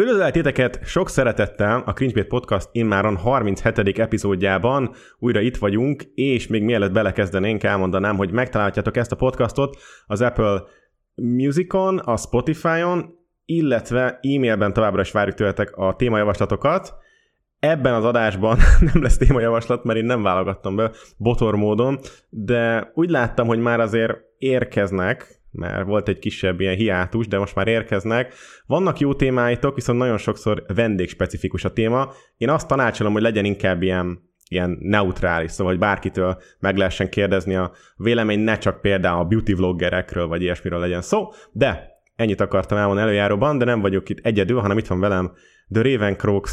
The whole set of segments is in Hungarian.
Üdvözlök titeket sok szeretettel a Cringebait Podcast immáron 37. epizódjában. Újra itt vagyunk, és még mielőtt belekezdenénk, elmondanám, hogy megtalálhatjátok ezt a podcastot az Apple Musicon, a Spotify-on, illetve e-mailben továbbra is várjuk tőletek a témajavaslatokat. Ebben az adásban nem lesz témajavaslat, mert én nem válogattam be botor módon, de úgy láttam, hogy már azért érkeznek, mert volt egy kisebb ilyen hiátus, de most már érkeznek. Vannak jó témáitok, viszont nagyon sokszor vendégspecifikus a téma. Én azt tanácsolom, hogy legyen inkább ilyen ilyen neutrális, szóval hogy bárkitől meg lehessen kérdezni a vélemény, ne csak például a beauty vloggerekről, vagy ilyesmiről legyen szó, de ennyit akartam elmondani előjáróban, de nem vagyok itt egyedül, hanem itt van velem The Raven Crocs,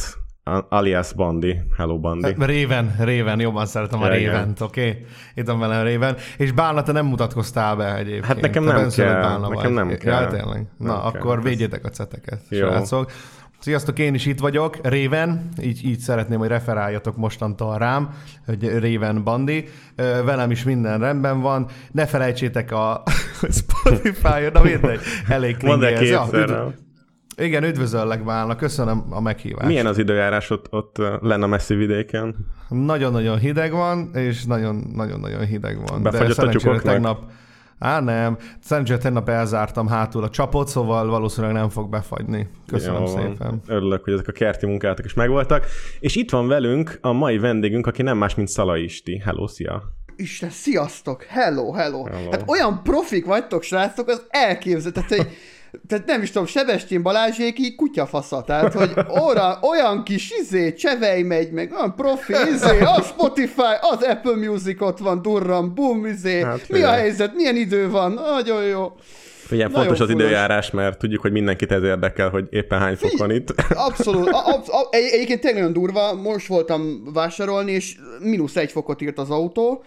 alias Bandi. Hello, Bandi. Réven, Réven, jobban szeretem a Ja, igen. Révent, oké? Okay? Itt van velem Réven. És Bálna, te nem mutatkoztál be egyébként. Hát nekem Te nem kell, Bálna nekem vagy. nem kell. Ja, tényleg. Na, Nem kell. akkor védjétek a ceteket, Jó. srácok. Sziasztok, én is itt vagyok, Réven, így, így szeretném, hogy referáljatok mostantól rám, hogy Réven Bandi. Velem is minden rendben van. Ne felejtsétek a Spotify-on, na mindegy, elég Mondd el klingi ez. Ja, üdv-? Igen, üdvözöllek Bálna, köszönöm a meghívást. Milyen az időjárás ott, ott lenne a messzi vidéken? Nagyon-nagyon hideg van, és nagyon-nagyon hideg van. Befagyott a szerencsére tegnap... Á, nem. Szerencsére tegnap elzártam hátul a csapot, szóval valószínűleg nem fog befagyni. Köszönöm Jó szépen. Örülök, hogy ezek a kerti munkálatok is megvoltak. És itt van velünk a mai vendégünk, aki nem más, mint Szala Isti. Hello, szia! Isten, sziasztok! Hello, hello! Hello. Hát olyan profik vagytok, srácok, az elképzelhető, tehát, hogy tehát nem is tudom, Sebestyén Balázsék így kutyafasza, tehát, hogy óra, olyan kis izé, csevej megy, meg olyan profi, izé, a Spotify, az Apple Music ott van, durram, bum, izé, Hát, mi a figyelj. helyzet, milyen idő van, nagyon jó. Nagyon fontos az időjárás, mert tudjuk, hogy mindenkit ez érdekel, hogy éppen hány fok van itt. Abszolút. A, a, a, egy, egyébként tényleg nagyon durva, most voltam vásárolni, és mínusz egy fokot írt az autó,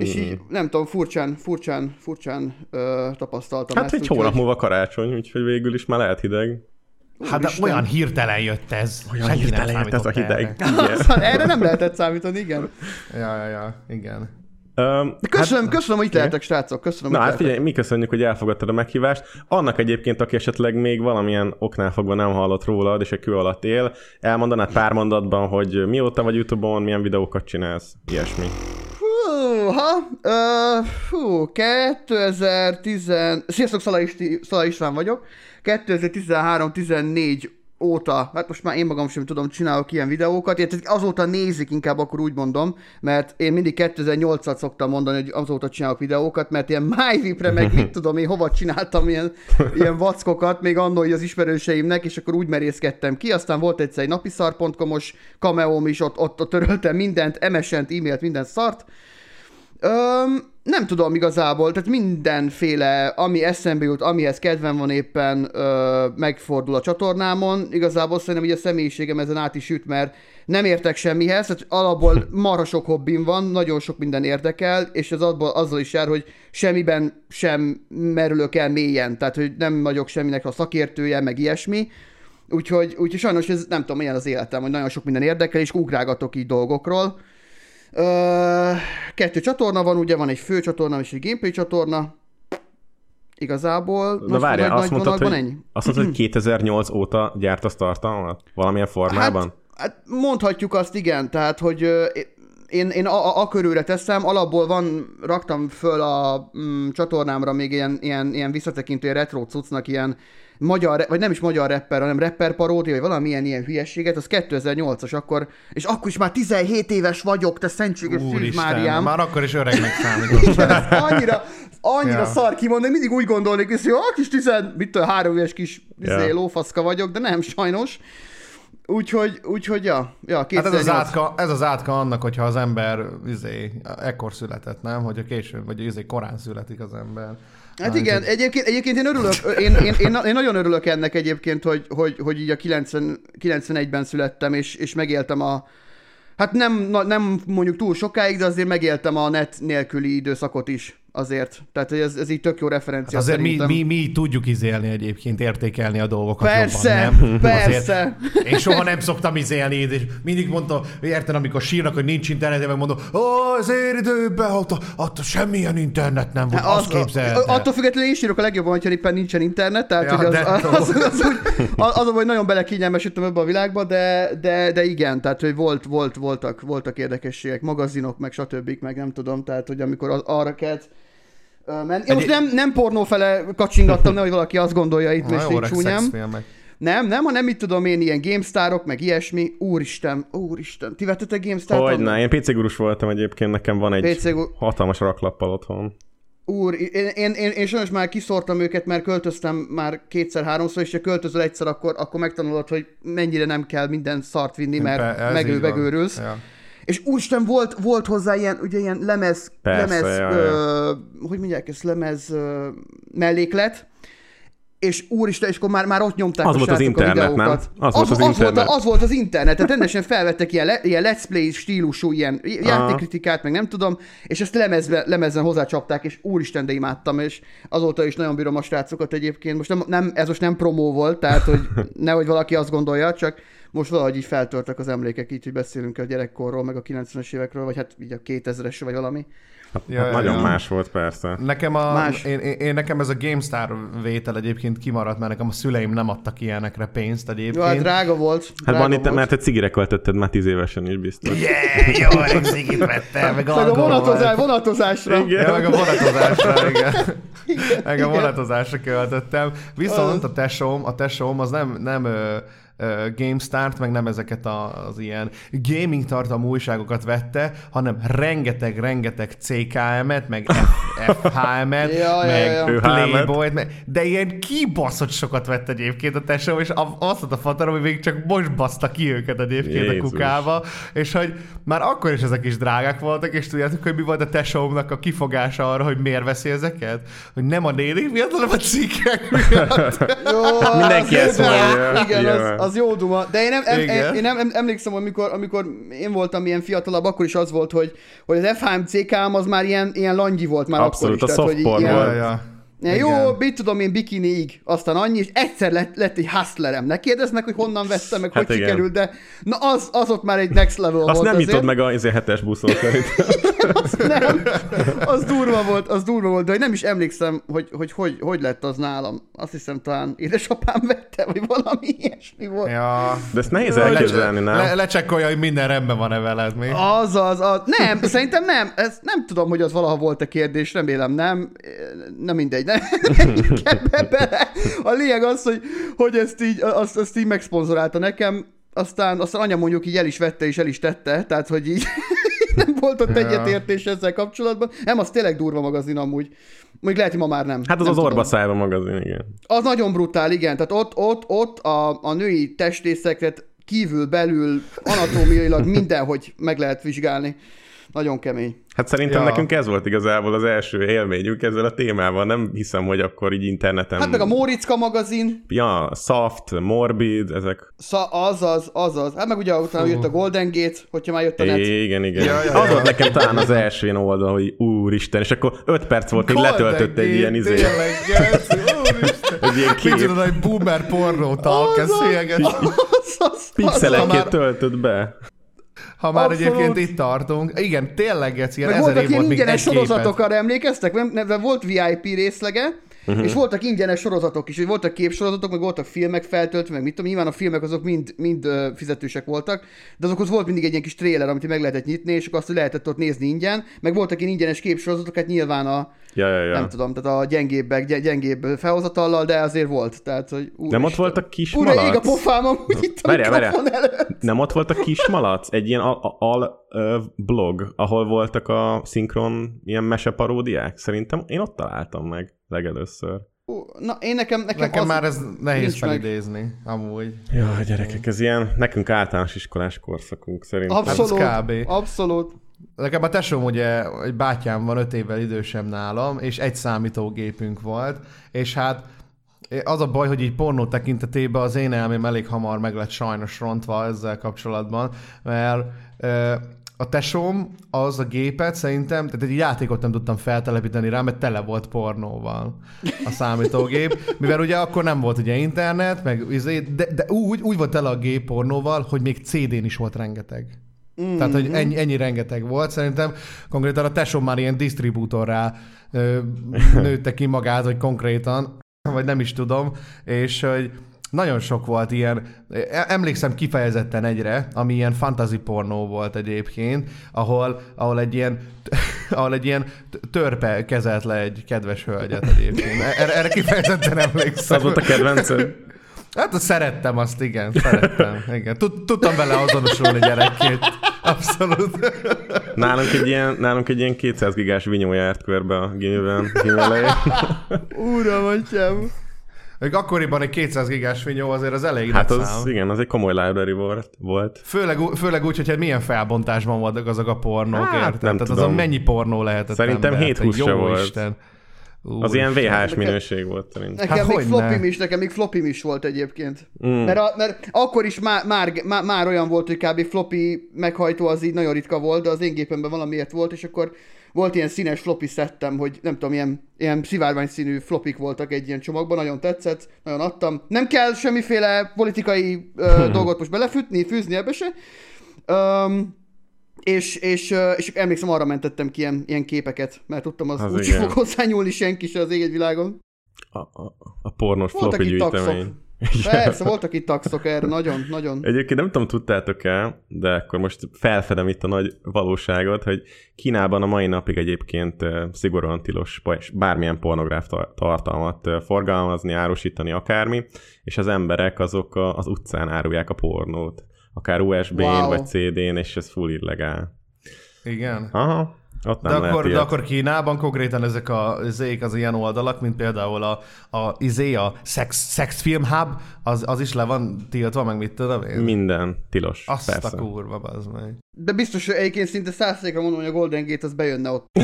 és így nem tudom, furcsán, furcsán, furcsán ö, tapasztaltam Hát ezt. egy úgyhogy- hónap múlva karácsony, úgyhogy végül is már lehet hideg. Hát de Úristen. olyan hirtelen jött ez. Olyan Senki hirtelen jött ez a hideg. erre. Aztán erre nem lehetett számítani, igen. Ja, ja, ja, igen. De köszönöm, hát, köszönöm, hogy itt lehetek, srácok, köszönöm, Na hát figyelj, mi köszönjük, hogy elfogadtad a meghívást. Annak egyébként, aki esetleg még valamilyen oknál fogva nem hallott rólad, és egy kő alatt él, elmondanád pár mondatban, hogy mióta vagy Youtube-on, milyen videókat csinálsz, ilyesmi. Húha, uh, hú, 2010... Sziasztok, Szala, Isti, Szala István vagyok. 2013-14 óta, hát most már én magam sem tudom, csinálok ilyen videókat, illetve azóta nézik, inkább akkor úgy mondom, mert én mindig 2008-at szoktam mondani, hogy azóta csinálok videókat, mert ilyen MyVip-re meg mit tudom én, hova csináltam ilyen, ilyen vackokat, még hogy az ismerőseimnek, és akkor úgy merészkedtem ki, aztán volt egyszer egy napiszar.com-os kameóm is, ott, ott, ott töröltem mindent, MSN-t, e-mailt, minden szart, Öm, nem tudom igazából, tehát mindenféle, ami eszembe jut, amihez kedvem van éppen, ö, megfordul a csatornámon. Igazából szerintem így a személyiségem ezen át is üt, mert nem értek semmihez, tehát alapból marha sok hobbim van, nagyon sok minden érdekel, és ez abból, azzal is jár, hogy semmiben sem merülök el mélyen, tehát hogy nem vagyok semminek a szakértője, meg ilyesmi. Úgyhogy, úgyhogy sajnos ez nem tudom, milyen az életem, hogy nagyon sok minden érdekel, és ugrálgatok így dolgokról. Kettő csatorna van, ugye van egy fő csatorna és egy gameplay csatorna. Igazából. Na most várjál, azt mondtad, hogy, ennyi. azt mondtad, hogy 2008 óta gyártasz tartalmat? Valamilyen formában? Hát, hát mondhatjuk azt, igen, tehát, hogy én, én a, a, a körülre teszem, alapból van, raktam föl a mm, csatornámra még ilyen, ilyen, ilyen visszatekintő retro cuccnak ilyen magyar, vagy nem is magyar rapper, hanem rapper paródia, vagy valamilyen ilyen hülyességet, az 2008-as akkor, és akkor is már 17 éves vagyok, te szentséges Szűz Máriám. már akkor is öregnek számított. Annyira, annyira Ja. szar kimondani, mindig úgy gondolnék, hogy jó, a kis tizen, mit tudom, három éves kis Ja. izé, lófaszka vagyok, de nem sajnos. Úgyhogy, úgyhogy ja, ja Hát ez az, 2008. átka, ez az átka annak, hogyha az ember izé, ekkor született, nem? Hogy a később, vagy izé, korán születik az ember. Hát igen, egyébként, egyébként én örülök, én, én, én, én, nagyon örülök ennek egyébként, hogy, hogy, hogy így a 90, 91-ben születtem, és, és megéltem a, hát nem, nem mondjuk túl sokáig, de azért megéltem a net nélküli időszakot is azért. Tehát hogy ez, ez így tök jó referencia Azért mi, szerintem. mi, mi tudjuk izélni egyébként, értékelni a dolgokat Persze, jobban, nem? persze. Azért én soha nem szoktam izélni, és mindig mondtam, érted, amikor sírnak, hogy nincs internet, meg mondom, ó, az én időben, ott, ott semmilyen internet nem volt, Hát azt képzeld el. Attól függetlenül én sírok a legjobban, hogyha éppen nincsen internet, tehát Ja, hogy az, az, az, az, az, úgy- az, az, hogy nagyon belekényelmesítem ebbe a világba, de, de, de igen, tehát hogy volt, volt, voltak, voltak érdekességek, magazinok, meg stb. meg nem tudom, tehát hogy amikor az, arra kellett ö, menni. Én most nem, nem pornó fele kacsingattam, nehogy valaki azt gondolja itt, így öreg csúnyám. Nem, nem, hanem mit tudom én, ilyen GameStarok, meg ilyesmi. Úristen, úristen. Ti vettetek GameStar-t? Hogy ne, én PC gurus voltam egyébként, nekem van egy PC hatalmas raklappal otthon. Úr, én, én, én, én sajnos már kiszortam őket, mert költöztem már kétszer-háromszor, és ha költözöl egyszer, akkor, akkor megtanulod, hogy mennyire nem kell minden szart vinni, mert ez megő, így van. megőrülsz. Ja. És úristen, volt, volt hozzá ilyen, ugye ilyen lemez, Persze, lemez ja, ö, hogy mondják ezt, lemez ö, melléklet, és úristen, és akkor már, már ott nyomták Az a volt az srácok a internet, nem? videókat. Az volt az az, internet. Volt, az volt az internet, tehát rendesen felvettek ilyen, le, ilyen let's play stílusú, ilyen játékkritikát, meg nem tudom, és ezt lemezbe, lemezzen hozzácsapták, és úristen, de imádtam, és azóta is nagyon bírom a srácokat egyébként. Most nem, nem, ez most nem promó volt, tehát hogy nehogy valaki azt gondolja, csak most valahogy így feltörtek az emlékek, így, hogy beszélünk a gyerekkorról, meg a 90-es évekről, vagy hát így a 2000-es, vagy valami. Hát, Ja, hát ja, nagyon ja. más volt persze. Nekem, a, Más. én, én, én, nekem ez a GameStar vétel egyébként kimaradt, mert nekem a szüleim nem adtak ilyenekre pénzt egyébként. Jó, hát drága volt. Hát drága van itt, mert te cigire költötted már tíz évesen is biztos. Yeah, jó, öreg cigit vettem, meg Meg a vonatozás, vonatozásra. Igen. Ja, meg a vonatozásra, igen. Meg a vonatozásra költöttem. Viszont a tesóm, a tesóm az nem, nem GameStart, meg nem ezeket a, az ilyen gaming tartalmú újságokat vette, hanem rengeteg-rengeteg CKM-et, meg FHM-et, Ja, meg ja. Playboy-t, meg, de ilyen kibaszott sokat vett egyébként a tesóm, és azt mondta a fatarom, hogy még csak most baszta ki őket egyébként Jézus. a kukába, és hogy már akkor is ezek is drágák voltak, és tudjátok, hogy mi volt a tesómnak a kifogása arra, hogy miért veszi ezeket? Hogy nem a nénik miatt, hanem a cikkek miatt. Jó, Hát Mindenki az ezt mondja. Igen, Igen. az, az jó duma. De én, em, em, Igen. én em, emlékszem, hogy amikor, amikor én voltam ilyen fiatalabb, akkor is az volt, hogy, hogy az FHM-CKM az már ilyen, ilyen langyi volt már Abszolút, akkor is. a Tehát, hogy ilyen- volt. Ja, ja. Igen. jó, mit tudom én, bikiniig, aztán annyi, és egyszer lett, lett egy hustlerem. Ne kérdezd meg, hogy honnan vettem, meg Hát hogy igen. sikerült, de na az, az ott már egy next level Azt volt nem azért. nyitod meg a izé, hetes buszon szerintem. Nem, az durva volt, az durva volt, de hogy nem is emlékszem, hogy hogy, hogy, hogy lett az nálam. Azt hiszem talán édesapám vette, vagy valami ilyesmi volt. Ja. De ezt nehéz elképzelni, nem? Le, lecsekkolja, hogy minden rendben van-e veled mi? Az, az, az. Nem, szerintem nem. Ez nem tudom, hogy az valaha volt a kérdés, remélem nem. Nem mindegy, nem. Ebbe bele. A lényeg az, hogy, hogy ezt így, azt, azt így megszponzorálta nekem, aztán, aztán anya mondjuk így el is vette és el is tette, tehát hogy így nem volt ott Ja. egyetértés ezzel kapcsolatban. Nem, az tényleg durva magazin amúgy. Még lehet, hogy ma már nem. Hát az nem az tudom. orba szájba magazin, igen. Az nagyon brutál, igen. Tehát ott, ott, ott a, a női testrészeket kívül, belül, anatómiailag mindenhogy meg lehet vizsgálni. Nagyon kemény. Hát szerintem Ja. nekünk ez volt igazából az első élményünk ezzel a témával. Nem hiszem, hogy akkor így interneten... Hát meg a Móriczka magazin, Ja, soft, morbid, ezek... szá, azaz, azaz. Hát meg ugye utána jött a Golden Gate, hogyha már jött a net. Igen, igen. Ja, ja, az ja. volt nekem talán az első ilyen oldal, hogy úristen, és akkor öt perc volt, még letöltött egy ilyen izé, Tényleg, egy ilyen kép, tudod, hogy boomer pornó talk, ez szélyeges. Az, az, az, pixelekként már- töltött be. Ha már Abszolút. egyébként itt tartunk. Igen, tényleg, Geci, ilyen ezer év volt még egy képet. sorozatok, arra emlékeztek? Nem, nem, volt VIP részlege. Uh-huh. és voltak ingyenes sorozatok is, hogy voltak képsorozatok, meg voltak filmek feltöltve, meg mit tudom, nyilván a filmek azok mind, mind uh, fizetősek voltak, de azokhoz volt mindig egy ilyen kis trailer, amit meg lehetett nyitni, és akkor azt lehetett ott nézni ingyen, meg voltak ilyen ingyenes képsorozatok, hát nyilván a, Ja, ja, ja. nem tudom, tehát a gyengébbek, gy- gyengébb felhozatallal, de azért volt, tehát, hogy úr Nem ott volt a kis Ura, ég a malac? pofám amúgy itt mikrofon előtt. Nem ott volt a kis malac? Egy ilyen al, al blog, ahol voltak a szinkron ilyen meseparódiák? Szerintem én ott találtam meg legelőször. Na, én nekem, nekem, Nekem az már ez nehéz nincs meg. felidézni, amúgy. Ja, gyerekek, ez ilyen, nekünk általános iskolás korszakunk szerintem. Abszolút, Hát kb. abszolút. Nekem a tesóm ugye, egy bátyám van öt évvel idősebb nálam, és egy számítógépünk volt, és hát az a baj, hogy így pornó tekintetében az én elmém elég hamar meg lett sajnos rontva ezzel kapcsolatban, mert ö, a tesóm az a gépet szerintem, tehát egy játékot nem tudtam feltelepíteni rá, mert tele volt pornóval a számítógép, mivel ugye akkor nem volt ugye internet, meg izé, de, de úgy, úgy volt tele a gép pornóval, hogy még CD-n is volt rengeteg. Mm-hmm. Tehát, hogy ennyi, ennyi rengeteg volt. Szerintem konkrétan a tesóm már ilyen disztribútorrá nőtte ki magát, hogy konkrétan, vagy nem is tudom, és hogy nagyon sok volt ilyen, e- emlékszem kifejezetten egyre, ami ilyen fantasy pornó volt egyébként, ahol, ahol egy ilyen ahol egy ilyen törpe kezelt le egy kedves hölgyet egyébként. Erre, erre kifejezetten emlékszem. Az volt a kedvenced? Hát szerettem azt, igen, szerettem. Igen. Tud, tudtam vele azonosulni gyerekként. Abszolút. Nálunk egy ilyen, nálunk egy ilyen 200 gigás vinyó járt körbe a gimiben, gimi elején. Uram, atyám. Még akkoriban egy 200 gigás vinyó azért az elég Hát az, szám. igen, az egy komoly library volt. volt. Főleg, főleg úgy, hogy hát milyen felbontásban voltak azok a pornók, Hát, érted? nem Tehát tudom. azon mennyi pornó lehetett Szerintem ember? 7 Hát, húsz se jó volt. Isten. Az ilyen. VHS minőség volt szerintem. Nekem Hát még floppim is, nekem még floppim is volt egyébként. Mm. Mert, a, mert akkor is már, már, már, már olyan volt, hogy kb. floppy meghajtó az így nagyon ritka volt, de az én gépemben valamiért volt, és akkor volt ilyen színes floppy szettem, hogy nem tudom, ilyen, ilyen szivárvány színű flopik voltak egy ilyen csomagban, nagyon tetszett, nagyon adtam. Nem kell semmiféle politikai ö, dolgot most belefűtni, fűzni ebbe se. Um, és, és, és emlékszem, arra mentettem ki ilyen, ilyen képeket, mert tudtam, az, Az úgy igen. fog hozzányúlni senki se az ég egy világon. A, a, a pornos Voltak floppy gyűjtemény. Persze, voltak itt taxok erre, nagyon, nagyon. Egyébként nem tudom, tudtátok-e, de akkor most felfedem itt a nagy valóságot, hogy Kínában a mai napig egyébként szigorúan tilos vagy bármilyen pornográf tar- tartalmat forgalmazni, árusítani, akármi, és az emberek azok a, az utcán árulják a pornót. Akár USB-n Wow. vagy CD-n, és ez full illegál. Igen. Aha, ott nem De lehet akkor, de ilyet. akkor Kínában konkrétan ezek a zék, az ilyen oldalak, mint például a, a, izé, a sex, sex film hub, az, az is le van tiltva, meg mit tudom én? Minden tilos, Azt persze. a kurva, bazd meg. De biztos, hogy egyébként szinte százszerékre mondom, hogy a Golden Gate az bejönne ott.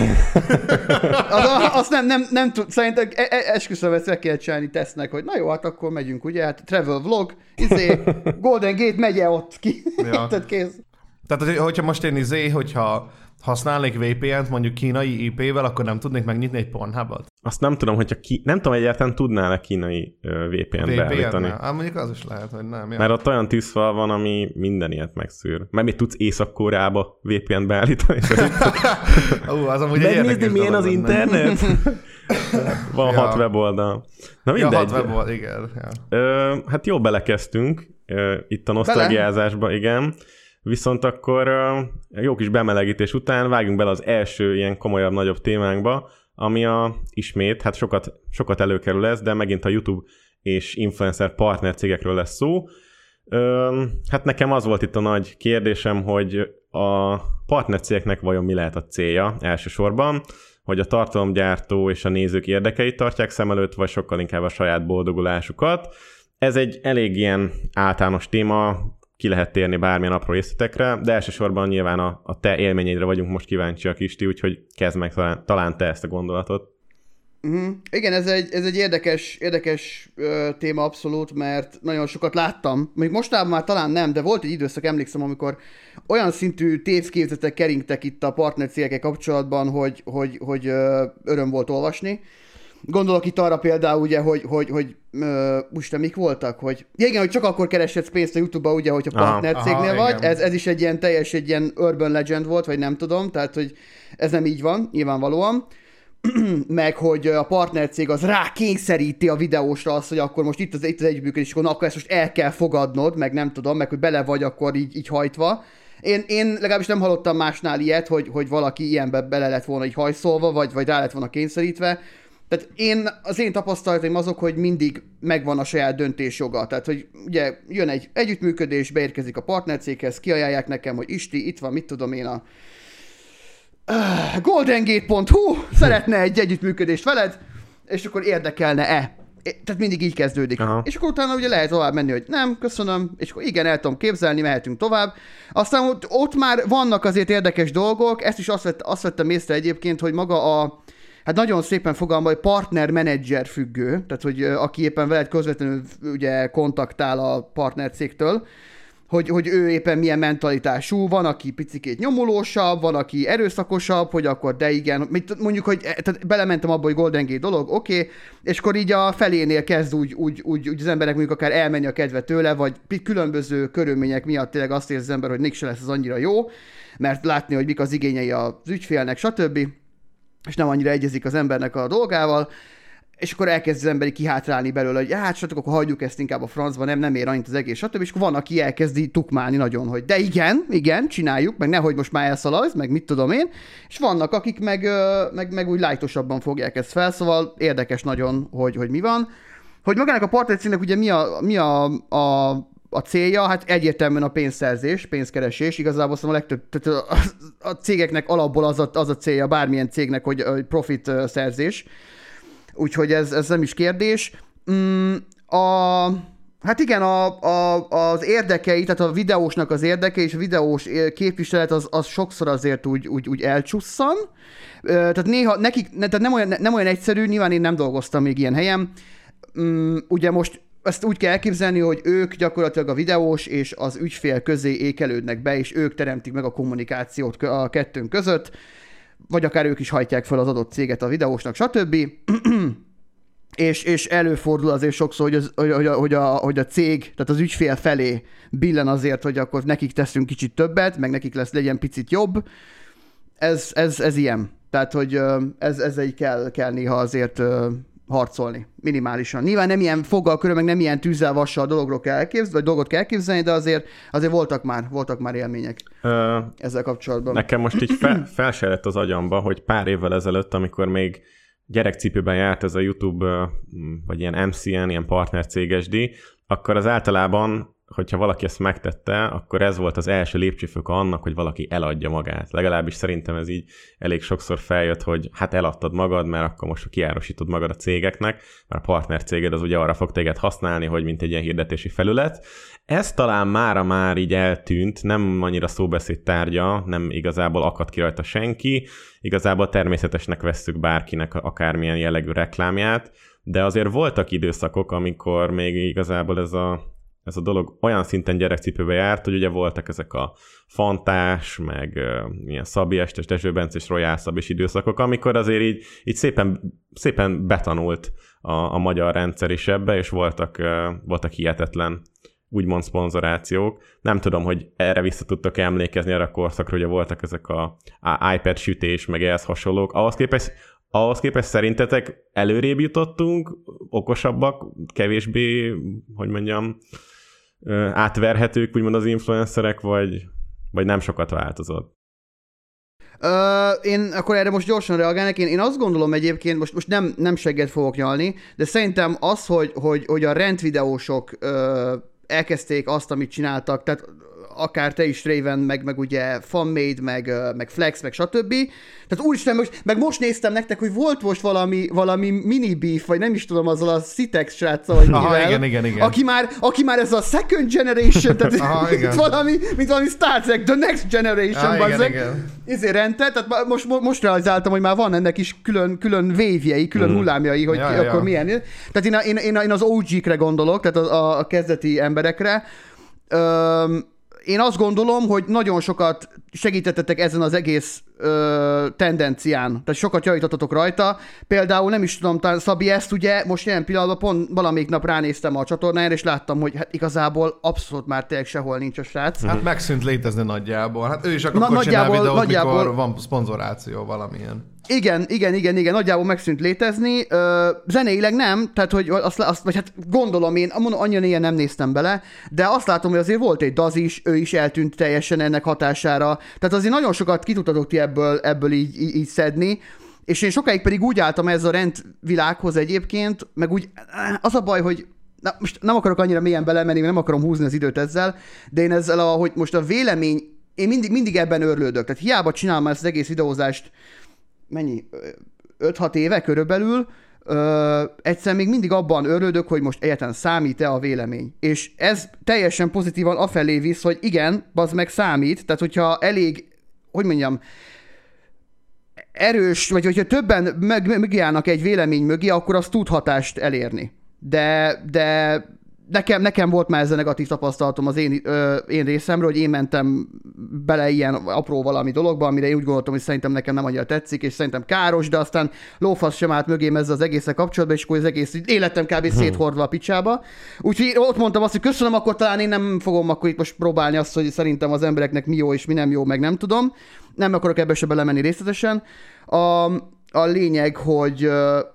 Az, azt nem, nem, nem tud, szerintem e- e- esküszöm, ezt meg kell csinálni tesznek, hogy na jó, hát akkor megyünk, ugye, hát travel vlog, izé, Golden Gate megye ott ki. Ja. Érted, kész. Tehát, hogy- hogyha most én izé, hogyha használnék VPN-t mondjuk kínai IP-vel, akkor nem tudnék megnyitni egy Pornhubot? Azt nem tudom, hogyha ki, nem tudom egyáltalán tudnál-e kínai VPN-t beállítani. VPN-nel? Hát mondjuk az is lehet, hogy nem. Ja. Mert ott olyan tűzfal van, ami minden ilyet megszűr. Mert mit tudsz Észak-Koreába VPN beállítani? Ú, az amúgy egy Megnézni, milyen az lenne. internet? van Ja. hat weboldal. Na Ja, mindegy. hat web igen. Ja. Ö, hát jó belekezdtünk ö, itt a nosztalgiázásba, igen. Viszont akkor jó kis bemelegítés után vágjunk bele az első ilyen komolyabb, nagyobb témánkba, ami a ismét, hát sokat, sokat előkerül ez, de megint a YouTube és influencer partner cégekről lesz szó. Hát nekem az volt itt a nagy kérdésem, hogy a partner cégeknek vajon mi lehet a célja elsősorban, hogy a tartalomgyártó és a nézők érdekeit tartják szem előtt, vagy sokkal inkább a saját boldogulásukat. Ez egy elég ilyen általános téma, ki lehet térni bármilyen apró részletekre, de elsősorban nyilván a, a te élményeidre vagyunk most kíváncsiak, Isti, úgyhogy kezd meg talán, talán te ezt a gondolatot. Uh-huh. Igen, ez egy, ez egy érdekes, érdekes ö, téma abszolút, mert nagyon sokat láttam. Még mostában már talán nem, de volt egy időszak, emlékszem, amikor olyan szintű tévképzetek keringtek itt a partnercégekkel kapcsolatban, hogy, hogy, hogy ö, öröm volt olvasni. Gondolok itt arra például, ugye, hogy, hogy, hogy ö, most mik voltak, hogy ja, igen, hogy csak akkor kereshetsz pénzt a YouTube-ba, ugye, hogyha Aha. partnercégnél Aha, vagy. igen. Ez, ez is egy ilyen teljes, egy ilyen urban legend volt, vagy nem tudom, tehát, hogy ez nem így van, nyilvánvalóan meg hogy a partnercég az rá kényszeríti a videósra azt, hogy akkor most itt az, itt az együttműködés, és akkor, na, akkor ezt most el kell fogadnod, meg nem tudom, meg hogy bele vagy akkor így, így hajtva. Én, én legalábbis nem hallottam másnál ilyet, hogy, hogy valaki ilyenbe bele lett volna így hajszolva, vagy, vagy rá lett volna kényszerítve. Tehát én, az én tapasztalataim azok, hogy mindig megvan a saját döntésjoga. Tehát, hogy ugye jön egy együttműködés, beérkezik a partnercéghez, kiajánlják nekem, hogy Isti, itt van, mit tudom én a goldengate.hu szeretne egy együttműködést veled, és akkor érdekelne-e. Tehát mindig így kezdődik. Aha. És akkor utána ugye lehet tovább menni, hogy nem, köszönöm, és akkor igen, el tudom képzelni, mehetünk tovább. Aztán ott, ott már vannak azért érdekes dolgok, ezt is azt, vett, azt vettem észre egyébként, hogy maga a, hát nagyon szépen fogalma, hogy partner-menedzser függő, tehát hogy aki éppen veled közvetlenül ugye kontaktál a partner hogy, hogy ő éppen milyen mentalitású, van, aki picikét nyomulósabb, van, aki erőszakosabb, hogy akkor de igen, mondjuk, hogy e, tehát belementem abba, hogy Golden Gate dolog, oké, okay, és akkor így a felénél kezd úgy, úgy, úgy, úgy az emberek mondjuk akár elmenni a kedve tőle, vagy különböző körülmények miatt tényleg azt érzi az ember, hogy mégse lesz az annyira jó, mert látni, hogy mik az igényei az ügyfélnek, stb és nem annyira egyezik az embernek a dolgával, és akkor elkezd az emberi kihátrálni belőle, hogy hát stb. akkor hagyjuk ezt inkább a francba, nem, nem ér annyit az egész, stb. És akkor van, aki elkezdi tukmálni nagyon, hogy de igen, igen, csináljuk, meg nehogy most már elszaladsz, meg mit tudom én, és vannak, akik meg, meg, meg úgy lájtosabban fogják ezt fel, szóval érdekes nagyon, hogy, hogy mi van. Hogy magának a partnercégnek ugye mi a, mi a, a a célja, hát egyértelműen a pénzszerzés, pénzkeresés, igazából szóval a legtöbb, tehát a, a cégeknek alapból az a, az a célja, bármilyen cégnek, hogy, profit szerzés. Úgyhogy ez, ez nem is kérdés. Mm, a, hát igen, a, a, az érdekei, tehát a videósnak az érdeke és a videós képviselet az, az sokszor azért úgy, úgy, úgy elcsusszan. Tehát néha nekik, ne- tehát nem olyan, nem olyan egyszerű, nyilván én nem dolgoztam még ilyen helyen. Mm, ugye most ezt úgy kell elképzelni, hogy ők gyakorlatilag a videós és az ügyfél közé ékelődnek be, és ők teremtik meg a kommunikációt a kettőnk között, vagy akár ők is hajtják fel az adott céget a videósnak, stb. és, és előfordul azért sokszor, hogy, az, hogy, a, hogy, a, hogy a cég, tehát az ügyfél felé billen azért, hogy akkor nekik teszünk kicsit többet, meg nekik lesz legyen picit jobb. Ez, ez, ez ilyen. Tehát, hogy ez, ezzel így kell, kell néha azért harcolni, minimálisan. Nyilván nem ilyen foggal körül, meg nem ilyen tűzzel, vassal dologról kell elképzelni, vagy dolgot kell elképzelni, de azért, azért voltak már, voltak már élmények Ö, ezzel kapcsolatban. Nekem most így fel, fel se lett az agyamba, hogy pár évvel ezelőtt, amikor még gyerekcipőben járt ez a YouTube, vagy ilyen MCN, ilyen partnercéges díj, akkor az általában, hogyha valaki ezt megtette, akkor ez volt az első lépcsőfök annak, hogy valaki eladja magát. Legalábbis szerintem ez így elég sokszor feljött, hogy hát eladtad magad, mert akkor most kiárosítod magad a cégeknek, mert a partner céged az ugye arra fog téged használni, hogy mint egy ilyen hirdetési felület. Ez talán mára már így eltűnt, nem annyira szóbeszéd tárgya, nem igazából akadt ki rajta senki, igazából természetesnek vesszük bárkinek akármilyen jellegű reklámját, de azért voltak időszakok, amikor még igazából ez a, ez a dolog olyan szinten gyerekcipőbe járt, hogy ugye voltak ezek a fantás, meg uh, ilyen Szabi Estes, Dezső Bence és Royal Szabis időszakok, amikor azért így, így szépen, szépen betanult a, a magyar rendszer is ebbe, és voltak, uh, voltak hihetetlen úgymond szponzorációk. Nem tudom, hogy erre vissza tudtok emlékezni erre a korszakra, ugye voltak ezek a, a iPad sütés, meg ehhez hasonlók. Ahhoz képest, ahhoz képest szerintetek előrébb jutottunk, okosabbak, kevésbé, hogy mondjam, átverhetők, úgymond az influencerek, vagy, vagy nem sokat változott? Ö, én akkor erre most gyorsan reagálnék. Én, én azt gondolom egyébként, most, most nem, nem segget fogok nyalni, de szerintem az, hogy, hogy, hogy a rendvideósok ö, elkezdték azt, amit csináltak, tehát akár te is Raven, meg, meg ugye Fanmade, meg, meg Flex, meg stb. Tehát úristen, most, meg most néztem nektek, hogy volt most valami, valami mini beef, vagy nem is tudom, azzal a Citex sráccal, vagy Aha, mivel, igen, igen, igen. Aki már, aki már ez a second generation, tehát Aha, mint, valami, mint valami Star Trek, the next generation, Ah, igen, igen. Izé rendte, tehát most, mo- most realizáltam, hogy már van ennek is külön, külön vévjei, külön hullámjai, hogy ja, akkor ja. milyen. Tehát én, én, én, én az OG-kre gondolok, tehát a, a, a kezdeti emberekre. Öm, én azt gondolom, hogy nagyon sokat segítettetek ezen az egész ö, tendencián, tehát sokat javítottatok rajta. Például nem is tudom, talán Szabi ezt ugye most jelen pillanatban pont valamelyik nap ránéztem a csatornájára, és láttam, hogy hát igazából abszolút már tényleg sehol nincs a srác. Hát megszűnt létezni nagyjából. Hát ő is akkor Na, nagyjából- videót, nagyjából- mikor van szponzoráció valamilyen. Igen, igen, igen, igen, nagyjából megszűnt létezni. Ö, zeneileg nem, tehát hogy azt, azt, vagy hát gondolom én, mondom, annyira ilyen nem néztem bele, de azt látom, hogy azért volt egy daz is, ő is eltűnt teljesen ennek hatására. Tehát azért nagyon sokat ki ti ebből, ebből így, így, így szedni. És én sokáig pedig úgy álltam ez a rendvilághoz egyébként, meg úgy az a baj, hogy na, most nem akarok annyira mélyen belemenni, nem akarom húzni az időt ezzel, de én ezzel, a, hogy most a vélemény, én mindig, mindig ebben örlődök. Tehát hiába csinálom ezt az egész videózást, mennyi, 5-6 éve körülbelül, ö, egyszer még mindig abban örődök, hogy most egyáltalán számít-e a vélemény. És ez teljesen pozitívan afelé visz, hogy igen, az meg számít, tehát hogyha elég, hogy mondjam, erős, vagy hogyha többen meg, megjárnak egy vélemény mögé, akkor az tud hatást elérni. De, de nekem, nekem volt már ez a negatív tapasztalatom az én, ö, én részemről, hogy én mentem bele ilyen apró valami dologba, amire én úgy gondoltam, hogy szerintem nekem nem annyira tetszik, és szerintem káros, de aztán lófasz sem állt mögém ezzel az egészen kapcsolatban, és akkor az egész életem kb. Hmm. széthordva a picsába. Úgyhogy ott mondtam azt, hogy köszönöm, akkor talán én nem fogom akkor itt most próbálni azt, hogy szerintem az embereknek mi jó és mi nem jó, meg nem tudom. Nem akarok ebbe se belemenni részletesen. A, a lényeg, hogy,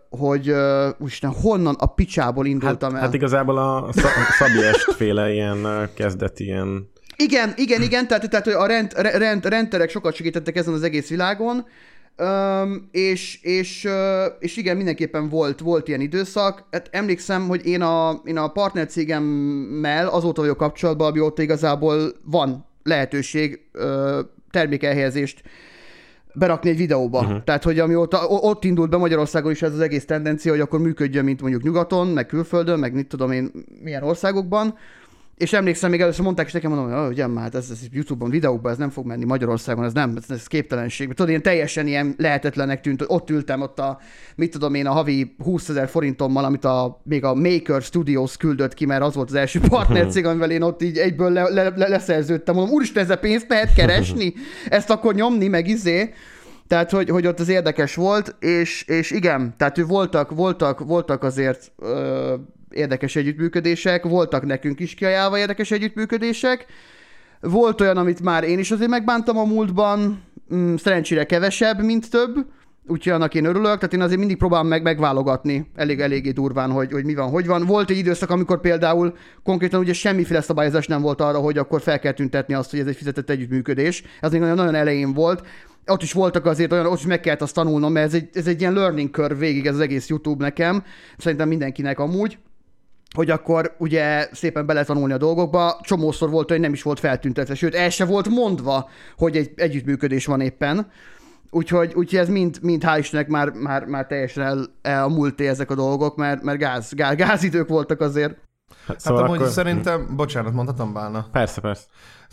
hogy úristen, honnan a picsából indultam hát, el. Hát igazából a Szabi féle ilyen kezdeti ilyen... Igen, igen, igen, tehát, tehát a rend, rend, rendterek sokat segítettek ezen az egész világon, Um, és, és, uh, és igen, mindenképpen volt, volt ilyen időszak. Hát emlékszem, hogy én a, én a partnercégemmel azóta vagyok kapcsolatban, amióta igazából van lehetőség uh, termékelhelyezést berakni egy videóba. Uh-huh. Tehát, hogy amióta ott indult be Magyarországon is ez az egész tendencia, hogy akkor működjön, mint mondjuk nyugaton, meg külföldön, meg mit tudom én, milyen országokban, és emlékszem, még először mondták, és nekem mondom, hogy ugye már hát ez, ez YouTube-on, videóban, ez nem fog menni Magyarországon, ez nem, ez, ez képtelenség. Tudod, én teljesen ilyen lehetetlenek tűnt, hogy ott ültem ott a, mit tudom én, a havi 20 ezer forintommal, amit a, még a Maker Studios küldött ki, mert az volt az első partnercég, amivel én ott így egyből le, le, le, leszerződtem. Mondom, úristen, ezzel pénzt lehet keresni? Ezt akkor nyomni, meg izé. Tehát, hogy, hogy ott az érdekes volt, és, és igen, tehát voltak, voltak, voltak azért ö, érdekes együttműködések, voltak nekünk is kiajálva érdekes együttműködések, volt olyan, amit már én is azért megbántam a múltban, mm, szerencsére kevesebb, mint több, úgyhogy annak én örülök, tehát én azért mindig próbálom meg megválogatni elég eléggé durván, hogy, hogy mi van, hogy van. Volt egy időszak, amikor például konkrétan ugye semmiféle szabályozás nem volt arra, hogy akkor fel kell tüntetni azt, hogy ez egy fizetett együttműködés. Ez még nagyon, nagyon elején volt. Ott is voltak azért olyan, ott is meg kellett azt tanulnom, mert ez egy, ez egy ilyen learning curve végig ez az egész YouTube nekem, szerintem mindenkinek amúgy hogy akkor ugye szépen beletanulni a dolgokba. Csomószor volt, hogy nem is volt feltüntetve, sőt, el se volt mondva, hogy egy együttműködés van éppen. Úgyhogy, úgyhogy ez mind, mind hál' Istennek már, már, már teljesen el, el a múlté ezek a dolgok, mert, mert gáz, gáz, gázidők voltak azért. Hát, szóval hát amúgy akkor... szerintem, bocsánat, mondhatom Bálna? Persze, persze.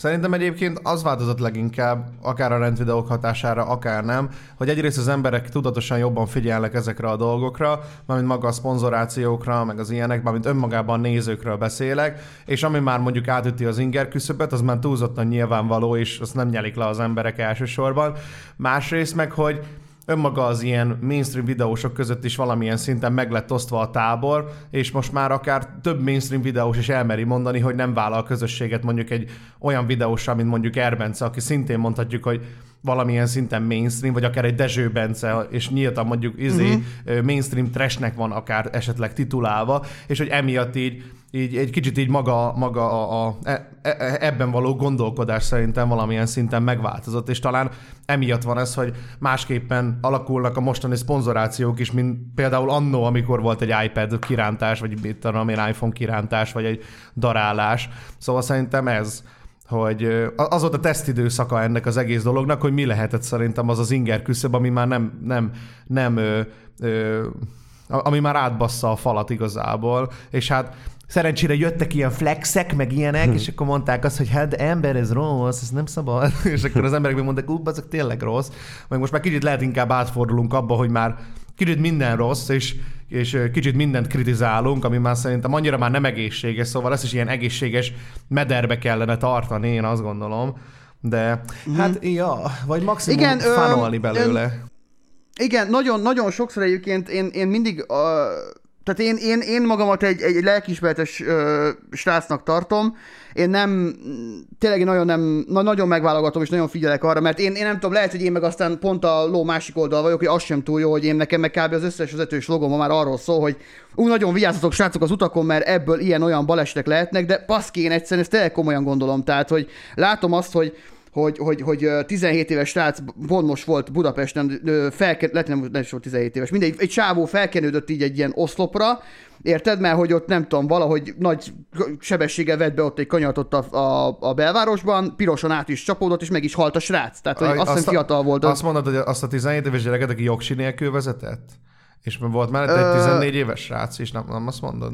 Szerintem egyébként az változott leginkább, akár a rendvideók hatására, akár nem, hogy egyrészt az emberek tudatosan jobban figyelnek ezekre a dolgokra, mármint maga a szponzorációkra, meg az ilyenek, mármint önmagában nézőkről beszélek, és ami már mondjuk átüti az inger küszöbet, az már túlzottan nyilvánvaló, és azt nem nyelik le az emberek elsősorban. Másrészt meg, hogy önmaga az ilyen mainstream videósok között is valamilyen szinten meg lett osztva a tábor, és most már akár több mainstream videós is elmeri mondani, hogy nem vállal közösséget mondjuk egy olyan videóssal, mint mondjuk Erbence, aki szintén mondhatjuk, hogy valamilyen szinten mainstream, vagy akár egy Dezső Bence, és nyíltan mondjuk izé, uh-huh. mainstream trashnek van akár esetleg titulálva, és hogy emiatt így, így egy kicsit így maga, maga a, a, e, e, ebben való gondolkodás szerintem valamilyen szinten megváltozott, és talán emiatt van ez, hogy másképpen alakulnak a mostani szponzorációk is, mint például annó, amikor volt egy iPad kirántás, vagy mit tudom én, iPhone kirántás, vagy egy darálás. Szóval szerintem ez hogy az volt a tesztidőszaka ennek az egész dolognak, hogy mi lehetett szerintem az az inger küszöb, ami már nem, nem, nem ö, ö, ami már átbassza a falat igazából, és hát szerencsére jöttek ilyen flexek, meg ilyenek, hm. és akkor mondták azt, hogy hát ember, ez rossz, ez nem szabad, és akkor az emberek mondták, ú, azok tényleg rossz, meg most már kicsit lehet inkább átfordulunk abba, hogy már kicsit minden rossz, és, és kicsit mindent kritizálunk, ami már szerintem annyira már nem egészséges, szóval ezt is ilyen egészséges mederbe kellene tartani, én azt gondolom. De mm. hát, ja, vagy maximum Igen, fanolni belőle. Ön, igen, nagyon, nagyon sokszor egyébként én, én mindig uh, tehát én, én, én magamat egy, egy lelkismeretes uh, srácnak tartom, én nem, tényleg nagyon nem, na, nagyon megválogatom és nagyon figyelek arra, mert én, én nem tudom, lehet, hogy én meg aztán pont a ló másik oldal vagyok, hogy az sem túl jó, hogy én nekem meg kb. az összes vezetős logom már arról szól, hogy ú, nagyon vigyázzatok srácok az utakon, mert ebből ilyen-olyan balesetek lehetnek, de paszki, én egyszerűen ezt tényleg komolyan gondolom, tehát, hogy látom azt, hogy hogy, hogy, hogy 17 éves srác, pont most volt Budapesten, felken, lehet nem, nem is volt 17 éves, mindegy, egy csávó felkenődött így egy ilyen oszlopra, érted? Mert hogy ott nem tudom, valahogy nagy sebességgel vett be ott egy kanyart ott a, a, a belvárosban, pirosan át is csapódott, és meg is halt a srác. Tehát, hogy azt, azt hiszem fiatal volt. Azt mondod, hogy azt a 17 éves gyereket, aki jogsi nélkül vezetett? És volt mellett egy 14 éves srác is, nem, nem azt mondod?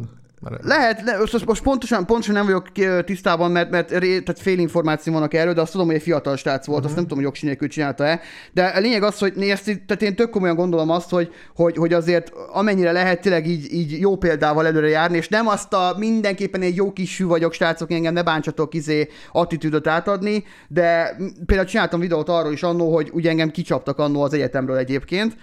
Lehet, le, most, most pontosan, pontosan nem vagyok tisztában, mert, mert ré, tehát fél információ vannak erről, de azt tudom, hogy egy fiatal srác volt, uh-huh. azt nem tudom, hogy jogsi nélkül csinálta-e. De a lényeg az, hogy nézd, tehát én tök komolyan gondolom azt, hogy, hogy, hogy azért amennyire lehet tényleg így, így jó példával előre járni, és nem azt a mindenképpen egy jó kis hű vagyok, srácok, engem ne bántsatok izé attitűdöt átadni, de például csináltam videót arról is annó, hogy ugye engem kicsaptak annó az egyetemről egyébként,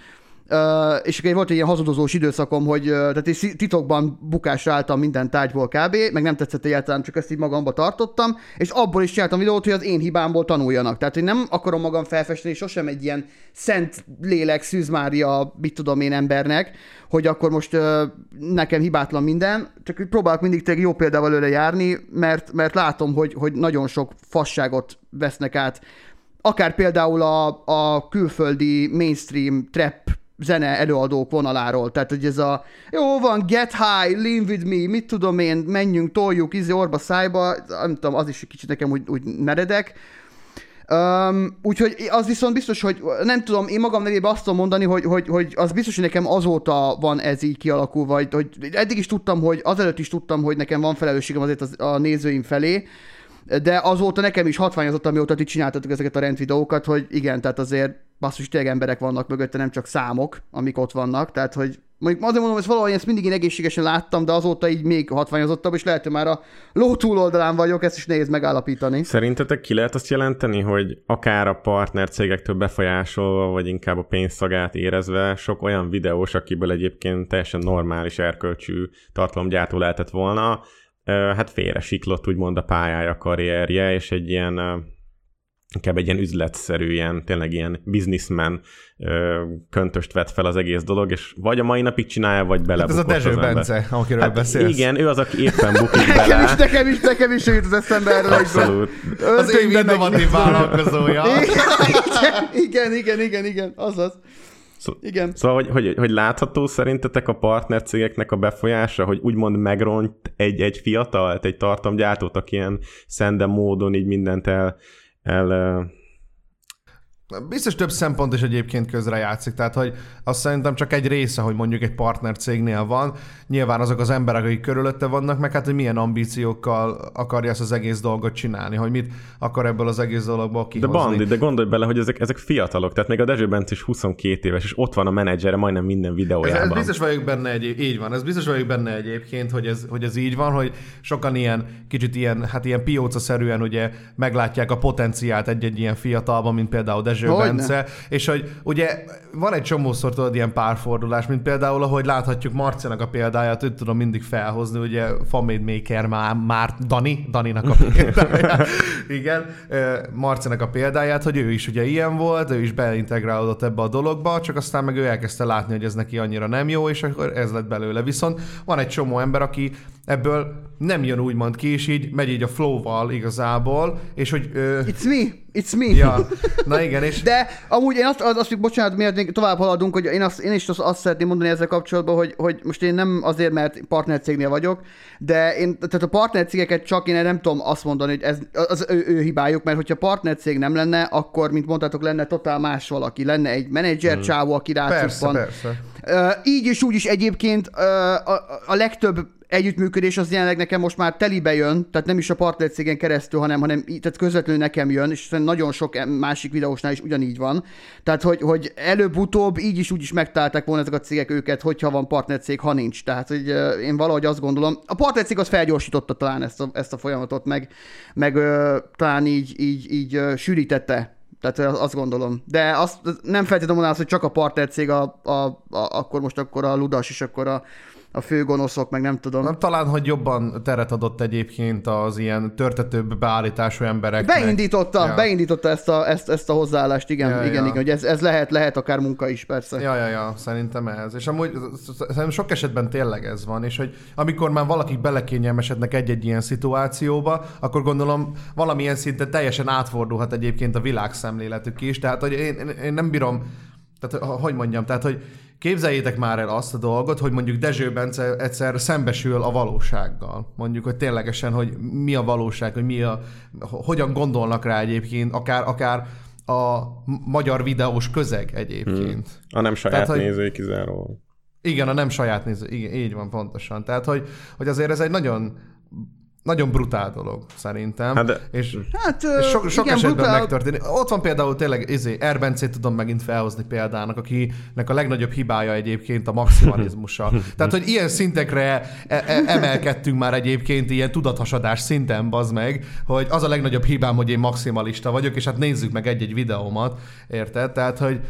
Uh, és akkor volt egy ilyen hazudozós időszakom, hogy uh, tehát én titokban bukásra álltam minden tárgyból kb, meg nem tetszett egyáltalán, csak ezt így magamba tartottam, és abból is csináltam videót, hogy az én hibámból tanuljanak. Tehát, hogy nem akarom magam felfesteni sosem egy ilyen szent lélek, Szűz Mária, mit tudom én embernek, hogy akkor most uh, nekem hibátlan minden, csak próbálok mindig tényleg jó példával előre járni, mert, mert látom, hogy, hogy nagyon sok fasságot vesznek át. Akár például a, a külföldi mainstream trap zene előadók vonaláról. Tehát, hogy ez a jó van, get high, lean with me, mit tudom én, menjünk, toljuk, izé orba szájba, nem tudom, az is kicsit nekem úgy, úgy meredek. Um, úgyhogy az viszont biztos, hogy nem tudom, én magam nevében azt tudom mondani, hogy, hogy, hogy az biztos, hogy nekem azóta van ez így kialakulva, vagy hogy eddig is tudtam, hogy azelőtt is tudtam, hogy nekem van felelősségem azért az, a nézőim felé, de azóta nekem is hatványozott, amióta ti csináltatok ezeket a rendvideókat, hogy igen, tehát azért basszus, tényleg emberek vannak mögötte, nem csak számok, amik ott vannak, tehát hogy mondjuk azért mondom, hogy valahogy ezt mindig én egészségesen láttam, de azóta így még hatványozottabb, és lehet, hogy már a ló túloldalán vagyok, ezt is nehéz megállapítani. Szerintetek ki lehet azt jelenteni, hogy akár a partner cégektől befolyásolva, vagy inkább a pénzszagát érezve sok olyan videós, akiből egyébként teljesen normális erkölcsű tartalomgyártó lehetett volna, hát félre siklott úgymond a pályája, karrierje, és egy ilyen inkább egy ilyen üzletszerű, ilyen, tényleg ilyen businessman ö, köntöst vett fel az egész dolog, és vagy a mai napig csinálja, vagy Hát ez belebukott a Dezső. Bence, akiről Hát beszélsz. igen, ő az, aki éppen bukik Nekem bele. is, nekem is, nekem is jut az eszembe erről egy Abszolút. Az meg- innovatív vállalkozója. igen, igen, igen, igen, azaz. Szó- Igen. Szóval, hogy, hogy, hogy látható szerintetek a partnercégeknek a befolyása, hogy úgymond megront egy-egy fiatalt, egy tartalomgyártót, aki ilyen szende módon így mindent el, el Biztos több szempont is egyébként közre játszik, tehát hogy azt szerintem csak egy része, hogy mondjuk egy partner cégnél van, nyilván azok az emberek, akik körülötte vannak, meg hát, hogy milyen ambíciókkal akarja ezt az egész dolgot csinálni, hogy mit akar ebből az egész dologból De kihozni. Bandi, de gondolj bele, hogy ezek, ezek fiatalok, tehát még a Dezső Bence is 22 éves, és ott van a menedzsere majdnem minden Ez, videójában. ez biztos vagyok benne egy, így van, ez biztos vagyok benne egyébként, hogy ez, hogy ez így van, hogy sokan ilyen, kicsit ilyen, hát ilyen pióca-szerűen ugye meglátják a potenciált egy-egy ilyen fiatalban, mint például Dezső Hogyne. Bence, és hogy ugye van egy csomószor tudod ilyen párfordulás, mint például, ahogy láthatjuk Marcinak a példáját, őt tudom mindig felhozni, ugye Famade Maker már, már Dani, Daninak a példáját, igen, Marcinak a példáját, hogy ő is ugye ilyen volt, ő is beintegrálódott ebbe a dologba, csak aztán meg ő elkezdte látni, hogy ez neki annyira nem jó, és akkor ez lett belőle. Viszont van egy csomó ember, aki ebből nem jön úgymond ki, és így megy így a flow-val igazából, és hogy... Ö, It's me, it's me. ja, na igen, és... De amúgy én azt, azt, azt bocsánat, miért még tovább haladunk, hogy én, azt, én is azt, azt szeretném mondani ezzel kapcsolatban, hogy, hogy most én nem azért, mert partnercégnél vagyok, de én, tehát a partnercégeket csak én nem tudom azt mondani, hogy ez az ő, ő hibájuk, mert hogyha partnercég nem lenne, akkor, mint mondtátok, lenne totál más valaki. Lenne egy menedzser csávó, aki Persze, rácuppan. persze. Ö, így és úgy is egyébként ö, a, a legtöbb együttműködés az jelenleg nekem most már telibe jön, tehát nem is a partnercégen keresztül, hanem, hanem tehát közvetlenül nekem jön, és nagyon sok másik videósnál is ugyanígy van. Tehát, hogy, hogy előbb-utóbb így is úgy is megtalálták volna ezek a cégek őket, hogyha van partnercég, ha nincs. Tehát, hogy én valahogy azt gondolom, a partnercég az felgyorsította talán ezt a, ezt a folyamatot, meg, meg ö, talán így, így, így ö, sűrítette tehát azt gondolom. De azt nem feltétlenül mondanám hogy csak a partnercég, a, a, a, akkor most akkor a ludas, és akkor a, a főgonoszok, meg nem tudom. Na, talán, hogy jobban teret adott egyébként az ilyen törtetőbb beállítású embereknek. Beindította, Ja. beindította ezt a, ezt, ezt a hozzáállást, igen, Ja, igen, ja. igen, hogy ez, ez lehet, lehet akár munka is, persze. Ja. Ja, ja, szerintem ez. És amúgy szerintem sok esetben tényleg ez van, és hogy amikor már valakik belekényelmesednek egy-egy ilyen szituációba, akkor gondolom valamilyen szinten teljesen átfordulhat egyébként a világszemléletük is. Tehát, hogy én, én, én nem bírom, tehát hogy mondjam, tehát, hogy képzeljétek már el azt a dolgot, hogy mondjuk Dezső Bence egyszer szembesül a valósággal. Mondjuk, hogy ténylegesen, hogy mi a valóság, hogy mi a, hogyan gondolnak rá egyébként, akár, akár a magyar videós közeg egyébként. a nem saját Tehát, nézői kizárólag. Igen, a nem saját néző, igen, így van pontosan. Tehát, hogy, hogy azért ez egy nagyon nagyon brutál dolog, szerintem. Hát de- és, Hát, és sok, sok igen, esetben brutál. megtörténik. Ott van például tényleg, izé, Erbencét tudom megint felhozni példának, akinek a legnagyobb hibája egyébként a maximalizmusa. Tehát, hogy ilyen szintekre e- e- emelkedtünk már egyébként, ilyen tudathasadás szinten, bazd meg, hogy az a legnagyobb hibám, hogy én maximalista vagyok, és hát nézzük meg egy-egy videómat, érted? Tehát, hogy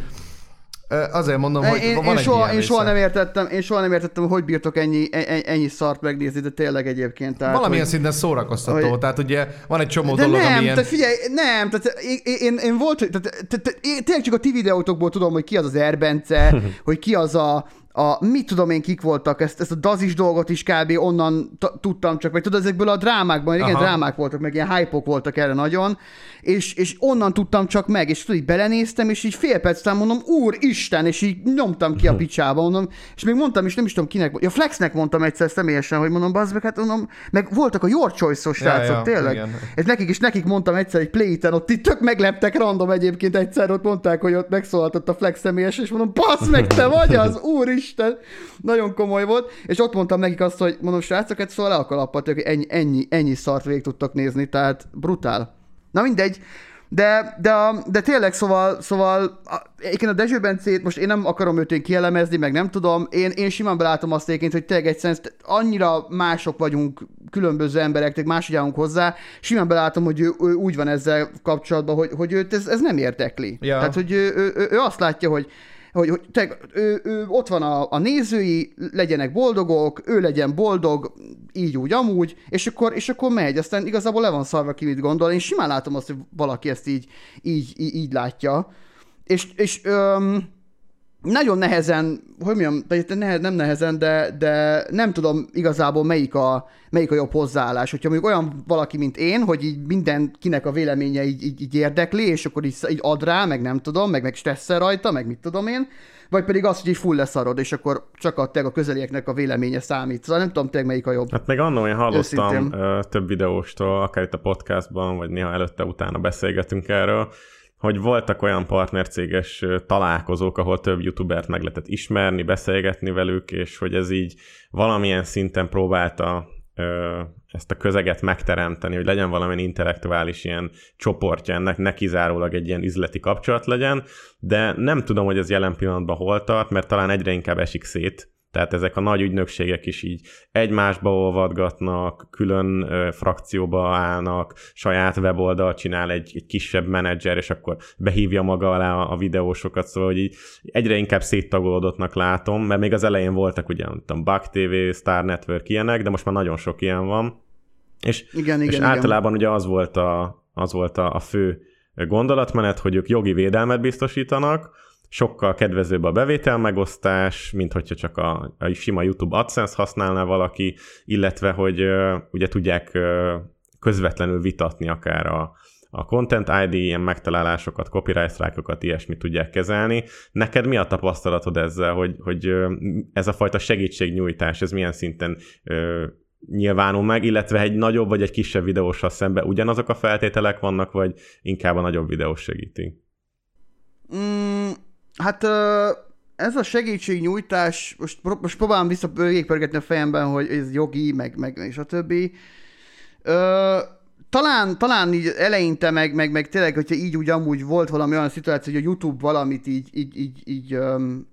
azért mondom, hogy én, van én, egy soha, én soha nem értettem, én soha nem értettem, hogy bírtok ennyi, ennyi, ennyi szart megnézni, de tényleg egyébként. Tehát, Valamilyen hogy... szinten szórakoztató, hogy- tehát ugye van egy csomó De dolog, nem, ami ilyen... tehát figyelj, nem, tehát én, én, én volt, tehát, tehát, tehát én tényleg csak a ti videótokból tudom, hogy ki az az Erbence, hogy ki az a, a, mit tudom én, kik voltak, ezt, ezt a dazis dolgot is kb. onnan t- tudtam csak, meg tudod, ezekből a drámákban, igen, Aha. drámák voltak, meg ilyen hype voltak erre nagyon, és, és onnan tudtam csak meg, és tudod, így belenéztem, és így fél perc után mondom, úr Isten, és így nyomtam ki a picsába, mondom, és még mondtam, és nem is tudom kinek, ja Flexnek mondtam egyszer személyesen, hogy mondom, bazd meg, hát mondom, meg voltak a Your Choice-os Ja, srácok, ja, tényleg. igen. Ez nekik is, nekik mondtam egyszer egy play ott itt tök megleptek random egyébként egyszer, ott mondták, hogy ott megszólaltott a Flex személyes, és mondom, passz meg, te vagy az, úristen! Nagyon komoly volt, és ott mondtam nekik azt, hogy mondom, srácok, hát szóval le a kalappal, ennyi, ennyi, ennyi szart végig tudtak nézni, tehát brutál. Na mindegy, de, de, de tényleg, szóval, szóval egyébként a Dezső Bencét, most én nem akarom őt én kielemezni, meg nem tudom, én, én simán belátom azt egyébként, hogy tényleg egyszerűen annyira mások vagyunk, különböző emberek, tényleg máshogy állunk hozzá, simán belátom, hogy ő, ő úgy van ezzel kapcsolatban, hogy, hogy őt ez, ez nem érdekli. Ja. Tehát, hogy ő, ő, ő, ő azt látja, hogy hogy, hogy te, ő, ő, ott van a, a nézői, legyenek boldogok, ő legyen boldog, így úgy, amúgy, és akkor, és akkor megy, aztán igazából le van szarva ki, mit gondol. Én simán látom azt, hogy valaki ezt így, így, így, így látja. És, és öm, nagyon nehezen, hogy mondjam, nem nehezen, de, de nem tudom igazából melyik a, melyik a jobb hozzáállás. Hogyha mondjuk olyan valaki, mint én, hogy így mindenkinek a véleménye így, így, így érdekli, és akkor így, így ad rá, meg nem tudom, meg, meg stresszel rajta, meg mit tudom én, vagy pedig az, hogy így full leszarod, és akkor csak a, tényleg a közelieknek a véleménye számít. Szóval nem tudom tényleg melyik a jobb. Hát meg annól én hallottam Őszintén. több videóstól, akár itt a podcastban, vagy néha előtte-utána beszélgetünk erről, hogy voltak olyan partnercéges találkozók, ahol több youtubert meg lehetett ismerni, beszélgetni velük, és hogy ez így valamilyen szinten próbálta ö, ezt a közeget megteremteni, hogy legyen valamilyen intellektuális ilyen csoportja ennek, ne kizárólag egy ilyen üzleti kapcsolat legyen, de nem tudom, hogy ez jelen pillanatban hol tart, mert talán egyre inkább esik szét, tehát ezek a nagy ügynökségek is így egymásba olvadgatnak, külön ö, frakcióba állnak, saját weboldal csinál egy, egy kisebb menedzser, és akkor behívja maga alá a, a videósokat, szóval hogy így egyre inkább széttagolódottnak látom, mert még az elején voltak ugye, nem tudom, Bug TV, Star Network ilyenek, de most már nagyon sok ilyen van. És, Igen, és igen, igen. általában ugye az volt a, az volt a, a fő gondolatmenet, hogy ők jogi védelmet biztosítanak, sokkal kedvezőbb a bevételmegosztás, mint hogyha csak a, a sima YouTube AdSense használná valaki, illetve hogy ö, ugye tudják közvetlenül vitatni akár a, a Content ID ilyen megtalálásokat, copyright strike-okat, ilyesmit tudják kezelni. Neked mi a tapasztalatod ezzel, hogy, hogy ez a fajta segítségnyújtás, ez milyen szinten nyilvánul meg, illetve egy nagyobb vagy egy kisebb videóssal szemben ugyanazok a feltételek vannak, vagy inkább a nagyobb videós segíti? Mm, hát ez a segítségnyújtás, most, most próbálom vissza végigpörgetni a fejemben, hogy ez jogi, meg, meg és a többi. Talán, talán így eleinte, meg, meg, meg tényleg, hogyha így úgy amúgy volt valami olyan szituáció, hogy a YouTube valamit így, így, így, így öm,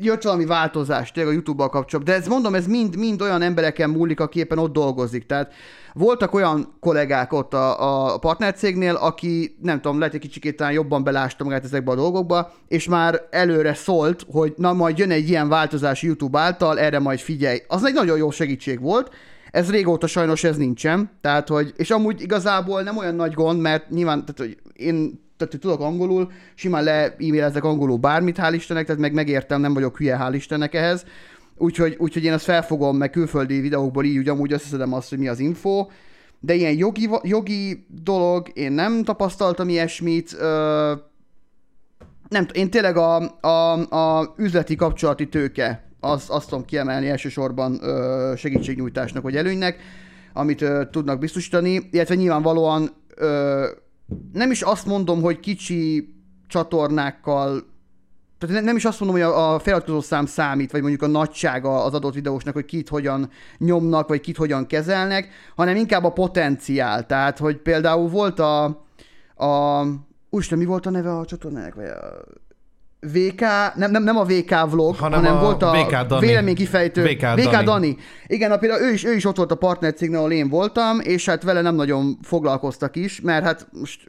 jött valami változás tényleg a YouTube-bal kapcsolatban, de ez mondom, ez mind, mind olyan embereken múlik, aki éppen ott dolgozik. Tehát voltak olyan kollégák ott a, a partnercégnél, aki nem tudom, lehet egy kicsikét talán jobban belásta magát ezekbe a dolgokba, és már előre szólt, hogy na majd jön egy ilyen változás YouTube által, erre majd figyelj. Az egy nagyon jó segítség volt, ez régóta sajnos ez nincsen, tehát hogy, és amúgy igazából nem olyan nagy gond, mert nyilván, tehát hogy én tehát, tudok angolul, simán le e-mailezek angolul bármit, hál' Istennek, tehát meg megértem, nem vagyok hülye, hál' Istennek ehhez, úgyhogy, úgyhogy én azt felfogom, meg külföldi videókból így, úgy amúgy összeszedem azt, hogy mi az info, de ilyen jogi, jogi dolog, én nem tapasztaltam ilyesmit, ö, nem, én tényleg a, a, a üzleti kapcsolati tőke, azt, azt tudom kiemelni elsősorban ö, segítségnyújtásnak vagy előnynek, amit ö, tudnak biztosítani, illetve nyilvánvalóan ö, nem is azt mondom, hogy kicsi csatornákkal tehát ne- nem is azt mondom, hogy a, a feliratkozó szám számít, vagy mondjuk a nagysága az adott videósnak, hogy kit hogyan nyomnak, vagy kit hogyan kezelnek, hanem inkább a potenciál. Tehát, hogy például volt a, a Úristen, mi volt a neve a csatornának? Vagy a VK, nem, nem, nem a VK vlog, Hanem hanem, a volt a VK Dani. véleménykifejtő. VK VK Dani. Dani. Igen, a, például ő is, ő is ott volt a partnercégnél, ahol én voltam, és hát vele nem nagyon foglalkoztak is, mert hát most,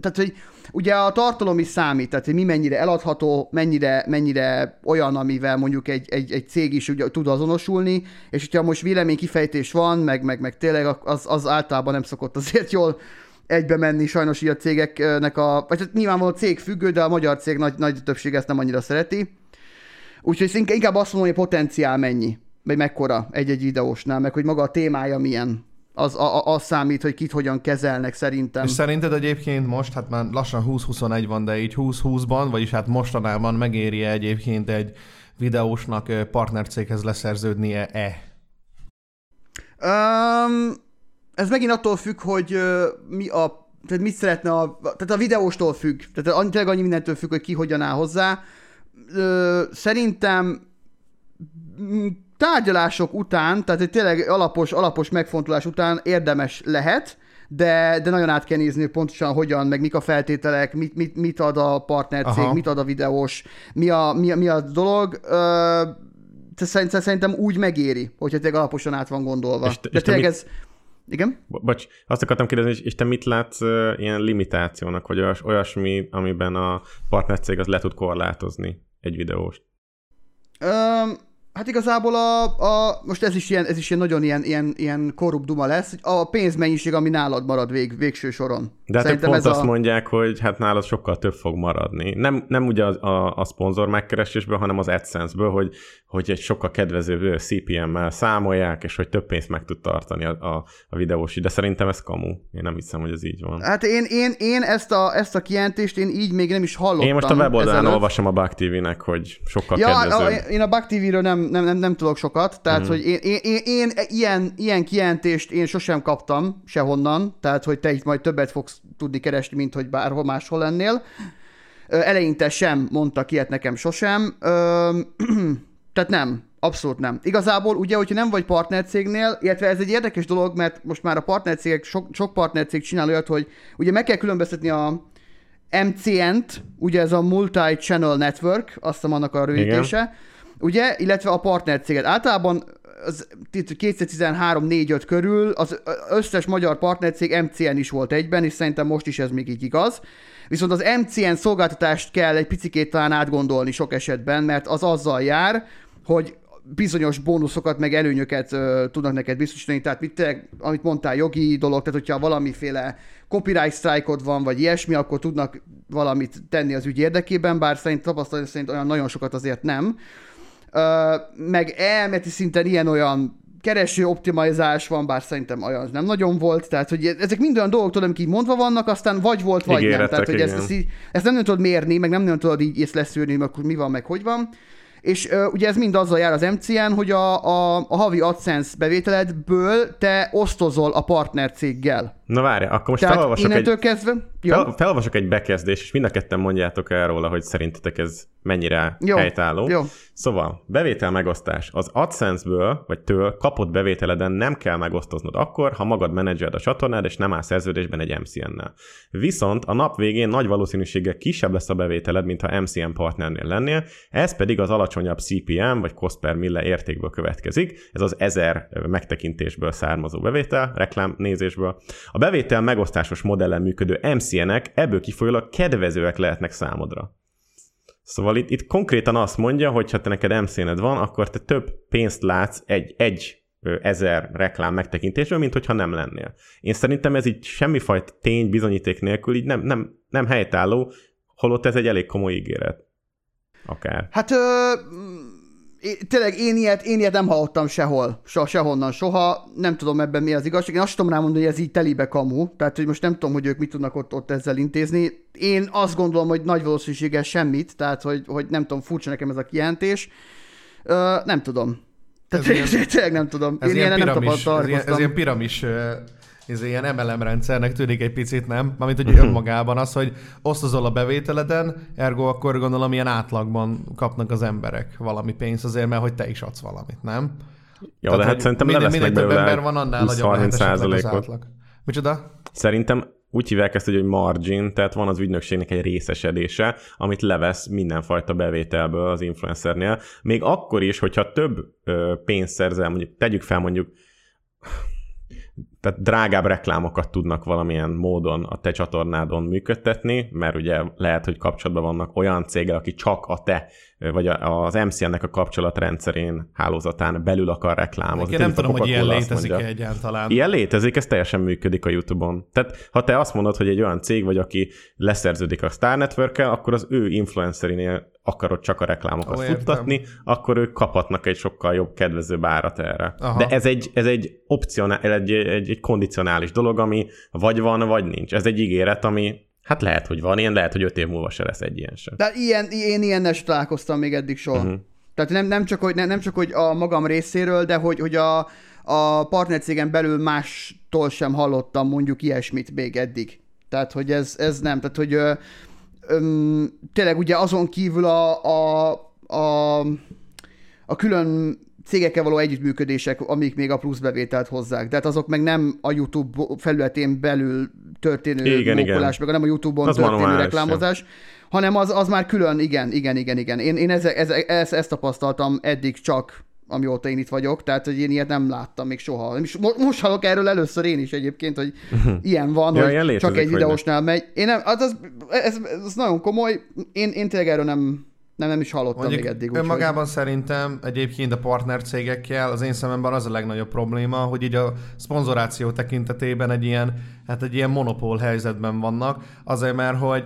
tehát hogy ugye a tartalom is számít, tehát hogy mi mennyire eladható, mennyire, mennyire olyan, amivel mondjuk egy, egy, egy cég is ugye tud azonosulni, és hogyha most véleménykifejtés van, meg, meg, meg tényleg az, az általában nem szokott azért jól egybe menni sajnos így a cégeknek a, vagy hát nyilvánvalóan a cég függő, de a magyar cég nagy, nagy többség ezt nem annyira szereti. Úgyhogy inkább- azt mondom, hogy a potenciál mennyi, vagy mekkora egy-egy videósnál, meg hogy maga a témája milyen. Az, a, az számít, hogy kit hogyan kezelnek szerintem. És szerinted egyébként most, hát már lassan 20-21 van, de így 20-20-ban, vagyis hát mostanában megéri egyébként egy videósnak partnercéghez leszerződnie-e? Um, ez megint attól függ, hogy mi a tehát mit szeretne a, tehát a videóstól függ, tehát annyi, tényleg annyi mindentől függ, hogy ki hogyan áll hozzá. Ö, szerintem tárgyalások után, tehát egy tényleg alapos, alapos megfontolás után érdemes lehet, de, de nagyon át kell nézni, pontosan hogyan, meg mik a feltételek, mit, mit, mit ad a partnercég, Aha. mit ad a videós, mi a, mi a, mi a dolog. Ö, te szerint- szerintem úgy megéri, hogyha tényleg alaposan át van gondolva. És te- de és te mit- ez... Igen? Bo- Bocs, azt akartam kérdezni, és- te mit látsz uh, ilyen limitációnak, vagy olyas, olyasmi, amiben a partnercég az le tud korlátozni egy videóst? Öm, hát igazából a, a, most ez is ilyen, ez is ilyen nagyon ilyen, ilyen, ilyen korrupt duma lesz, hogy a pénzmennyiség, ami nálad marad vég, végső soron. De hát pont ez azt a... mondják, hogy hát nálad sokkal több fog maradni. Nem, nem ugye a, a, a szponzor megkeresésből, hanem az AdSense-ből, hogy, hogy egy sokkal kedvezőbb CPM-mel számolják, és hogy több pénzt meg tud tartani a, a, a videós. De szerintem ez kamu. Én nem hiszem, hogy ez így van. Hát én, én, én ezt, a, ezt a kijelentést én így még nem is hallottam. Én most a weboldalán ezelőtt. olvasom a Bug TV-nek, hogy sokkal Ja, kedvezőbb. a, én a Bug TV-ről nem, nem, nem, nem tudok sokat, tehát mm. hogy én, én, én, én ilyen, ilyen kijelentést én sosem kaptam sehonnan, tehát hogy te itt majd többet fogsz tudni keresni, mint hogy bárhol máshol lennél. Eleinte sem mondtak ilyet nekem sosem, tehát nem, abszolút nem. Igazából ugye, hogyha nem vagy partnercégnél, illetve ez egy érdekes dolog, mert most már a partnercégek, sok, sok partnercég csinál olyat, hogy ugye meg kell különböztetni a MCN-t, ugye ez a Multi-Channel Network, azt hiszem annak a rövidítése. Ugye, illetve a partnercéget. Általában az 2013-4-5 körül az összes magyar partnercég MCN is volt egyben, és szerintem most is ez még így igaz. Viszont az MCN szolgáltatást kell egy picikét talán átgondolni sok esetben, mert az azzal jár, hogy bizonyos bónuszokat, meg előnyöket ö, tudnak neked biztosítani, tehát mit te, amit mondtál, jogi dolog, tehát hogyha valamiféle copyright strike van, vagy ilyesmi, akkor tudnak valamit tenni az ügy érdekében, bár szerint tapasztalat szerint olyan nagyon sokat azért nem. Meg elméleti szinten ilyen-olyan kereső optimalizás van, bár szerintem olyan nem nagyon volt, tehát hogy ezek mind olyan dolgok, tudom, így mondva vannak, aztán vagy volt, vagy Ígéretek, nem. Tehát, hogy ezt, igen. ezt, így, ezt nem nagyon tudod mérni, meg nem nagyon tudod így ezt leszűrni, meg mi van, meg hogy van. És ö, ugye ez mind azzal jár az MCN, hogy a, a, a havi AdSense bevételedből te osztozol a partnercéggel. Na várj, akkor most Tehát felolvasok egy, kezdve... Jó, fel, felolvasok egy bekezdést, és mind a ketten mondjátok el róla, hogy szerintetek ez mennyire Jó, helytálló. jó. Szóval, bevétel megosztás. Az AdSense-ből, vagy től kapott bevételeden nem kell megosztoznod akkor, ha magad menedzseled a csatornád, és nem áll szerződésben egy MCN-nel. Viszont a nap végén nagy valószínűséggel kisebb lesz a bevételed, mint ha MCN partnernél lennél, ez pedig az alacsonyabb CPM, vagy cost per mille értékből következik. Ez az 1000 megtekintésből származó bevétel, reklámnézésből. A bevétel megosztásos modellen működő MCN-ek ebből kifolyólag kedvezőek lehetnek számodra. Szóval itt, itt konkrétan azt mondja, hogy ha te neked MCN-ed van, akkor te több pénzt látsz egy, egy ezer reklám megtekintésből, mint hogyha nem lennél. Én szerintem ez így semmifajta tény, bizonyíték nélkül így nem, nem, nem helytálló, holott ez egy elég komoly ígéret. Akár. Hát ö, é- tényleg én ilyet, én ilyet nem hallottam sehol, so, sehonnan, soha. Nem tudom ebben mi az igazság. Én azt tudom rámondani, hogy ez így telibe kamu. Tehát, hogy most nem tudom, hogy ők mit tudnak ott, ott ezzel intézni. Én azt gondolom, hogy nagy valószínűséggel semmit, tehát, hogy, hogy nem tudom, furcsa nekem ez a kijelentés. Ö, nem tudom. Tehát Ez ilyen- tényleg nem tudom. Ez én ilyen, ilyen nem piramis, ez, ilyen, ez ilyen piramis ez ilyen MLM rendszernek tűnik egy picit, nem? Mármint, hogy önmagában az, hogy osztozol a bevételeden, ergo akkor gondolom ilyen átlagban kapnak az emberek valami pénzt azért, mert hogy te is adsz valamit, nem? Jó, de hát szerintem levesznek minél több ember van, annál nagyobb lehet 20-30 esetleg az százalékot. átlag. Micsoda? Szerintem úgy hívják ezt, hogy margin, tehát van az ügynökségnek egy részesedése, amit levesz mindenfajta bevételből az influencernél. Még akkor is, hogyha több pénzt szerzel, mondjuk tegyük fel mondjuk tehát drágább reklámokat tudnak valamilyen módon a te csatornádon működtetni, mert ugye lehet, hogy kapcsolatban vannak olyan céggel, aki csak a te, vagy az MCN-nek a kapcsolatrendszerén, hálózatán belül akar reklámozni. Én nem tudom, hogy ilyen Coca-Cola azt létezik mondja. egyáltalán. Ilyen létezik, ez teljesen működik a YouTube-on. Tehát ha te azt mondod, hogy egy olyan cég vagy, aki leszerződik a Star network akkor az ő influencerinél akarod csak a reklámokat Ó, értem. futtatni, akkor ők kaphatnak egy sokkal jobb, kedvezőbb árat erre. Aha. De ez egy, ez egy opcionál, egy, egy, egy kondicionális dolog, ami vagy van, vagy nincs. Ez egy ígéret, ami hát lehet, hogy van ilyen, lehet, hogy öt év múlva se lesz egy ilyen sem. De ilyen, én ilyennel sem találkoztam még eddig soha. Uh-huh. Tehát nem, nem, csak, hogy, nem, nem csak hogy a magam részéről, de hogy, hogy a, a partnercégen belül mástól sem hallottam mondjuk ilyesmit még eddig. Tehát, hogy ez, ez nem, tehát, hogy ö, öm, tényleg ugye azon kívül a, a, a, a külön cégekkel való együttműködések, amik még a plusz bevételt hozzák. Tehát azok meg nem a YouTube felületén belül történő Igen, igen. mókolás, meg nem a YouTube-on Az történő reklámozás, hanem az, az már külön, igen, igen, igen, igen. Én, én eze, eze, ezt, ezt tapasztaltam eddig csak, amióta én itt vagyok, tehát hogy én ilyet nem láttam még soha. Mo- most hallok erről először én is egyébként, hogy ilyen van, Ja, hogy csak egy videósnál megy. Én nem, az, az, ez, ez nagyon komoly, én, én tényleg erről nem, nem, nem is hallottam Mondjuk még eddig. önmagában szerintem egyébként a partnercégekkel az én szememben az a legnagyobb probléma, hogy így a szponzoráció tekintetében egy ilyen, hát egy ilyen monopól helyzetben vannak, azért mert, hogy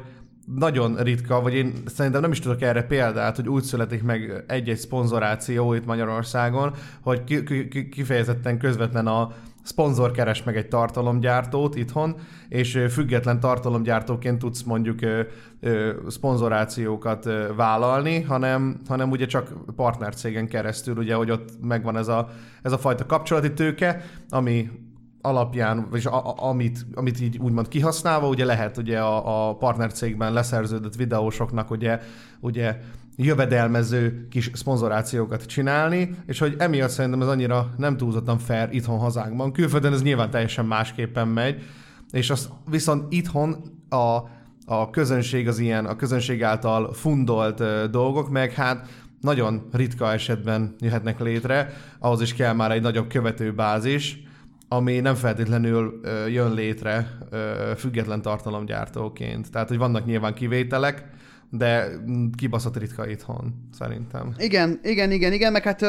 nagyon ritka, vagy én szerintem nem is tudok erre példát, hogy úgy születik meg egy-egy szponzoráció itt Magyarországon, hogy ki- ki- kifejezetten közvetlen a szponzor keres meg egy tartalomgyártót itthon, és független tartalomgyártóként tudsz mondjuk szponzorációkat vállalni, hanem, hanem ugye csak partnercégen keresztül, ugye, hogy ott megvan ez a, ez a fajta kapcsolati tőke, ami alapján, vagy a, a, amit, amit így úgymond kihasználva, ugye lehet ugye a, a partnercégben leszerződött videósoknak ugye, ugye jövedelmező kis szponzorációkat csinálni, és hogy emiatt szerintem ez annyira nem túlzottan fair itthon hazánkban. Külföldön ez nyilván teljesen másképpen megy, és az viszont itthon a, a közönség az ilyen, a közönség által fundolt dolgok, meg hát nagyon ritka esetben jöhetnek létre, ahhoz is kell már egy nagyobb követőbázis, ami nem feltétlenül jön létre független tartalomgyártóként. Tehát, hogy vannak nyilván kivételek, de kibaszott ritka itthon, szerintem. Igen, igen, igen, igen, meg hát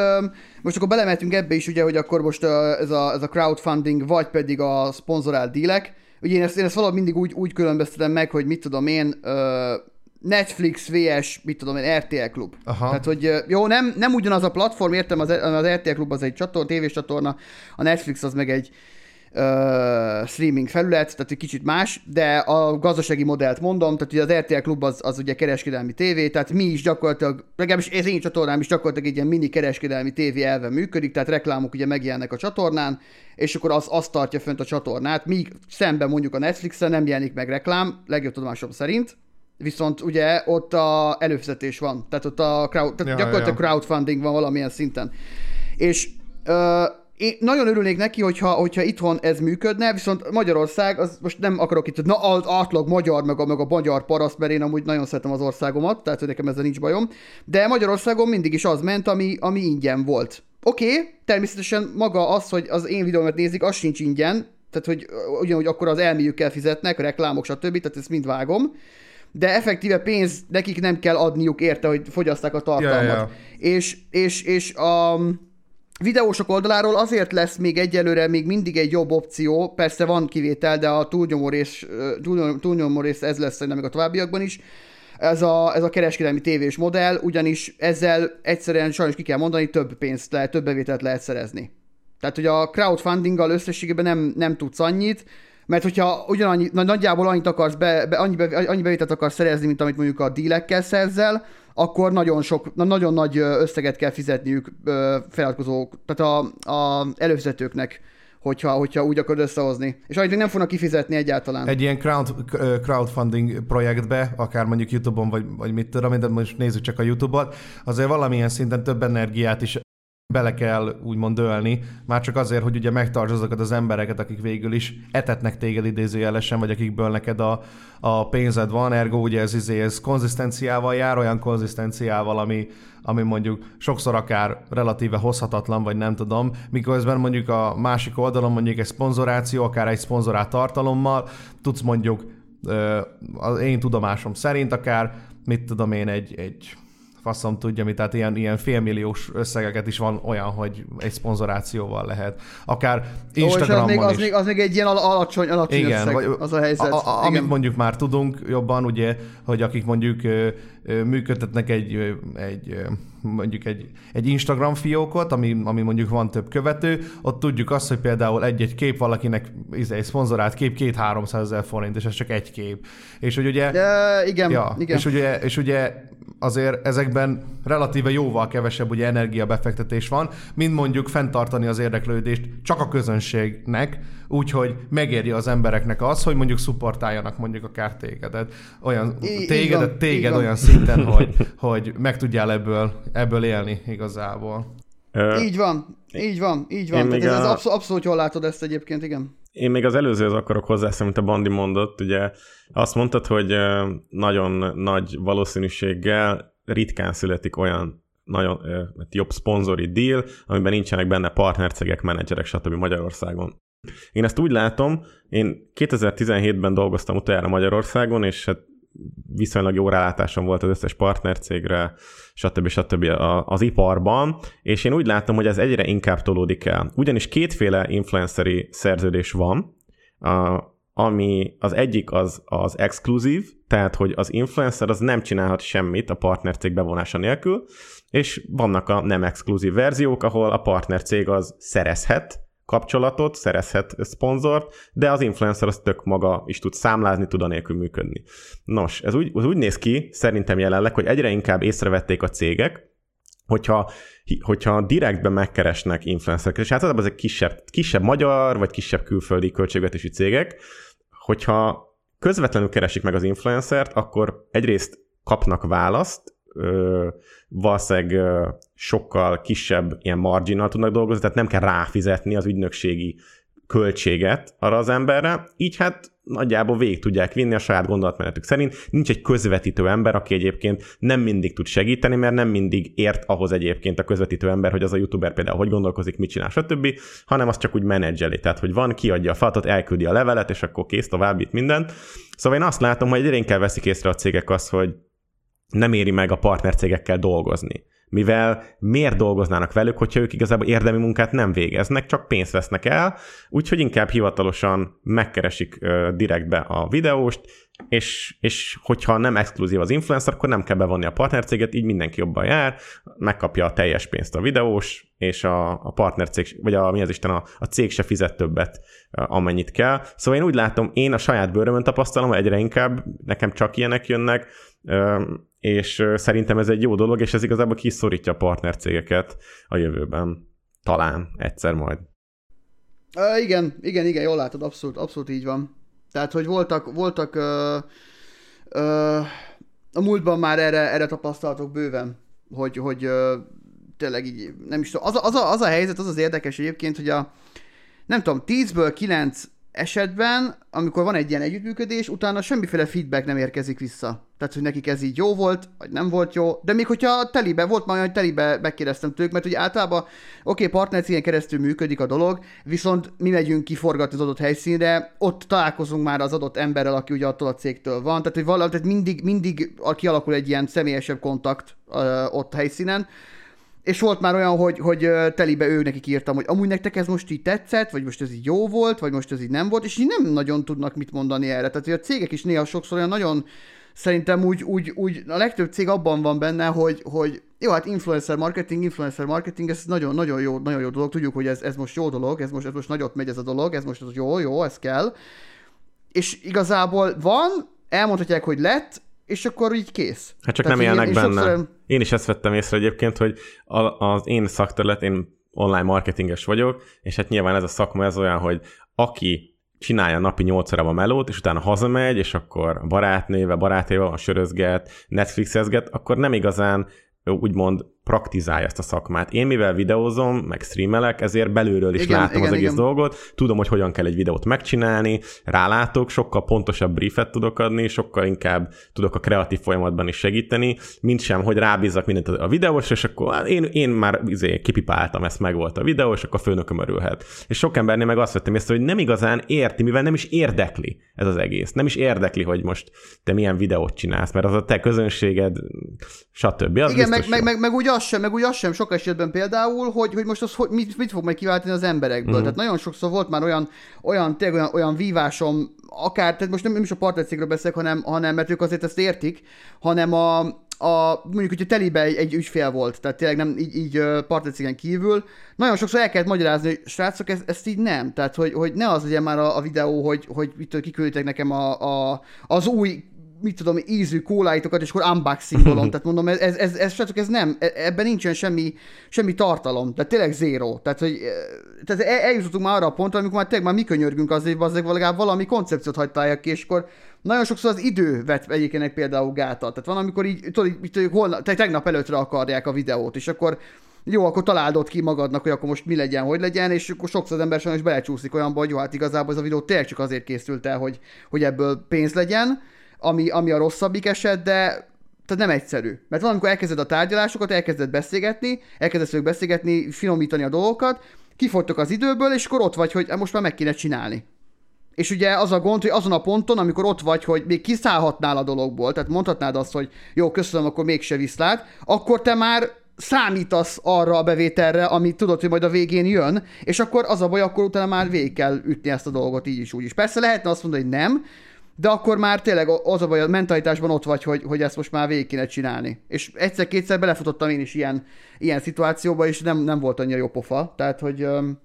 most akkor belemeltünk ebbe is, ugye, hogy akkor most ez, a, ez a crowdfunding, vagy pedig a szponzorált dílek. Ugye én ezt, én ezt valahogy mindig úgy, úgy különböztetem meg, hogy mit tudom én, Netflix vs. mit tudom én, RTL klub. Aha. Tehát, hogy jó, nem, nem ugyanaz a platform, értem, az, az RTL klub az egy csatorna, tévés csatorna, a Netflix az meg egy ö, streaming felület, tehát egy kicsit más, de a gazdasági modellt mondom, tehát ugye az RTL Klub az, az ugye kereskedelmi tévé, tehát mi is gyakorlatilag, legalábbis ez én csatornám is gyakorlatilag egy ilyen mini kereskedelmi tévé elve működik, tehát reklámok ugye megjelennek a csatornán, és akkor az, az tartja fönt a csatornát, míg szemben mondjuk a Netflixen nem jelenik meg reklám, legjobb tudomásom szerint, viszont ugye ott a előfizetés van, tehát ott a crowd, tehát Ja, gyakorlatilag ja. crowdfunding van valamilyen szinten. És ö, én nagyon örülnék neki, hogyha, hogyha itthon ez működne, viszont Magyarország, az most nem akarok itt, na az átlag magyar, meg a, meg a magyar paraszt, mert én amúgy nagyon szeretem az országomat, tehát hogy nekem ezzel nincs bajom, de Magyarországon mindig is az ment, ami, ami ingyen volt. Oké, okay, természetesen maga az, hogy az én videómat nézik, az sincs ingyen, tehát hogy ugyanúgy akkor az elméjükkel fizetnek, a reklámok, stb., tehát ezt mind vágom, de effektíve pénz nekik nem kell adniuk érte, hogy fogyaszták a tartalmat. Ja, ja. És, és, és a videósok oldaláról azért lesz még egyelőre még mindig egy jobb opció, persze van kivétel, de a túlnyomó rész, túlnyomó rész ez lesz szerintem még a továbbiakban is, ez a, ez a kereskedelmi tévés modell, ugyanis ezzel egyszerűen sajnos ki kell mondani, több pénzt lehet, több bevételt lehet szerezni. Tehát, hogy a crowdfundinggal összességében nem, nem tudsz annyit, mert hogyha ugyanannyi, na- nagyjából annyit akarsz be, be, annyi, be, annyi bevételt akarsz szerezni, mint amit mondjuk a dílekkel szerzel, akkor nagyon sok, na- nagyon nagy összeget kell fizetniük ö, feliratkozók, tehát a, a előfizetőknek, hogyha, hogyha úgy akarod összehozni. És annyit nem fognak kifizetni egyáltalán. Egy ilyen crowd, crowdfunding projektbe, akár mondjuk YouTube-on, vagy, vagy mit tudom, de most nézzük csak a YouTube-ot, azért valamilyen szinten több energiát is bele kell úgymond dölni, már csak azért, hogy ugye megtartsd azokat az embereket, akik végül is etetnek téged idézőjelesen, vagy akikből neked a, a pénzed van, ergo ugye ez, izé, ez konzisztenciával jár, olyan konzisztenciával, ami, ami mondjuk sokszor akár relatíve hozhatatlan, vagy nem tudom, miközben mondjuk a másik oldalon mondjuk egy szponzoráció, akár egy szponzorált tartalommal, tudsz mondjuk az én tudomásom szerint akár, mit tudom én, egy, egy faszom tudja mi, tehát ilyen, ilyen félmilliós összegeket is van olyan, hogy egy szponzorációval lehet. Akár Instagramon Ó, és az még, is. az, még, az még egy ilyen al- alacsony, alacsony Igen, összeg, vagy, az a helyzet. A, a, Igen. amit mondjuk már tudunk jobban, ugye, hogy akik mondjuk működtetnek egy, egy mondjuk egy, egy Instagram fiókot, ami, ami mondjuk van több követő, ott tudjuk azt, hogy például egy-egy kép valakinek izé, egy szponzorált kép két-háromszáz ezer forint, és ez csak egy kép. És hogy ugye... De, igen, Ja, igen. És, ugye, és ugye azért ezekben relatíve jóval kevesebb ugye energiabefektetés van, mint mondjuk fenntartani az érdeklődést csak a közönségnek, úgyhogy megéri az embereknek az, hogy mondjuk szupportáljanak mondjuk akár tégedet. Olyan, így tégedet, van, téged van. olyan szinten, hogy, hogy meg tudjál ebből, ebből élni igazából. Ö, Így van, így van, így van. Tehát ez, ez a- abszol- abszolút jól látod ezt egyébként, igen. Én még az előzőhöz akarok hozzászólni, mint a Bandi mondott. Ugye azt mondtad, hogy nagyon nagy valószínűséggel ritkán születik olyan nagyon ö, jobb szponzori deal, amiben nincsenek benne partnercegek, menedzserek, stb. Magyarországon. Én ezt úgy látom, én 2017-ben dolgoztam utoljára Magyarországon, és hát viszonylag jó rálátásom volt az összes partnercégre, stb. stb. az iparban, és én úgy látom, hogy ez egyre inkább tolódik el. Ugyanis kétféle influenceri szerződés van, ami az egyik az az exkluzív, tehát hogy az influencer az nem csinálhat semmit a partnercég bevonása nélkül, és vannak a nem exkluzív verziók, ahol a partnercég az szerezhet kapcsolatot, szerezhet szponzort, de az influencer az tök maga is tud számlázni, tud anélkül működni. Nos, ez úgy, az úgy néz ki, szerintem jelenleg, hogy egyre inkább észrevették a cégek, hogyha, hogyha direktben megkeresnek influencereket, és általában ezek kisebb, kisebb magyar vagy kisebb külföldi költségvetési cégek, hogyha közvetlenül keresik meg az influencert, akkor egyrészt kapnak választ, valószínűleg sokkal kisebb ilyen marginnal tudnak dolgozni, tehát nem kell ráfizetni az ügynökségi költséget arra az emberre, így hát nagyjából végig tudják vinni a saját gondolatmenetük szerint. Nincs egy közvetítő ember, aki egyébként nem mindig tud segíteni, mert nem mindig ért ahhoz egyébként a közvetítő ember, hogy az a youtuber például hogy gondolkozik, mit csinál, stb., hanem az csak úgy menedzseli. Tehát, hogy van, kiadja a feladatot, elküldi a levelet, és akkor kész, tovább itt mindent. Szóval én azt látom, hogy egyre inkább veszik észre a cégek azt, hogy nem éri meg a partnercégekkel dolgozni. Mivel miért dolgoznának velük, hogyha ők igazából érdemi munkát nem végeznek, csak pénzt vesznek el, úgyhogy inkább hivatalosan megkeresik direktbe a videóst, és, és hogyha nem exkluzív az influencer, akkor nem kell bevonni a partnercéget, így mindenki jobban jár, megkapja a teljes pénzt a videós, és a, a partnercég, vagy a, mi az Isten, a, a cég se fizet többet, amennyit kell. Szóval én úgy látom, én a saját bőrömön tapasztalom, egyre inkább nekem csak ilyenek jönnek, és szerintem ez egy jó dolog, és ez igazából kiszorítja a partnercégeket a jövőben. Talán egyszer majd. Ö, igen, igen, igen, jól látod, abszolút, abszolút így van. Tehát, hogy voltak, voltak ö, ö, a múltban már erre, erre tapasztalatok bőven, hogy, hogy ö, tényleg így, nem is tudom, az, a- az, a, az a helyzet, az az érdekes egyébként, hogy a, nem tudom, 10-ből 9 esetben, amikor van egy ilyen együttműködés, utána semmiféle feedback nem érkezik vissza. Tehát, hogy nekik ez így jó volt, vagy nem volt jó. De még hogyha telibe, volt már olyan, hogy telibe megkérdeztem tőlük, mert ugye általában, oké, okay, partnercégen keresztül működik a dolog, viszont mi megyünk kiforgatni az adott helyszínre, ott találkozunk már az adott emberrel, aki ugye attól a cégtől van. Tehát, hogy valami, tehát mindig, mindig kialakul egy ilyen személyesebb kontakt ö, ott helyszínen. És volt már olyan, hogy, hogy telibe ő nekik írtam, hogy amúgy nektek ez most így tetszett, vagy most ez így jó volt, vagy most ez így nem volt, és így nem nagyon tudnak mit mondani erre. Tehát a cégek is néha sokszor olyan nagyon, szerintem úgy, úgy, úgy a legtöbb cég abban van benne, hogy, hogy jó, hát influencer marketing, influencer marketing, ez nagyon, nagyon jó, nagyon jó dolog, tudjuk, hogy ez, ez most jó dolog, ez most, ez most nagyot megy ez a dolog, ez most ez jó, jó, ez kell. És igazából van, elmondhatják, hogy lett, és akkor így kész. Hát csak Tehát nem élnek én benne. sokszor- Én is ezt vettem észre egyébként, hogy a, az én szakterület, én online marketinges vagyok, és hát nyilván ez a szakma ez olyan, hogy aki csinálja napi 8 órában melót, és utána hazamegy, és akkor barátnéve, barátéval van sörözget, Netflixezget, akkor nem igazán úgymond praktizálja ezt a szakmát. Én mivel videózom, meg streamelek, ezért belülről is igen, látom igen, az egész igen. dolgot, tudom, hogy hogyan kell egy videót megcsinálni, rálátok, sokkal pontosabb briefet tudok adni, sokkal inkább tudok a kreatív folyamatban is segíteni, mint sem, hogy rábízzak mindent a videós, és akkor én, én már izé, kipipáltam, ezt meg volt a videó, és akkor a főnököm örülhet. És sok embernél meg azt vettem észre, hogy nem igazán érti, mivel nem is érdekli ez az egész. Nem is érdekli, hogy most te milyen videót csinálsz, mert az a te közönséged, stb. Az Igen, meg, meg, meg, meg, úgy az sem, meg úgy az sem sok esetben például, hogy, hogy most az hogy, mit, mit fog majd kiváltani az emberekből. Mm. Tehát nagyon sokszor volt már olyan, olyan, tényleg olyan, olyan vívásom, akár, tehát most nem, nem is a partnercégről beszélek, hanem, hanem, mert ők azért ezt értik, hanem a, a, mondjuk, hogyha telibe egy, egy ügyfél volt, tehát tényleg nem így, így partnercégen kívül, nagyon sokszor el kellett magyarázni, hogy srácok, ez, ezt így nem. Tehát, hogy, hogy ne az legyen már a, a videó, hogy, hogy mit kiküldtek nekem a, a, az új mit tudom, ízű kóláitokat, és akkor unboxingolom. Tehát mondom, ez, ez, ez, ez, ez nem, e, ebben nincsen semmi, semmi tartalom. Tehát tényleg zéro. Tehát, hogy e, tehát eljutottunk már arra a pontra, amikor már tényleg már mi könyörgünk azért, azért legalább valami koncepciót hagytálják ki, és akkor nagyon sokszor az idő vet egyébként például gátat. Tehát van, amikor így, tudod, így, így holnap, tegnap előttre akarják a videót, és akkor jó, akkor találdod ki magadnak, hogy akkor most mi legyen, hogy legyen, és akkor sokszor az ember sajnos belecsúszik olyanba, hogy jó, hát igazából ez a videó tényleg csak azért készült el, hogy, hogy ebből pénz legyen, ami, ami a rosszabbik eset, de tehát nem egyszerű. Mert valamikor elkezded a tárgyalásokat, elkezded beszélgetni, elkezdesz ők beszélgetni, finomítani a dolgokat, kifogytok az időből, és akkor ott vagy, hogy most már meg kéne csinálni. És ugye az a gond, hogy azon a ponton, amikor ott vagy, hogy még kiszállhatnál a dologból, tehát mondhatnád azt, hogy jó, köszönöm, akkor mégse viszlát, akkor te már számítasz arra a bevételre, ami tudod, hogy majd a végén jön, és akkor az a baj, akkor utána már végig kell ütni ezt a dolgot így is úgy is. Persze lehetne azt mondani, hogy nem, de akkor már tényleg az a baj, a mentalitásban ott vagy, hogy, hogy ezt most már végig kéne csinálni. És egyszer-kétszer belefutottam én is ilyen, ilyen szituációba, és nem, nem volt annyira jó pofa. Tehát, hogy um,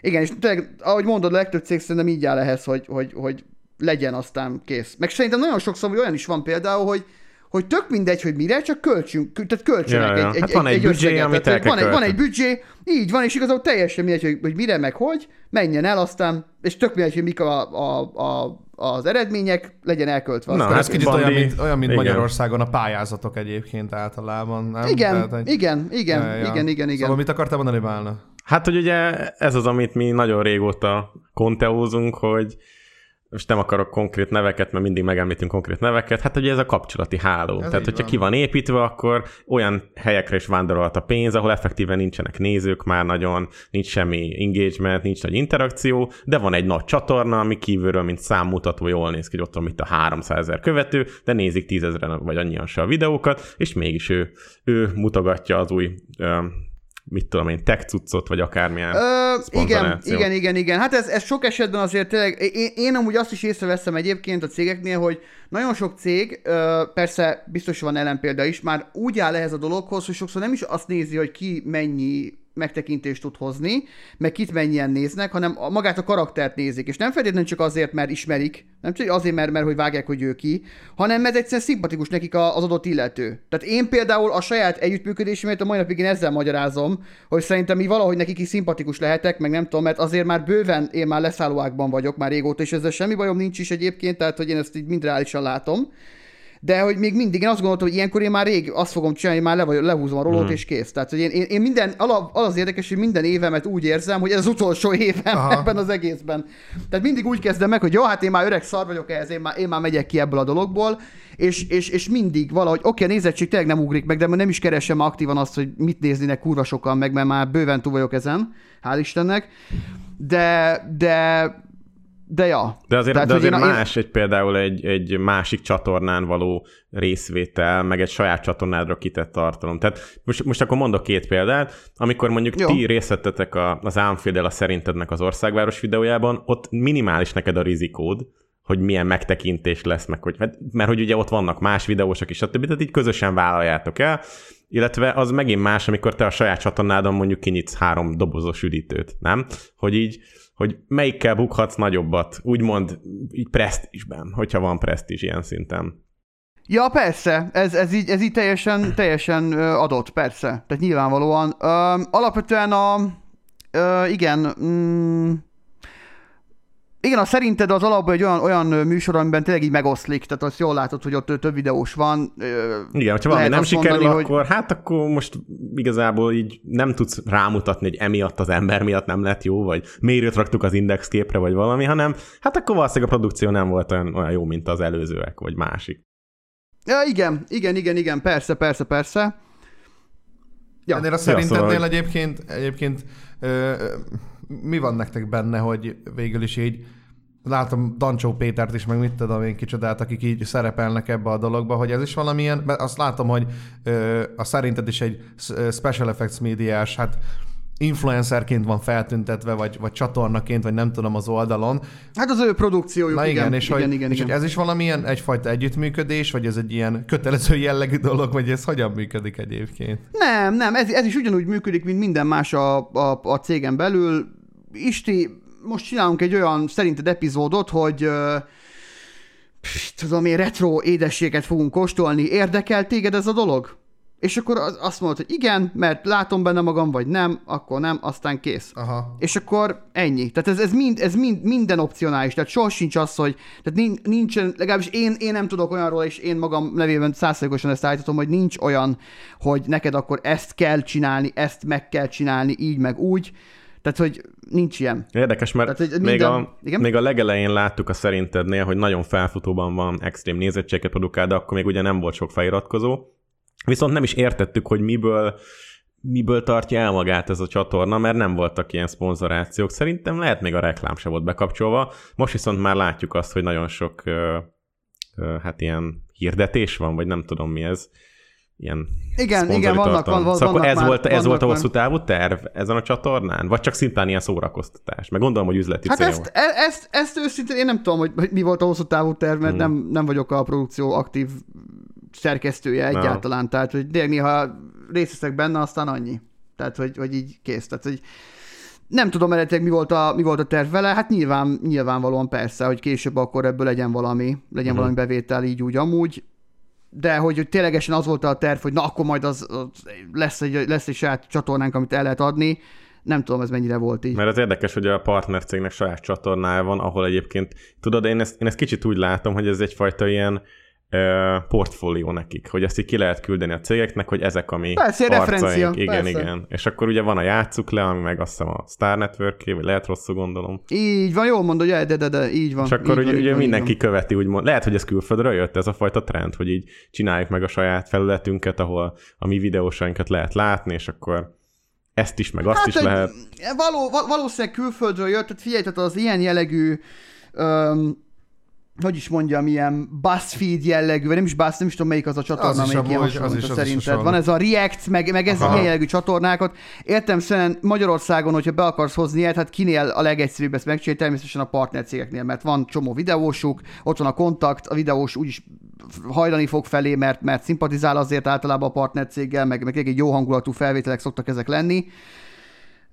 igen, és tényleg, ahogy mondod, a legtöbb cég szerintem így áll ehhez, hogy, hogy, hogy legyen aztán kész. Meg szerintem nagyon sokszor hogy olyan is van például, hogy, hogy tök mindegy, hogy mire, csak költsünk, tehát költsenek ja, ja. egy, hát egy, van egy, egy büdzsé, összeget. amit tehát, van, egy, van egy büdzsé, így van, és igazából teljesen mindegy, hogy, hogy mire meg hogy, menjen el aztán, és tök mindegy, hogy mik a, a, a az eredmények, legyen elköltve. Na, ez kicsit olyan, mint, olyan, mint Magyarországon a pályázatok egyébként általában. Nem? Igen, Tehát, hogy... igen, igen, ja, ja. igen, igen, igen. Szóval mit akartál mondani, Bálna? Hát, hogy ugye ez az, amit mi nagyon régóta konteózunk, hogy most nem akarok konkrét neveket, mert mindig megemlítünk konkrét neveket, hát ugye ez a kapcsolati háló. Ez Tehát, hogyha van. ki van építve, akkor olyan helyekre is vándorolhat a pénz, ahol effektíven nincsenek nézők már nagyon, nincs semmi engagement, nincs nagy interakció, de van egy nagy csatorna, ami kívülről, mint számmutató, jól néz ki, hogy ott van itt a 300 ezer követő, de nézik tízezeren vagy annyian se a videókat, és mégis ő, ő mutogatja az új mit tudom én, tech cuccot, vagy akármilyen Ö, Igen, igen, igen, igen. Hát ez, ez sok esetben azért tényleg, én, én amúgy azt is észreveszem egyébként a cégeknél, hogy nagyon sok cég, persze biztos van ellenpélda is, már úgy áll ehhez a dologhoz, hogy sokszor nem is azt nézi, hogy ki mennyi megtekintést tud hozni, meg kit mennyien néznek, hanem magát a karaktert nézik, és nem feltétlenül csak azért, mert ismerik, nem csak azért, mert, mert hogy vágják, hogy ő ki, hanem mert egyszerűen szimpatikus nekik az adott illető. Tehát én például a saját együttműködésemet a mai napig én ezzel magyarázom, hogy szerintem mi valahogy nekik is szimpatikus lehetek, meg nem tudom, mert azért már bőven én már leszállóákban vagyok már régóta, és ezzel semmi bajom nincs is egyébként, tehát hogy én ezt így mind reálisan látom de hogy még mindig én azt gondoltam, hogy ilyenkor én már rég azt fogom csinálni, már le, lehúzom a rolót, mm. és kész. Tehát, hogy én, én, én minden, az az érdekes, hogy minden évemet úgy érzem, hogy ez az utolsó évem Aha. ebben az egészben. Tehát mindig úgy kezdem meg, hogy jó, hát én már öreg szar vagyok ehhez, én már, én már megyek ki ebből a dologból, és, és, és mindig valahogy, oké, okay, a nézettség tényleg nem ugrik meg, de nem is keresem aktívan azt, hogy mit néznének kurva sokan meg, mert már bőven túl vagyok ezen, hál' Istennek. De, de de ja. De azért, Tehát, de azért más én... egy például egy, egy másik csatornán való részvétel, meg egy saját csatornádra kitett tartalom. Tehát most, most akkor mondok két példát, amikor mondjuk Jó. ti részt vettetek a, az Álmfédel a Szerintednek az országváros videójában, ott minimális neked a rizikód, hogy milyen megtekintés lesz, meg hogy, hát, mert hogy ugye ott vannak más videósok is, stb. Tehát így közösen vállaljátok el, illetve az megint más, amikor te a saját csatornádon mondjuk kinyitsz három dobozos üdítőt, nem? Hogy így hogy melyikkel bukhatsz nagyobbat, úgymond így presztízsben, hogyha van presztízs ilyen szinten. Ja, persze, ez, ez, így, ez így teljesen, teljesen adott, persze. Tehát nyilvánvalóan. Ö, alapvetően a... Ö, igen, mm, igen, a szerinted az alapban egy olyan, olyan műsor, amiben tényleg így megoszlik, tehát azt jól látod, hogy ott több videós van. Igen, hogyha valami nem sikerül, mondani, akkor hát akkor most igazából így nem tudsz rámutatni, hogy emiatt az ember miatt nem lett jó, vagy miért raktuk az indexképre, vagy valami, hanem hát akkor valószínűleg a produkció nem volt olyan, olyan jó, mint az előzőek, vagy másik. Ja, igen, igen, igen, igen, persze, persze, persze. Ja. Ennél a szerintednél szóval, szóval, egyébként, egyébként ö, ö, mi van nektek benne, hogy végül is így látom Dancsó Pétert is, meg mit tudom én kicsodát, akik így szerepelnek ebbe a dologba, hogy ez is valamilyen, mert azt látom, hogy ö, a szerinted is egy special effects médiás, hát influencerként van feltüntetve, vagy, vagy csatornaként, vagy nem tudom az oldalon. Hát az ő produkciójuk, Na igen, igen, és, igen, hogy, igen, és igen. hogy ez is valamilyen egyfajta együttműködés, vagy ez egy ilyen kötelező jellegű dolog, vagy ez hogyan működik egyébként? Nem, nem, ez, ez is ugyanúgy működik, mint minden más a, a, a cégen belül. Isti, most csinálunk egy olyan szerinted epizódot, hogy ö, pff, tudom én, retro édességet fogunk kóstolni. Érdekel téged ez a dolog? És akkor az- azt mondod, hogy igen, mert látom benne magam, vagy nem, akkor nem, aztán kész. Aha. És akkor ennyi. Tehát ez, ez, mind, ez mind, minden opcionális. Tehát soha sincs az, hogy tehát nin- nincsen, legalábbis én, én nem tudok olyanról, és én magam nevében százszerűen ezt állítatom, hogy nincs olyan, hogy neked akkor ezt kell csinálni, ezt meg kell csinálni, így meg úgy. Tehát, hogy nincs ilyen. Érdekes, mert Tehát, hogy még, minden- a, igen? még a legelején láttuk a szerintednél, hogy nagyon felfutóban van extrém nézettséget produkál, de akkor még ugye nem volt sok feliratkozó. Viszont nem is értettük, hogy miből miből tartja el magát ez a csatorna, mert nem voltak ilyen szponzorációk. Szerintem lehet még a reklám se volt bekapcsolva. Most viszont már látjuk azt, hogy nagyon sok hát ilyen hirdetés van, vagy nem tudom mi ez. Ilyen Igen, igen, vannak, van, Szóval vannak ez már- volt, ez volt a hosszú távú terv ezen a csatornán? Vagy csak szimplán ilyen szórakoztatás? Meg gondolom, hogy üzleti Hát cél ezt, e- ezt, ezt őszintén én nem tudom, hogy, hogy mi volt a hosszú távú terv, mert Hmm. nem, nem vagyok a produkció aktív szerkesztője Na. egyáltalán. Tehát, hogy tényleg néha részt veszek benne, aztán annyi. Tehát, hogy, hogy így kész. Tehát, hogy nem tudom eredetileg mi volt a, mi volt a terv vele, hát nyilván, nyilvánvalóan persze, hogy később akkor ebből legyen valami, legyen uh-huh. valami bevétel így úgy amúgy, de hogy, hogy ténylegesen az volt a terv, hogy na akkor majd az, az lesz, egy, lesz egy saját csatornánk, amit el lehet adni, nem tudom ez mennyire volt így. Mert az érdekes, hogy a partnercégnek saját csatornája van, ahol egyébként, tudod, én ezt, én ezt kicsit úgy látom, hogy ez egyfajta ilyen portfólió nekik, hogy ezt így ki lehet küldeni a cégeknek, hogy ezek a mi Persze, referencia, Igen, persze. igen. És akkor ugye van a játsszuk le, ami meg azt hiszem a Star network vagy lehet rosszul gondolom. Így van, jól mondod, ja, de, de, de, így van. És akkor így ugye, van, ugye van, mindenki van. követi, úgymond. Lehet, hogy ez külföldről jött, ez a fajta trend, hogy így csináljuk meg a saját felületünket, ahol a mi videósainkat lehet látni, és akkor ezt is, meg azt hát is egy- lehet. Való, val- valószínűleg külföldről jött, tehát figyelj, tehát az ilyen jellegű öm, hogy is mondjam, ilyen BuzzFeed jellegű, vagy nem is Buzz, nem is tudom melyik az a csatorna, Az amelyik ilyen hasonló, szerinted. Van ez a React, meg, meg ez Aha. ilyen jellegű csatornákat. Értem szerint Magyarországon, hogyha be akarsz hozni ilyet, hát kinél a legegyszerűbb ezt megcsinálni, természetesen a partnercégeknél, mert van csomó videósuk, ott van a kontakt, a videós úgyis hajlani fog felé, mert, mert szimpatizál azért általában a partnercéggel, meg, meg egy jó hangulatú felvételek szoktak ezek lenni.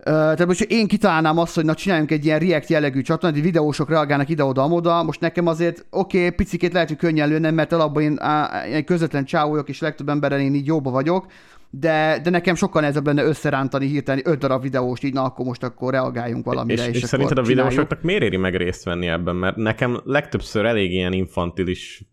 Tehát most én kitalálnám azt, hogy na csináljunk egy ilyen React jellegű csatornát, hogy videósok reagálnak ide-oda, amoda. Most nekem azért oké, okay, picikét lehet, hogy könnyen lőnem, mert alapban én á, közvetlen csávó vagyok, és legtöbb emberrel én így jóba vagyok, de, de nekem sokkal nehezebb lenne összerántani hirtelen öt darab videóst, így na akkor most akkor reagáljunk valamire. És, és, akkor szerinted a videósoknak miért éri meg részt venni ebben? Mert nekem legtöbbször elég ilyen infantilis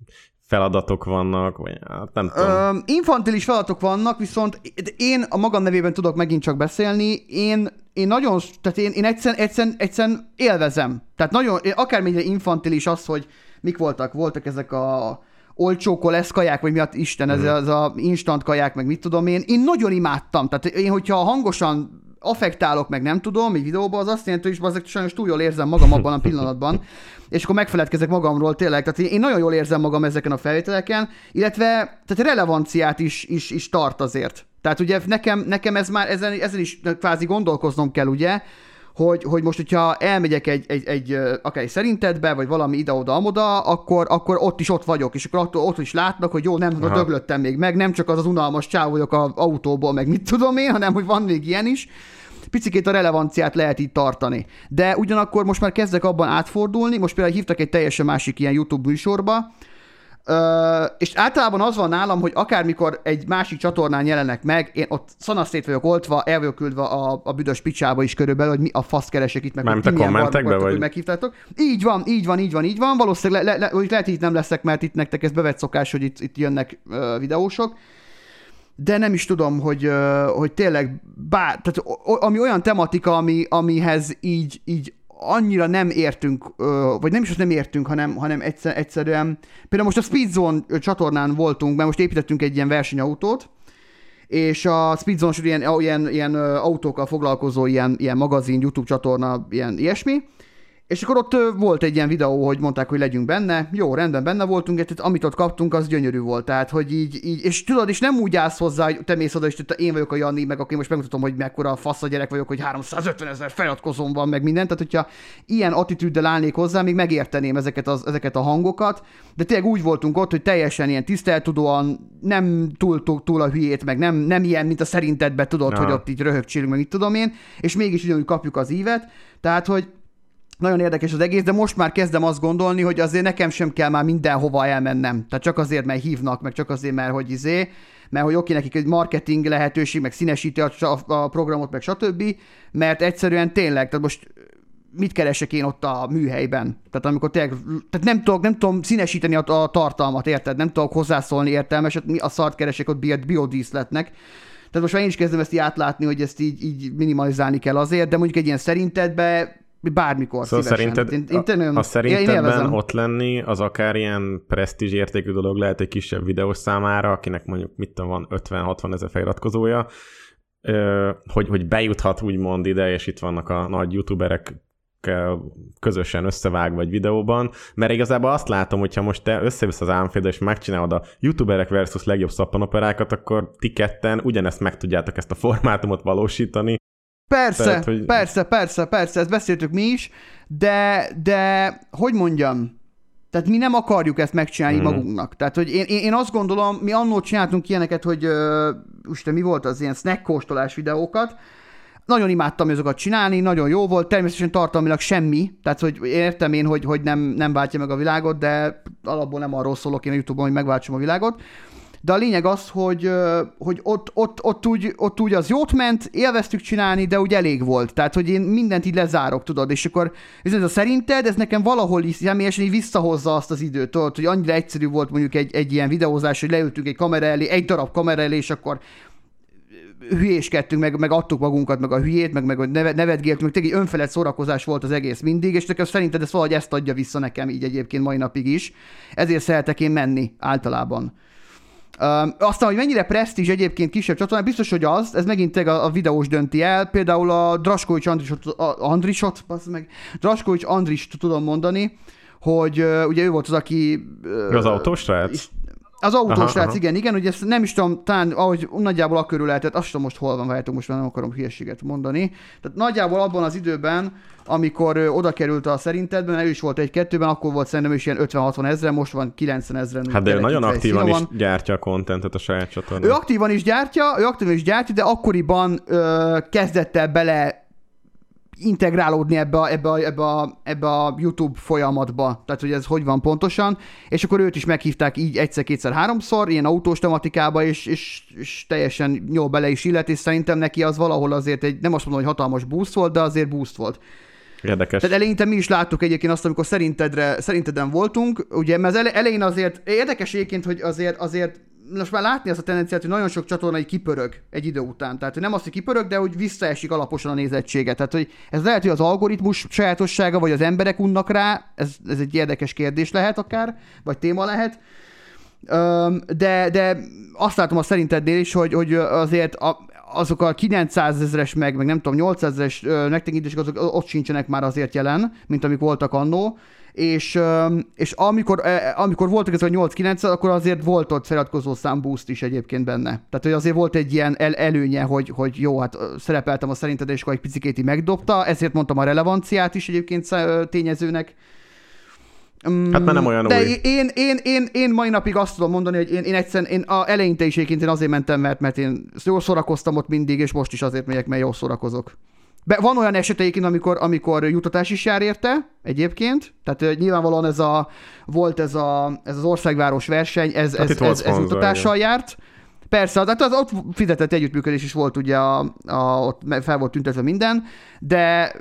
feladatok vannak, vagy hát nem tudom. Ö, infantilis feladatok vannak, viszont én a magam nevében tudok megint csak beszélni, én, én nagyon, tehát én, én egyszerűen, egyszerűen, egyszerűen élvezem. Tehát nagyon, akármennyire infantilis az, hogy mik voltak, voltak ezek a olcsó kolesz kaják, vagy miatt Isten, ez, az a instant kaják, meg mit tudom én, én nagyon imádtam. Tehát én, hogyha hangosan affektálok, meg nem tudom, egy videóban, az azt jelenti, hogy azért sajnos túl jól érzem magam abban a pillanatban, és akkor megfeledkezek magamról tényleg. Tehát én- én nagyon jól érzem magam ezeken a felvételeken, illetve tehát relevanciát is, is, is tart azért. Tehát ugye nekem, nekem ez már ezen, ezen is kvázi gondolkoznom kell, ugye, hogy, hogy most, hogyha elmegyek egy, egy, egy akár egy szerintedbe, vagy valami ide-oda, amoda, akkor, akkor ott is ott vagyok, és akkor ott, ott is látnak, hogy jó, nem Aha. döglöttem még meg, nem csak az az unalmas csáv vagyok az autóból, meg mit tudom én, hanem hogy van még ilyen is. Picikét a relevanciát lehet így tartani. De ugyanakkor most már kezdek abban átfordulni, most például hívtak egy teljesen másik ilyen YouTube műsorba, Ö, és általában az van nálam, hogy akármikor egy másik csatornán jelenek meg, én ott szanaszét vagyok oltva, el vagyok küldve a, a büdös picsába is körülbelül, hogy mi a fasz keresek itt meg. Mármint hogy kommentekbe, vagy? hogy meghívtátok. Így van, így van, így van, így van. Valószínűleg le, le, le, lehet, hogy itt nem leszek, mert itt nektek ez bevett szokás, hogy itt, itt jönnek ö, videósok de nem is tudom, hogy, hogy tényleg bár, tehát ami olyan tematika, ami, amihez így, így annyira nem értünk, vagy nem is azt nem értünk, hanem, hanem egyszer, egyszerűen, például most a Speedzone csatornán voltunk, mert most építettünk egy ilyen versenyautót, és a Speedzone ilyen, ilyen, ilyen autókkal foglalkozó ilyen, ilyen magazin, YouTube csatorna, ilyen ilyesmi, és akkor ott volt egy ilyen videó, hogy mondták, hogy legyünk benne. Jó, rendben benne voltunk, tehát amit ott kaptunk, az gyönyörű volt. Tehát, hogy így, így és tudod, és nem úgy állsz hozzá, hogy te mész oda, és te, én vagyok a Jani, meg én most megmutatom, hogy mekkora fasz a gyerek vagyok, hogy 350 ezer feliratkozóm van, meg minden. Tehát, hogyha ilyen attitűddel állnék hozzá, még megérteném ezeket, az, ezeket a hangokat. De tényleg úgy voltunk ott, hogy teljesen ilyen tiszteltudóan, nem túl, túl, túl a hülyét, meg nem, nem ilyen, mint a szerintedbe tudod, Ja. hogy ott így röhögcsélünk, meg mit tudom én, és mégis ugyanúgy kapjuk az ívet. Tehát, hogy nagyon érdekes az egész, de most már kezdem azt gondolni, hogy azért nekem sem kell már mindenhova elmennem. Tehát csak azért, mert hívnak, meg csak azért, mert hogy izé, mert hogy oké, nekik egy marketing lehetőség, meg színesíti a, a, programot, meg stb., mert egyszerűen tényleg, tehát most mit keresek én ott a műhelyben? Tehát amikor tényleg, tehát nem tudok, nem tudom színesíteni a, a tartalmat, érted? Nem tudok hozzászólni értelmeset, mi a szart keresek ott bio- biodíszletnek. Tehát most már én is kezdem ezt így átlátni, hogy ezt így, így minimalizálni kell azért, de mondjuk egy ilyen szerintetbe bármikor Szóval szívesen. szerinted, én, én, tényleg- ha én szerintetben élvezem. ott lenni, az akár ilyen presztízs értékű dolog lehet egy kisebb videós számára, akinek mondjuk mit tudom, van 50-60 ezer feliratkozója, hogy, hogy bejuthat úgymond ide, és itt vannak a nagy youtuberek közösen összevágva egy videóban, mert igazából azt látom, hogyha most te összevisz az álmfélde, és megcsinálod a youtuberek versus legjobb szappanoperákat, akkor ti ketten ugyanezt meg tudjátok ezt a formátumot valósítani. Persze, Tehát, hogy- persze, persze, persze, ezt beszéltük mi is, de, de hogy mondjam, tehát mi nem akarjuk ezt megcsinálni mm. magunknak. Tehát, hogy én, én, azt gondolom, mi annól csináltunk ilyeneket, hogy uh, Isten, mi volt az ilyen snack kóstolás videókat, nagyon imádtam azokat csinálni, nagyon jó volt, természetesen tartalmilag semmi, tehát hogy értem én, hogy, hogy nem, nem váltja meg a világot, de alapból nem arról szólok én a Youtube-on, hogy megváltsam a világot. De a lényeg az, hogy, hogy ott, ott, ott, úgy, ott úgy az jót ment, élveztük csinálni, de úgy elég volt. Tehát, hogy én mindent így lezárok, tudod, és akkor ez a szerinted, ez nekem valahol is személyesen így visszahozza azt az időt, tudod, hogy annyira egyszerű volt mondjuk egy, egy ilyen videózás, hogy leültünk egy kamera elé, egy darab kamera elé, és akkor hülyéskedtünk, meg, meg adtuk magunkat, meg a hülyét, meg, meg nevet, nevetgéltünk, meg tényleg önfelett szórakozás volt az egész mindig, és nekem szerinted ez valahogy ezt adja vissza nekem így egyébként mai napig is. Ezért szeretek én menni általában. Um, aztán, hogy mennyire presztízs egyébként kisebb csatornán, biztos, hogy az, ez megint a, a videós dönti el, például a Draskovics Andrisot, a, Andrisot, meg, Draskovics Andrist tudom mondani, hogy uh, ugye ő volt az, aki... Uh, Az autós srác? Az autós Aha, aha. igen, igen, ugye ezt nem is tudom, talán ahogy nagyjából a körül lehetett, azt tudom most hol van, várjátok, most már nem akarom hülyeséget mondani. Tehát nagyjából abban az időben, amikor ö, oda került a szerintedben, ő is volt egy-kettőben, akkor volt szerintem is ilyen 50-60 ezeren, most van 90 ezeren. Hát de ő nagyon aktívan is Van. gyártja a kontentet a saját Ő csatornán. aktívan is gyártja, ő aktívan is gyártja, de akkoriban ö, kezdett el bele integrálódni ebbe a, ebbe, a, ebbe, a, ebbe a YouTube folyamatba, tehát hogy ez hogy van pontosan, és akkor őt is meghívták így egyszer, kétszer, háromszor, ilyen autós tematikába, és, és, és teljesen jó bele is illet, és szerintem neki az valahol azért egy, nem azt mondom, hogy hatalmas boost volt, de azért boost volt. Érdekes. Tehát eleinte mi is láttuk egyébként azt, amikor szerintedre, szerinteden voltunk, ugye, mert az ele- elején azért érdekes egyébként, hogy azért, azért most már látni azt a tendenciát, hogy nagyon sok csatorna így kipörög egy idő után. Tehát hogy nem azt, hogy kipörög, de hogy visszaesik alaposan a nézettsége. Tehát, hogy ez lehet, hogy az algoritmus sajátossága, vagy az emberek unnak rá, ez, ez egy érdekes kérdés lehet akár, vagy téma lehet. De, de azt látom a szerintednél is, hogy, hogy azért a, azok a 900 ezeres meg, meg nem tudom, 800 ezeres megtekintések, azok ott sincsenek már azért jelen, mint amik voltak annó. És, és amikor, e, amikor voltak ezek a 8-9, akkor azért volt ott feliratkozó szám boost is egyébként benne. Tehát, hogy azért volt egy ilyen el, előnye, hogy, hogy jó, hát szerepeltem a szerinted, és akkor egy picit így megdobta, ezért mondtam a relevanciát is egyébként tényezőnek. Mm, Hát már nem olyan de új. Én, én, én, én, mai napig azt tudom mondani, hogy én, én egyszerűen, én a eleinte is én azért mentem, mert, mert én jól szórakoztam ott mindig, és most is azért megyek, mert jól szórakozok. Be, van olyan eseteik, amikor, amikor jutatás is jár érte, egyébként. Tehát nyilvánvalóan ez a, volt ez, a, ez az országváros verseny, ez, Hát ez, ez, ez jutatással járt. Persze, tehát az ott fizetett együttműködés is volt, ugye a, a, ott fel volt tüntetve minden, de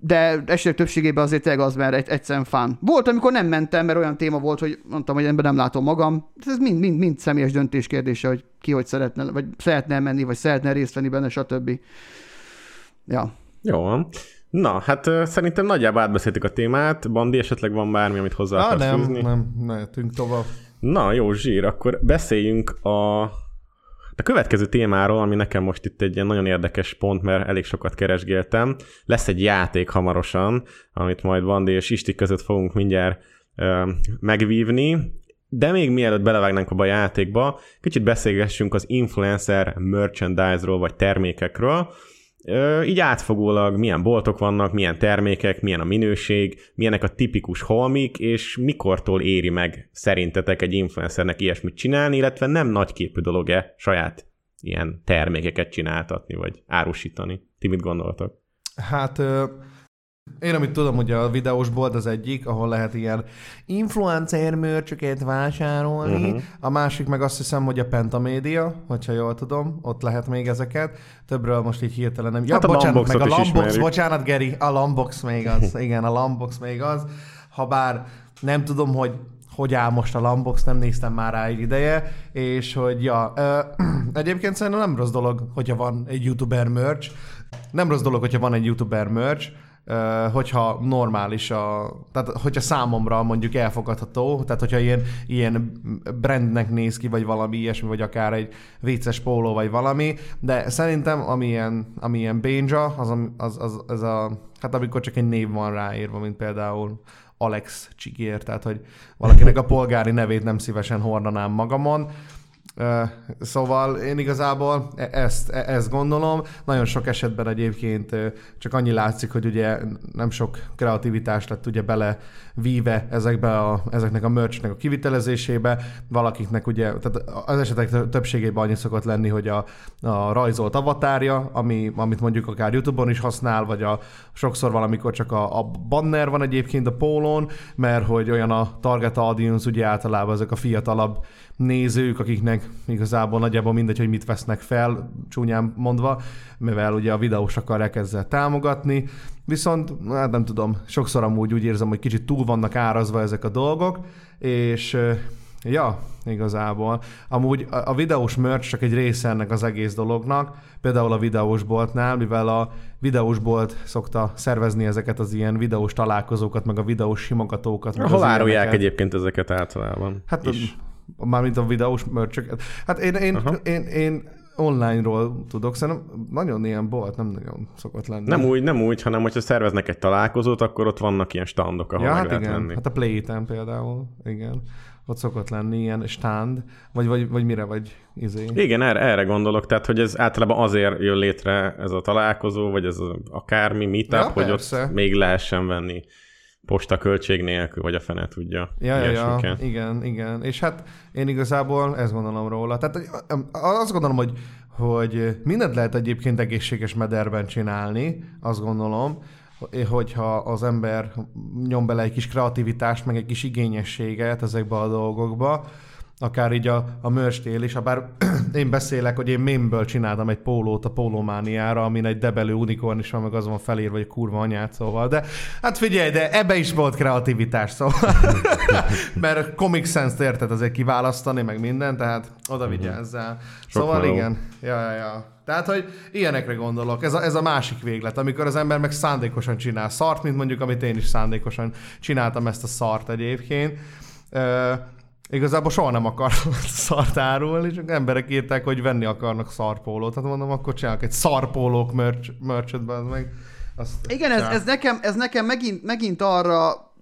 de esetek többségében azért tényleg az, mert egy, egyszerűen fán. Volt, amikor nem mentem, mert olyan téma volt, hogy mondtam, hogy ebben nem látom magam. Ez mind, mind, mind személyes döntés kérdése, hogy ki hogy szeretne, vagy szeretne menni, vagy szeretne részt venni benne, stb. Ja. Jó van. Na, hát szerintem nagyjából átbeszéltük a témát. Bandi, esetleg van bármi, amit hozzá akarsz nem, fűzni? nem, mehetünk tovább. Na, jó zsír, akkor beszéljünk a, a következő témáról, ami nekem most itt egy ilyen nagyon érdekes pont, mert elég sokat keresgéltem. Lesz egy játék hamarosan, amit majd Bandi és Isti között fogunk mindjárt ö, megvívni. De még mielőtt belevágnánk abba a játékba, kicsit beszélgessünk az influencer merchandise-ról, vagy termékekről. Ö, így átfogólag milyen boltok vannak, milyen termékek, milyen a minőség, milyenek a tipikus holmik, és mikortól éri meg szerintetek egy influencernek ilyesmit csinálni, illetve nem nagyképű dolog-e saját ilyen termékeket csináltatni, vagy árusítani. Ti mit gondoltok? Hát ö, én amit tudom, hogy a videós bolt az egyik, ahol lehet ilyen influencer mörcsöket vásárolni, uh-huh. a másik meg azt hiszem, hogy a Pentamédia, hogyha jól tudom, ott lehet még ezeket. Többről most így hirtelen nem. Ja, Hát a bocsánat, meg a Lambox, ismerjük. bocsánat Geri, a Lambox még az. Igen, a Lambox még az. Habár nem tudom, hogy hogy áll most a Lambox, nem néztem már rá egy ideje, és hogy ja, ö, egyébként szerintem nem rossz dolog, hogyha van egy youtuber merch, nem rossz dolog, hogyha van egy youtuber merch, hogyha normális a, tehát hogyha számomra mondjuk elfogadható, tehát hogyha ilyen, ilyen brandnek néz ki, vagy valami ilyesmi, vagy akár egy vicces póló, vagy valami, de szerintem amilyen, amilyen Benja, az, az, az, az a, hát amikor csak egy név van ráírva, mint például Alex Csigér, tehát hogy valakinek a polgári nevét nem szívesen hordanám magamon. Szóval én igazából e- ezt, e- ezt gondolom. Nagyon sok esetben egyébként csak annyi látszik, hogy ugye nem sok kreativitás lett ugye bele víve ezekbe a, ezeknek a merchnek a kivitelezésébe. Valakiknek ugye, tehát az esetek tö- többségében annyi szokott lenni, hogy a, a rajzolt avatárja, ami, amit mondjuk akár YouTube-on is használ, vagy a, sokszor valamikor csak a, a banner van egyébként a pólón, mert hogy olyan a target audience ugye általában ezek a fiatalabb nézők, akiknek igazából nagyjából mindegy, hogy mit vesznek fel, csúnyán mondva, mivel ugye a videós akarják ezzel támogatni. Viszont, hát nem tudom, sokszor amúgy úgy érzem, hogy kicsit túl vannak árazva ezek a dolgok, és ja, igazából. Amúgy a, videós merch csak egy része ennek az egész dolognak, például a videós boltnál, mivel a videós bolt szokta szervezni ezeket az ilyen videós találkozókat, meg a videós simogatókat. Hol árulják ilyeneket. egyébként ezeket általában? Hát is. Mármint a videós mörcsöket. Hát én, én, Aha. én, én online-ról tudok, szerintem nagyon ilyen bolt nem nagyon szokott lenni. Nem úgy, nem úgy, hanem hogyha szerveznek egy találkozót, akkor ott vannak ilyen standok, ahol ja, meg hát lehet igen. venni. Hát a Playtime például, igen. Ott szokott lenni ilyen stand, vagy, vagy, vagy mire, vagy izé. Igen, erre, erre gondolok, tehát hogy ez általában azért jön létre ez a találkozó, vagy ez a, akármi meetup, Ja, hogy persze. ott még lehessen venni posta költség nélkül, vagy a fene tudja. Ja, ja, ja, igen, igen. És hát én igazából ezt gondolom róla. Tehát azt gondolom, hogy, hogy mindent lehet egyébként egészséges mederben csinálni, azt gondolom, hogyha az ember nyom bele egy kis kreativitást, meg egy kis igényességet ezekbe a dolgokba, akár így a, a merch-tél is, bár én beszélek, hogy én mémből csináltam egy pólót a pólómániára, amin egy debelő unikorn is van, meg az van felírva, hogy kurva anyát, szóval. De hát figyelj, de ebbe is volt kreativitás, szóval. Mert Comic Sense-t érted azért kiválasztani, meg minden, tehát oda vigyázzál. Szóval meló. igen. Ja, ja, ja. Tehát, hogy ilyenekre gondolok. Ez a, ez a másik véglet, amikor az ember meg szándékosan csinál szart, mint mondjuk, amit én is szándékosan csináltam ezt a szart egyébként. Ö, Igazából soha nem akartam ezt a szart árulni, csak emberek írták, hogy venni akarnak szarpólót. Tehát mondom, akkor csinálok egy szarpólók merch, merchet meg. Azt, Igen, ez, ez, nekem, ez nekem megint, megint arra,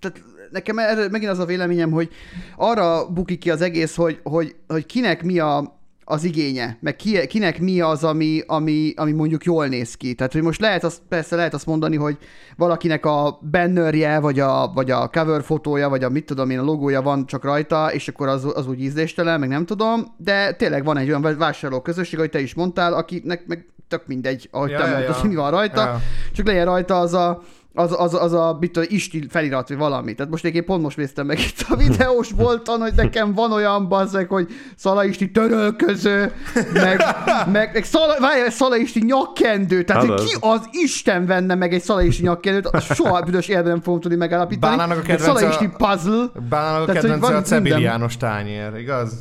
tehát nekem erre megint az a véleményem, hogy arra bukik ki az egész, hogy, hogy, hogy kinek mi a, az igénye, meg ki, kinek mi az, ami, ami, ami mondjuk jól néz ki. Tehát, hogy most lehet azt, persze lehet azt mondani, hogy valakinek a bannerje, vagy a, vagy a cover fotója, vagy a mit tudom én, a logója van csak rajta, és akkor az, az úgy ízléstelen, meg nem tudom, de tényleg van egy olyan vásárló közösség, ahogy te is mondtál, akinek meg tök mindegy, ahogy Ja, te ja, mondtad, ja. mi van rajta, Ja. csak legyen rajta az a az, az, az a mit tudom, isti felirat, vagy valami. Tehát most én pont most néztem meg itt a videós bolton, hogy nekem van olyan bazzeg, hogy Szala Isti törölköző, meg, meg, meg Szala, várjál, Szala Isti nyakkendő. Tehát, hogy ki az Isten venne meg egy Szala Isti nyakkendőt, azt soha büdös életben nem fogom tudni megállapítani. Bánának a kedvence Szala Isti puzzle. Bánának a kedvence van a itt Cebil minden. János tányér, igaz?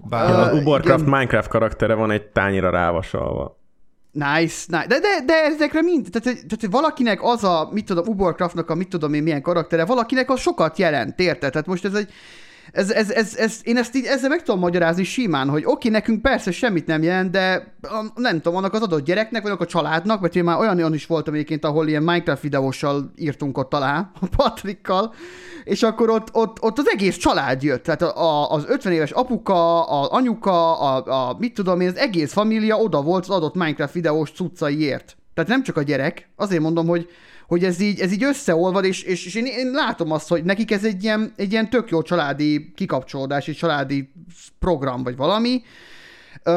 Az Bár... Ö, Ubercraft igen. Minecraft karaktere van egy tányira rávasalva. Nice, nice. De, de, de ezekre mind, tehát, tehát valakinek az a, mit tudom, Ubercraftnak a mit tudom én milyen karaktere, valakinek az sokat jelent, érted? Tehát most ez egy, ez, ez, ez, ez, én ezt így ezzel meg tudom magyarázni simán, hogy oké, nekünk persze semmit nem jelent, de a, nem tudom, annak az adott gyereknek, vagy annak a családnak, mert én már olyan, olyan is voltam egyébként, ahol ilyen Minecraft videóssal írtunk ott alá, a Patrikkal, és akkor ott, ott, ott az egész család jött, tehát a, a, az 50 éves apuka, az anyuka, a, a mit tudom én, az egész família oda volt az adott Minecraft videós cuccaiért. Tehát nem csak a gyerek, azért mondom, hogy, hogy ez így, ez így összeolvad, és, és, és én, én, látom azt, hogy nekik ez egy ilyen, egy ilyen tök jó családi kikapcsolódás, egy családi program, vagy valami. Ö,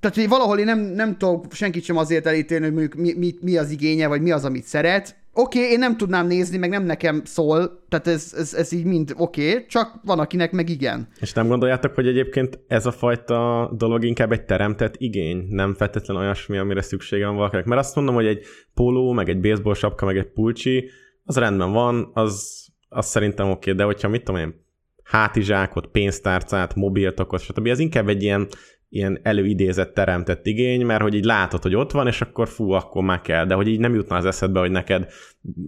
tehát, hogy valahol én nem, nem tudok senkit sem azért elítélni, hogy mondjuk mi, mi, mi az igénye, vagy mi az, amit szeret. Oké, okay, én nem tudnám nézni, meg nem nekem szól, tehát ez, ez, ez így mind oké, okay, csak van, akinek meg igen. És nem gondoljátok, hogy egyébként ez a fajta dolog inkább egy teremtett igény, nem feltétlenül olyasmi, amire szüksége van valakinek? Mert azt mondom, hogy egy póló, meg egy baseball sapka, meg egy pulcsi, az rendben van, az, az szerintem oké, de hogyha mit tudom én, hátizsákot, pénztárcát, mobiltokot, stb. Ez inkább egy ilyen, ilyen előidézett, teremtett igény, mert hogy így látod, hogy ott van, és akkor fú, akkor már kell, de hogy így nem jutna az eszedbe, hogy neked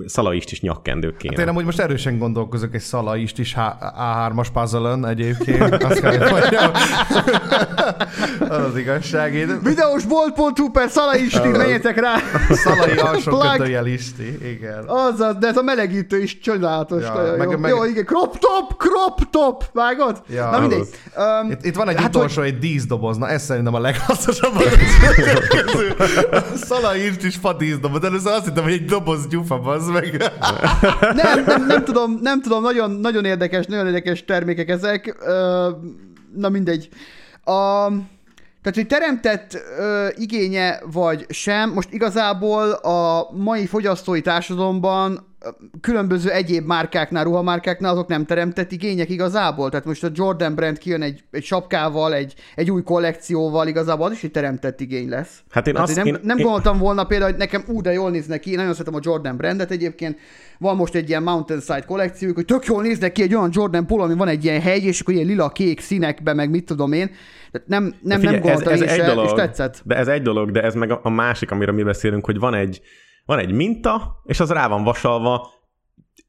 szalaist is nyakkendők kéne. Hát én amúgy most erősen gondolkozok egy szalaist is A3-as puzzle egyébként. Azt kell, hogy mondjam. az az igazság. Én Videósbolt.hu per Szala Isti, menjetek rá! szalai alsó kötőjel isti. Igen. Azaz, de ez a melegítő is csodálatos. Ja, Ja, meg- meg, jó. meg- jó, igen, crop top, crop top, vágod? Ja, Na mindegy. Um, Itt, itt van egy Hát, hát, utolsó, egy díszdoboz. Na ez szerintem a leghasznosabb a közül. Szala írt is fa díszdoboz. Először azt hittem, hogy egy doboz gyufa, bazd meg. nem, nem, nem, tudom, nem tudom, nagyon, nagyon érdekes, nagyon érdekes termékek ezek. Na mindegy. A, tehát, hogy teremtett ö, igénye vagy sem, most igazából a mai fogyasztói társadalomban különböző egyéb márkáknál, ruhamárkáknál azok nem teremtett igények igazából. Tehát most a Jordan brand kijön egy, egy sapkával, egy, egy új kollekcióval, igazából az is egy teremtett igény lesz. Hát én Tehát, azt- hogy nem, én- nem én- gondoltam volna például, hogy nekem ú, de jól néznek ki, én nagyon szeretem a Jordan brandet egyébként, van most egy ilyen Mountainside kollekciójuk, hogy tök jól néznek ki egy olyan Jordan polo, ami van egy ilyen hegy, és akkor ilyen lila-kék színekben, meg mit tudom én. Tehát nem, nem, nem gondoltam én se, és tetszett. De ez egy dolog, de ez meg a, a másik, amiről mi beszélünk, hogy van egy, van egy minta, és az rá van vasalva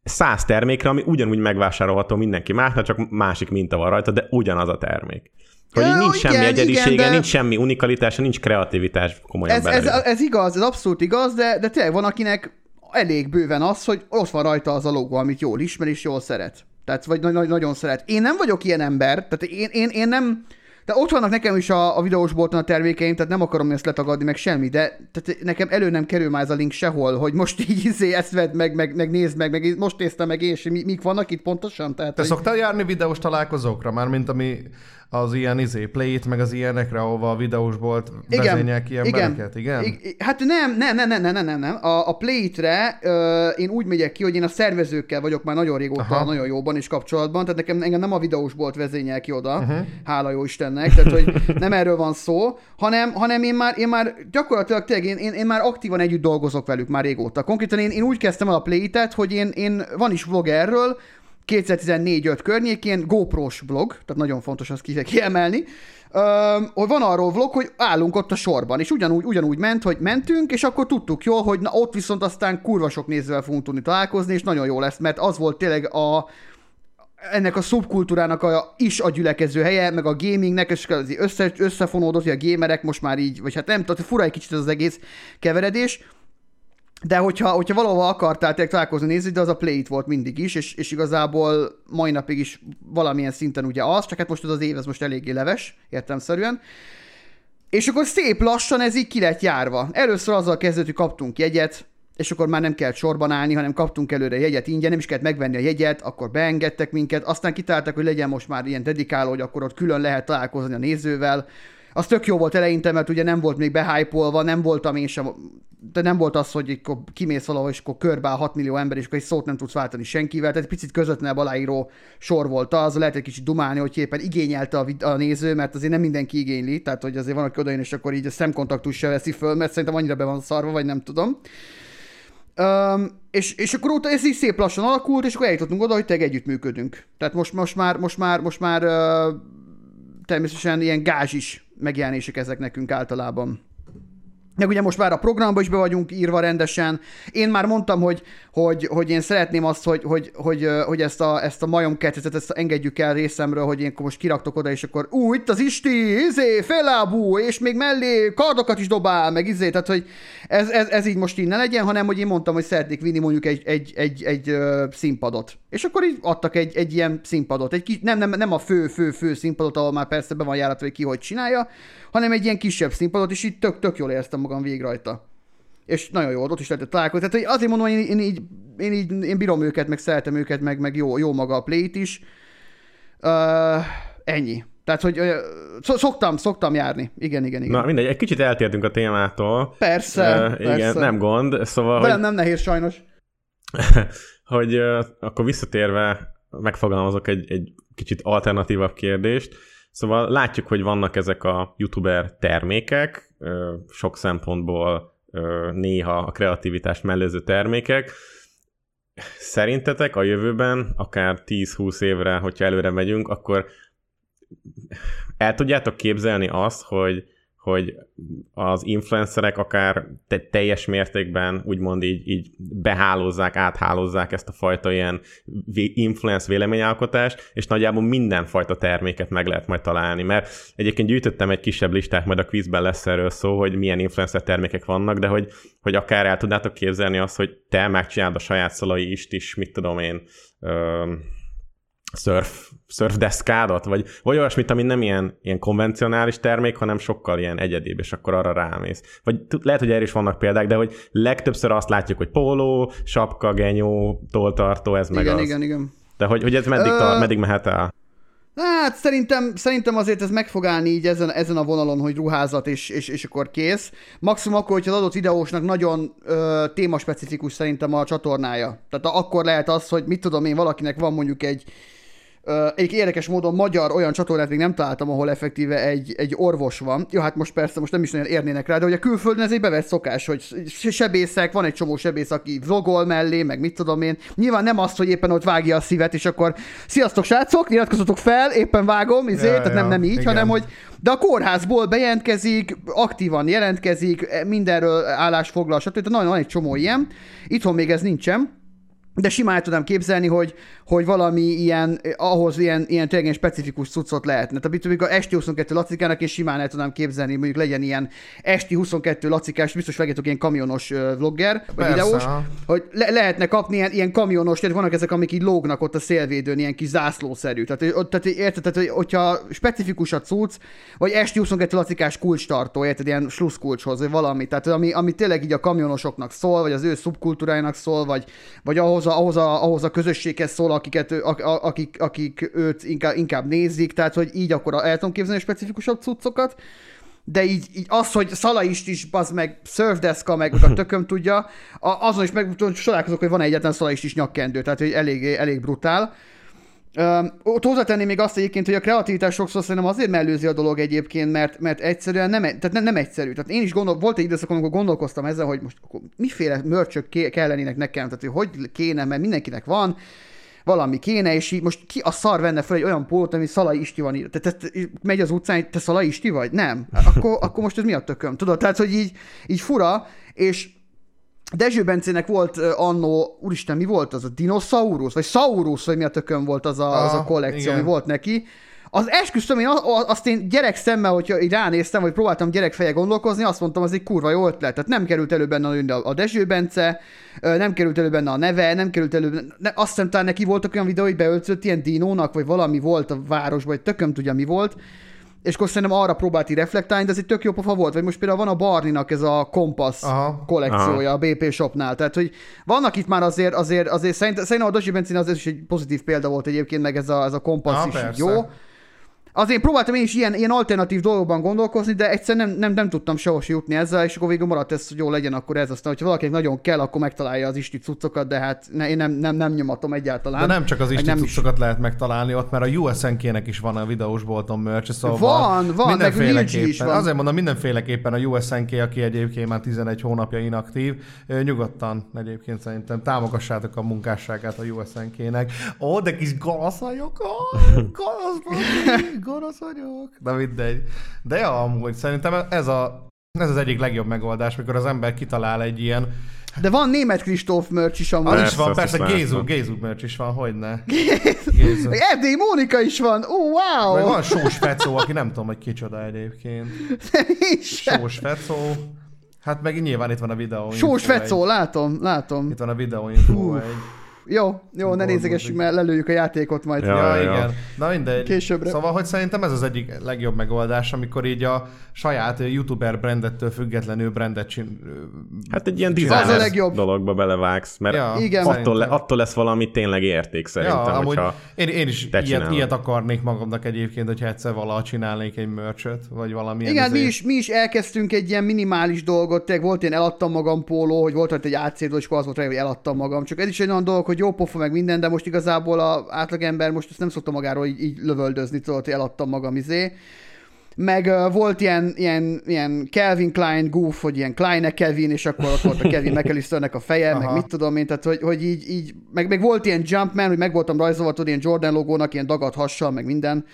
száz termékre, ami ugyanúgy megvásárolható mindenki másnak, csak másik minta van rajta, de ugyanaz a termék. Hogy így nincs igen, semmi igen, egyedisége, de- nincs semmi unikalitása, nincs kreativitás komolyan Ez, ez, belevéve. ez, igaz, ez abszolút igaz, de, de tényleg van, akinek elég bőven az, hogy ott van rajta az a logó, amit jól ismer és jól szeret. Tehát, vagy nagy, nagy, nagyon szeret. Én nem vagyok ilyen ember, tehát én, én, én nem... De ott vannak nekem is a, a videós bolton a termékeim, tehát nem akarom ezt letagadni, meg semmi, de tehát nekem elő nem kerül már ez a link sehol, hogy most így izé, ezt vedd meg, meg, meg nézd meg, meg most néztem meg én, és mi, mik vannak itt pontosan? Tehát, Te hogy... szoktál járni videós találkozókra? Már mint ami az ilyen izé, play meg az ilyenekre, ahova a videós bolt vezényel ki embereket, igen? I- hát nem, nem, nem, nem, nem, nem, nem. A, a Play-re ö, én úgy megyek ki, hogy én a szervezőkkel vagyok már nagyon régóta, Aha. Nagyon jóban és kapcsolatban, tehát nekem engem nem a videós bolt vezényel ki oda, uh-huh. hála jó Istennek, tehát hogy nem erről van szó, hanem, hanem én már, én már gyakorlatilag tényleg én, én, én már aktívan együtt dolgozok velük már régóta. Konkrétan én, én úgy kezdtem el a Play-et, hogy én, én van is vlog erről, 2014-5 környékén GoPro-s blog, tehát nagyon fontos azt ki- kiemelni, hogy van arról vlog, hogy állunk ott a sorban, és ugyanúgy, ugyanúgy ment, hogy mentünk, és akkor tudtuk jól, hogy na, ott viszont aztán kurva sok nézővel fogunk tudni találkozni, és nagyon jó lesz, mert az volt tényleg a, ennek a szubkultúrának a, is a gyülekező helye, meg a gamingnek, és össze, összefonódott, hogy a gamerek most már így, vagy hát nem, tehát fura egy kicsit az egész keveredés, de hogyha, hogyha valahol akartál tényleg találkozni nézni, de az a play it volt mindig is, és, és igazából mai napig is valamilyen szinten ugye az, csak hát most ez az év, ez most eléggé leves, értemszerűen. És akkor szép lassan ez így ki lett járva. Először azzal kezdődött, hogy kaptunk jegyet, és akkor már nem kellett sorban állni, hanem kaptunk előre jegyet ingyen, nem is kellett megvenni a jegyet, akkor beengedtek minket, aztán kitaláltak, hogy legyen most már ilyen dedikáló, hogy akkor ott külön lehet találkozni a nézővel, Az tök jó volt eleinte, mert ugye nem volt még behypolva, nem voltam én sem, de nem volt az, hogy akkor kimész valahol, és akkor körbeáll 6 millió ember, és akkor egy szót nem tudsz váltani senkivel, tehát picit közvetlenebb aláíró sor volt az, lehet egy kicsit dumálni, hogy éppen igényelte a, a néző, mert azért nem mindenki igényli, tehát hogy azért van, aki odajön, és akkor így a szemkontaktus se veszi föl, mert szerintem annyira be van szarva, vagy nem tudom. Um, és, és akkor óta ez így szép lassan alakult, és akkor eljutottunk oda, hogy tényleg együttműködünk. Tehát most, most már, most már, most már uh, természetesen ilyen gázsis megjelenések ezek nekünk általában. Meg ugye most már a programba is be vagyunk írva rendesen. Én már mondtam, hogy, hogy, hogy én szeretném azt, hogy, hogy, hogy, hogy ezt a, ezt a majom kertetet, ezt engedjük el részemről, hogy én most kiraktok oda, és akkor ú, itt az Isti, izé, félábú, és még mellé kardokat is dobál, meg izé, tehát hogy ez, ez, ez így most ne legyen, hanem hogy én mondtam, hogy szeretnék vinni mondjuk egy, egy, egy, egy, egy színpadot. És akkor így adtak egy, egy ilyen színpadot. Egy kis, nem, nem, nem a fő, fő, fő színpadot, ahol már persze be van járatva, hogy ki hogy csinálja, hanem egy ilyen kisebb színpadot, és így tök, tök jól éreztem magam végig rajta. És nagyon jó, ott is lehetett találkozni. Tehát hogy azért mondom, hogy én, én, így, én, így, én bírom őket, meg szeretem őket, meg, meg jó, jó maga a plate is. Uh, ennyi. Tehát, hogy uh, szoktam, szoktam járni. Igen, igen, igen. Na mindegy, egy kicsit eltértünk a témától. Persze, uh, Igen, persze. nem gond. Szóval, Velem hogy, nem nehéz sajnos. hogy uh, akkor visszatérve megfogalmazok egy, egy kicsit alternatívabb kérdést. Szóval látjuk, hogy vannak ezek a youtuber termékek, sok szempontból néha a kreativitást mellőző termékek. Szerintetek a jövőben, akár 10-20 évre, hogyha előre megyünk, akkor el tudjátok képzelni azt, hogy hogy az influencerek akár te- teljes mértékben úgymond így, így behálózzák, áthálózzák ezt a fajta ilyen influence véleményalkotást, és nagyjából mindenfajta terméket meg lehet majd találni, mert egyébként gyűjtöttem egy kisebb listát, majd a quizben lesz erről szó, hogy milyen influencer termékek vannak, de hogy, hogy akár el tudnátok képzelni azt, hogy te megcsinálod a saját szalai ist is, mit tudom én, surf, surfdeszkádat, vagy, vagy olyasmit, ami nem ilyen, ilyen konvencionális termék, hanem sokkal ilyen egyedibb, és akkor arra rámész. Vagy lehet, hogy erre is vannak példák, de hogy legtöbbször azt látjuk, hogy póló, sapka, genyó, toltartó, ez meg igen, az. Igen, igen, De hogy, hogy ez meddig, Ö... tart, meddig mehet el? Hát szerintem, szerintem azért ez meg fog állni így ezen, ezen a vonalon, hogy ruházat és, és, és akkor kész. Maximum akkor, hogyha az adott videósnak nagyon ö, témaspecifikus szerintem a csatornája. Tehát akkor lehet az, hogy mit tudom én, valakinek van mondjuk egy egy érdekes módon magyar olyan csatornát még nem találtam, ahol effektíve egy, egy orvos van. Jó, hát most persze, most nem is nagyon érnének rá, de hogy a külföldön ez egy bevett szokás, hogy sebészek, van egy csomó sebész, aki vlogol mellé, meg mit tudom én. Nyilván nem azt, hogy éppen ott vágja a szívet, és akkor sziasztok srácok, nyilatkozzatok fel, éppen vágom, izé, ja, tehát ja, nem, nem így, igen. hanem hogy de a kórházból bejelentkezik, aktívan jelentkezik, mindenről állás foglal, stb. Nagyon van egy csomó ilyen. Itthon még ez nincsen de simán el tudnám képzelni, hogy, hogy valami ilyen, ahhoz ilyen, ilyen tényleg specifikus cuccot lehetne. Tehát amikor esti 22 lacikának, én simán el tudnám képzelni, mondjuk legyen ilyen esti 22 lacikás, biztos vegyetok ilyen kamionos vlogger, vagy Persze. videós, hogy le- lehetne kapni ilyen, ilyen kamionos, tehát vannak ezek, amik így lógnak ott a szélvédőn, ilyen kis zászlószerű. Tehát, ott, tehát érted, tehát, hogyha specifikus a cucc, vagy esti 22 lacikás kulcstartó, érted, ilyen slusszkulcshoz, vagy valami, tehát ami, ami tényleg így a kamionosoknak szól, vagy az ő szubkultúrájának szól, vagy, vagy ahhoz ahhoz a, ahhoz a, ahhoz a közösséghez szól, akiket, akik, akik őt inkább, inkább nézik, tehát hogy így akkor el tudom képzelni a specifikusabb cuccokat, de így, így az, hogy Szalaist is, az meg Surfdeska, meg a tököm tudja, azon is meg találkozok, hogy van egyetlen Szalaist is nyakkendő, tehát hogy elég, elég brutál. Ott hozzátenném még azt egyébként, hogy a kreativitás sokszor szerintem azért mellőzi a dolog egyébként, mert, mert egyszerűen nem, tehát nem, nem egyszerű. Tehát én is gondol, volt egy időszak, amikor gondolkoztam ezzel, hogy most miféle mörcsök kellenének nekem, tehát hogy hogy kéne, mert mindenkinek van, valami kéne, és így most ki a szar venne fel egy olyan pólót, ami Szalai Isti van írva. Tehát te, te, megy az utcán, te Szalai Isti vagy? Nem. Akkor, akkor most ez mi a tököm? Tudod, tehát, hogy így, így fura, és Dezső Bencének volt annó, úristen, mi volt az a dinoszaurusz, vagy Saurus, vagy mi a tökön volt az a, ah, az a kollekció, igen. ami volt neki. Az esküszöm, én azt én gyerek szemmel, hogyha így ránéztem, vagy próbáltam gyerekfeje gondolkozni, azt mondtam, az egy kurva jó ötlet. Tehát nem került elő benne a Dezső Bence, nem került elő benne a neve, nem került elő benne, azt hiszem talán neki voltak olyan videó, hogy beöltött ilyen dinónak, vagy valami volt a városban, vagy tököm tudja mi volt és akkor szerintem arra próbált így reflektálni, de ez egy tök jó pofa volt, vagy most például van a Barninak ez a Kompasz Aha. kollekciója Aha. a BP Shopnál, tehát hogy vannak itt már azért, azért, azért szerint, szerintem a Dosi Benzin azért is egy pozitív példa volt egyébként, meg ez a, ez a Kompasz Aha, is persze. jó. Azért próbáltam én is ilyen, ilyen alternatív dolgokban gondolkozni, de egyszer nem, nem, nem tudtam sehol se jutni ezzel, és akkor végül maradt ez, hogy jó legyen akkor ez. Aztán, hogyha valakinek nagyon kell, akkor megtalálja az isti cuccokat, de hát ne, én nem, nem, nem nyomatom egyáltalán. De nem csak az Isti nem cuccokat lehet megtalálni ott, mert a USNK-nek is van a videós bolton merch, szóval Van, van, meg Ninja is van. Azért mondom, mindenféleképpen a USNK, aki egyébként már 11 hónapja inaktív, nyugodtan egyébként szerintem támogassátok a munkásságát a USNK-nek. Ó, de kis gonosz vagyok, ó, gonosz vagyok, gonosz vagyok. Na mindegy. De ja, amúgy szerintem ez a ez az egyik legjobb megoldás, mikor az ember kitalál egy ilyen... De van német Kristóf merch is amúgy. Persze, is van, persze, is Gézu. Gézu merch is van, hogyne. Gézu. Meg Erdély Mónika is van, ó, wow! Meg van Sós Fecó, aki nem tudom, hogy kicsoda egyébként. Én sem. Sós Fecó. Hát meg nyilván itt van a videó. Sós Fecó, látom, látom. Itt van a videó info egy. Jó, jó, ne vagy. mert lelőjük a játékot majd. Ja, Ja, ja. igen. Na mindegy. Későbbre. Szóval, hogy szerintem ez az egyik legjobb megoldás, amikor így a saját youtuber brandettől függetlenül brandet csin... Hát egy ilyen designer legjobb. dologba belevágsz, mert Ja, Igen. attól, le, attól lesz valami tényleg érték szerintem, Ja, amúgy hogyha... én, én is te ilyet, csinálod. ilyet akarnék magamnak egyébként, hogyha egyszer valaha csinálnék egy merchöt, vagy valami Igen, mi is, mi is elkezdtünk egy ilyen minimális dolgot, tényleg volt ilyen eladtam magam póló, hogy volt ott egy akkor az volt rá, hogy eladtam magam. Csak ez is egy olyan dolog, hogy jó pofa meg minden, de most igazából a átlagember most ezt nem szokta magáról így, így lövöldözni, tudod, hogy eladtam magam izé. Meg uh, volt ilyen, ilyen, ilyen Calvin Klein goof, hogy ilyen Klein Kevin, és akkor ott volt a Kevin McAllisternek a feje, meg mit tudom én, tehát hogy, hogy így, így meg, meg, volt ilyen Jumpman, hogy meg voltam rajzolva, tudod, ilyen Jordan logónak, ilyen dagadt hassal, meg minden.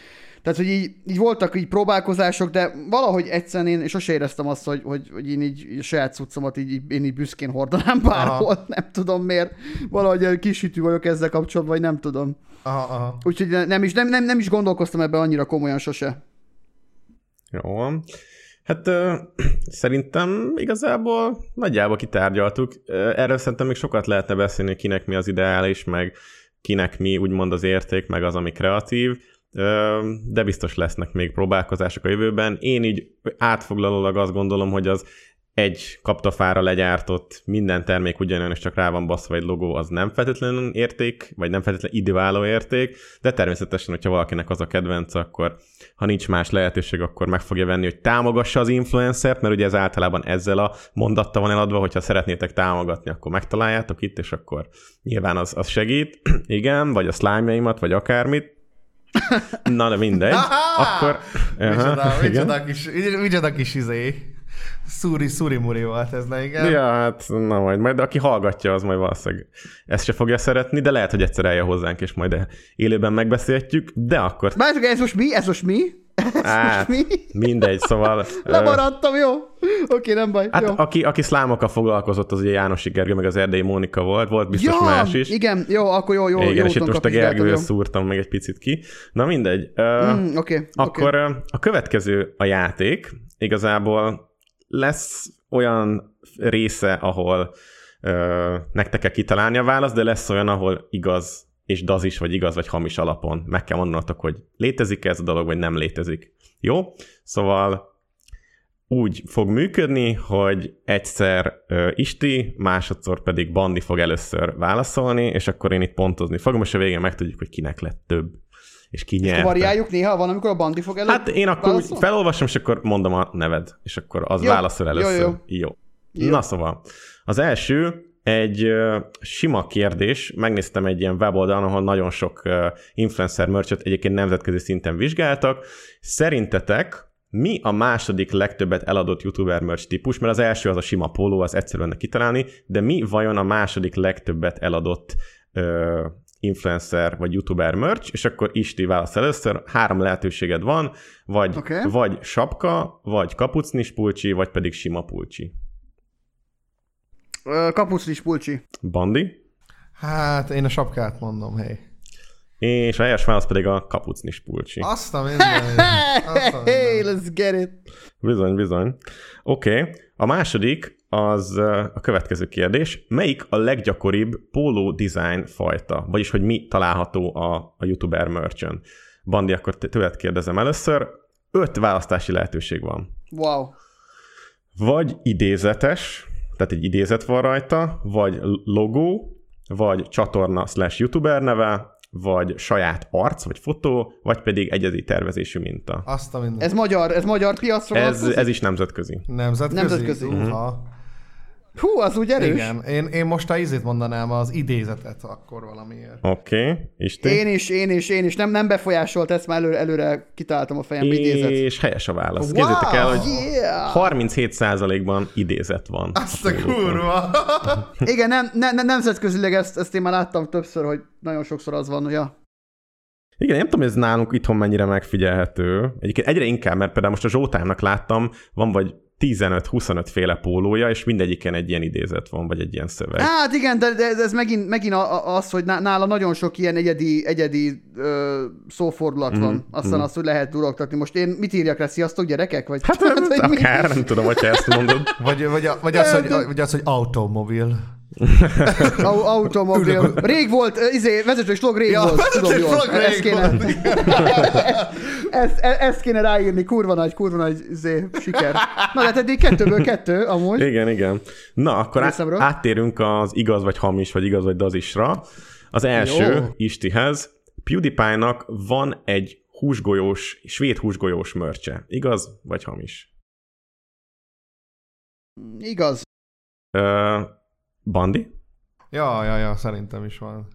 Tehát, hogy így, így voltak így próbálkozások, de valahogy egyszerűen én sose éreztem azt, hogy, hogy, hogy én így így a saját cuccomat így, így, én így büszkén hordanám bárhol, Aha. nem tudom miért. Valahogy kisütű vagyok ezzel kapcsolatban, vagy nem tudom. Aha, aha. Úgyhogy nem is, nem, nem, nem is gondolkoztam ebben annyira komolyan sose. Jó. Hát ö, szerintem igazából nagyjából kitárgyaltuk. Erről szerintem még sokat lehetne beszélni, kinek mi az ideális, meg kinek mi úgymond az érték, meg az, ami kreatív. De biztos lesznek még próbálkozások a jövőben. Én így átfoglalólag azt gondolom, hogy az egy kaptafára legyártott minden termék ugyanolyan, és csak rá van baszva egy logó, az nem feltétlenül érték, vagy nem feltétlenül időálló érték, de természetesen, hogyha valakinek az a kedvenc, akkor ha nincs más lehetőség, akkor meg fogja venni, hogy támogassa az influencert, mert ugye ez általában ezzel a mondattal van eladva, hogyha szeretnétek támogatni, akkor megtaláljátok itt, és akkor nyilván az, az segít, igen, vagy a slime vagy akármit, Na, de mindegy. Akkor... Micsoda, Aha, micsoda kis, micsoda kis izé. Szúri, szúri muri volt ez, ne igen. Ja, hát na majd, majd aki hallgatja, az majd valószínűleg ezt se fogja szeretni, de lehet, hogy egyszer eljön hozzánk, és majd élőben megbeszélhetjük, de akkor Várjuk, ez most mi? Ez most mi? Most mi? mindegy, szóval... Lemaradtam, jó? Oké, nem baj. Hát jó. aki, aki szlámokkal foglalkozott, az ugye Jánosi Gergő, meg az Erdélyi Mónika volt, volt biztos más is. igen, jó, akkor jó, jó, Igen, jó és itt most a jó. szúrtam meg egy picit ki. Na mindegy. Mm, Oké, Akkor oké. ö, a következő a játék. Igazából lesz olyan része, ahol nektek kell kitalálni a választ, de lesz olyan, ahol igaz és dazis, vagy igaz, vagy hamis alapon. Meg kell mondanatok, hogy létezik ez a dolog, vagy nem létezik. Jó? Szóval úgy fog működni, hogy egyszer ö, Isti, másodszor pedig Bandi fog először válaszolni, és akkor én itt pontozni fogom, és a végén megtudjuk, hogy kinek lett több, és ki nyerte. variáljuk néha, van, amikor a bandi fog elő. Hát én akkor úgy válaszol? felolvasom, és akkor mondom a neved, és akkor az Jó, válaszol jó, először. jó. jó. Jó. Na szóval, az első egy sima kérdés, megnéztem egy ilyen weboldalon, ahol nagyon sok influencer merchot egyébként nemzetközi szinten vizsgáltak. Szerintetek mi a második legtöbbet eladott youtuber merch típus? Mert az első az a sima póló, az egyszerűen kitalálni, de mi vajon a második legtöbbet eladott ö, influencer vagy youtuber merch, és akkor Isti válasz először, három lehetőséged van, vagy, Oké. vagy sapka, vagy kapucnis pulcsi, vagy pedig sima pulcsi. Ö, Kapucnis pulcsi. Bandi, Hát én a sapkát mondom, hé. és a helyes válasz pedig a kapucnis pulcsi. Azt a minden. Hey, let's get it. Bizony, bizony. Oké, okay. a második az a következő kérdés. Melyik a leggyakoribb póló design fajta? Vagyis, hogy mi található a, a youtuber merchön? Bandi, akkor tőled kérdezem először. Öt választási lehetőség van. Wow. Vagy idézetes, tehát egy idézet van rajta, vagy logó, vagy csatorna slash youtuber neve, vagy saját arc, vagy fotó, vagy pedig egyedi tervezésű minta. Azt a minden. Ez magyar, ez magyar piacra Ez, ez is nemzetközi. Nemzetközi? Nemzetközi. Uha. Hú, az úgy erős. Igen, én, én most a izét mondanám, az idézetet akkor valamiért. Oké, okay. Isti. Én is, én is, én is. Nem, nem befolyásolt, ezt már előre, előre kitáltam a fejembe idézet. És helyes a válasz. Wow! Képzeljétek el, hogy Yeah! 37%-ban idézet van. Azt a kurva! Igen, nem, ne, ne, nemzetközileg ezt, ezt én már láttam többször, hogy nagyon sokszor az van, hogy ja. Igen, nem tudom, hogy ez nálunk itthon mennyire megfigyelhető. Egyébként egyre inkább, mert például most a Zsótámnak láttam, van vagy 15-25 féle pólója, és mindegyiken egy ilyen idézet van, vagy egy ilyen szöveg. Hát igen, de, de ez megint, megint az, hogy ná- nála nagyon sok ilyen egyedi, egyedi ö, szófordulat van. Aztán azt, hogy lehet durogtatni. Most én mit írjak rá? Sziasztok, gyerekek? Vagy, Hát, hogy mi? akár, nem tudom, hogyha ezt mondod. Vagy, vagy, vagy, az, hogy, vagy az, hogy automobil. Au- Automobil. Rég volt, izé, vezető slog rég Ja, volt, tudom jól. slog Ezt rég kéne, volt. ezt, e- ezt kéne ráírni, kurva nagy, kurva nagy izé, siker. Na, de hát eddig kettőből kettő, amúgy. Igen, igen. Na, akkor á- Részemről. áttérünk az igaz vagy hamis, vagy igaz vagy dazisra. Az első Jó. Istihez. PewDiePie-nak van egy húsgolyós, svéd húsgolyós mörcse. Igaz vagy hamis? Igaz. Ö, Bandi? Ja, ja, ja, szerintem is van.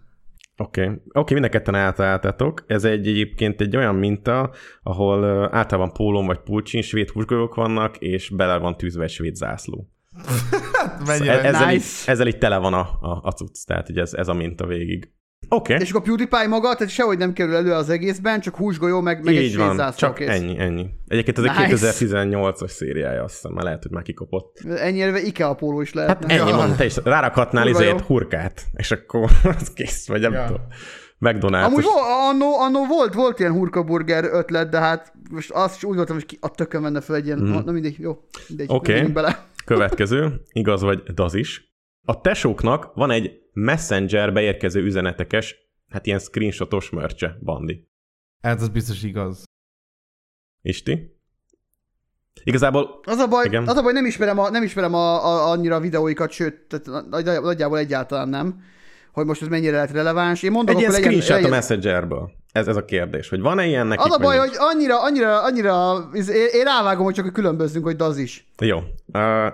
Oké, okay. oké, okay, mind a ketten eltaláltatok. Ez egy egyébként egy olyan minta, ahol általában pólón vagy pulcsin svéd húsgolyók vannak, és bele van tűzve egy svéd zászló. Mennyire? E- ezzel, Nice. így, ezzel így tele van a, a, a cucc, tehát ugye ez, ez a minta végig. Oké, okay. És akkor a PewDiePie maga, tehát sehogy nem kerül elő az egészben, csak húsgolyó, meg, meg egy így van, svédzászló csak kész. ennyi, ennyi. Egyébként ez egy Nice. 2018-as szériája, azt hiszem, már lehet, hogy már kikopott. Ennyire IKEA póló is lehetne. Ennyi van, te is rárakhatnál izét, hurkát, és akkor az kész, vagy nem Ja. tudom. McDonald's. Amúgy vo- annó, annó volt, volt ilyen hurkaburger ötlet, de hát most azt is úgy voltam, hogy ki a tökön menne fel egy ilyen, mm. na mindegy, jó, mindegy. Oké. okay. bele. Következő, igaz vagy daz is. A tesóknak van egy Messenger beérkező üzenetekes, hát ilyen screenshotos mörcse, Bandi. Hát ez biztos igaz. Isti? Igazából Az a baj, Igen. az a baj nem ismerem, a, nem ismerem a, a, annyira a videóikat, sőt, tehát nagy- nagyjából egyáltalán nem, hogy most ez mennyire lehet releváns. Én mondom, egy ilyen akkor legyen, screenshot a Messengerből. Ez, ez a kérdés, hogy van-e ilyen nekik? Az a vagy baj, hogy annyira, annyira, annyira, én, rávágom, hogy csak hogy különbözzünk, hogy az is. Jó,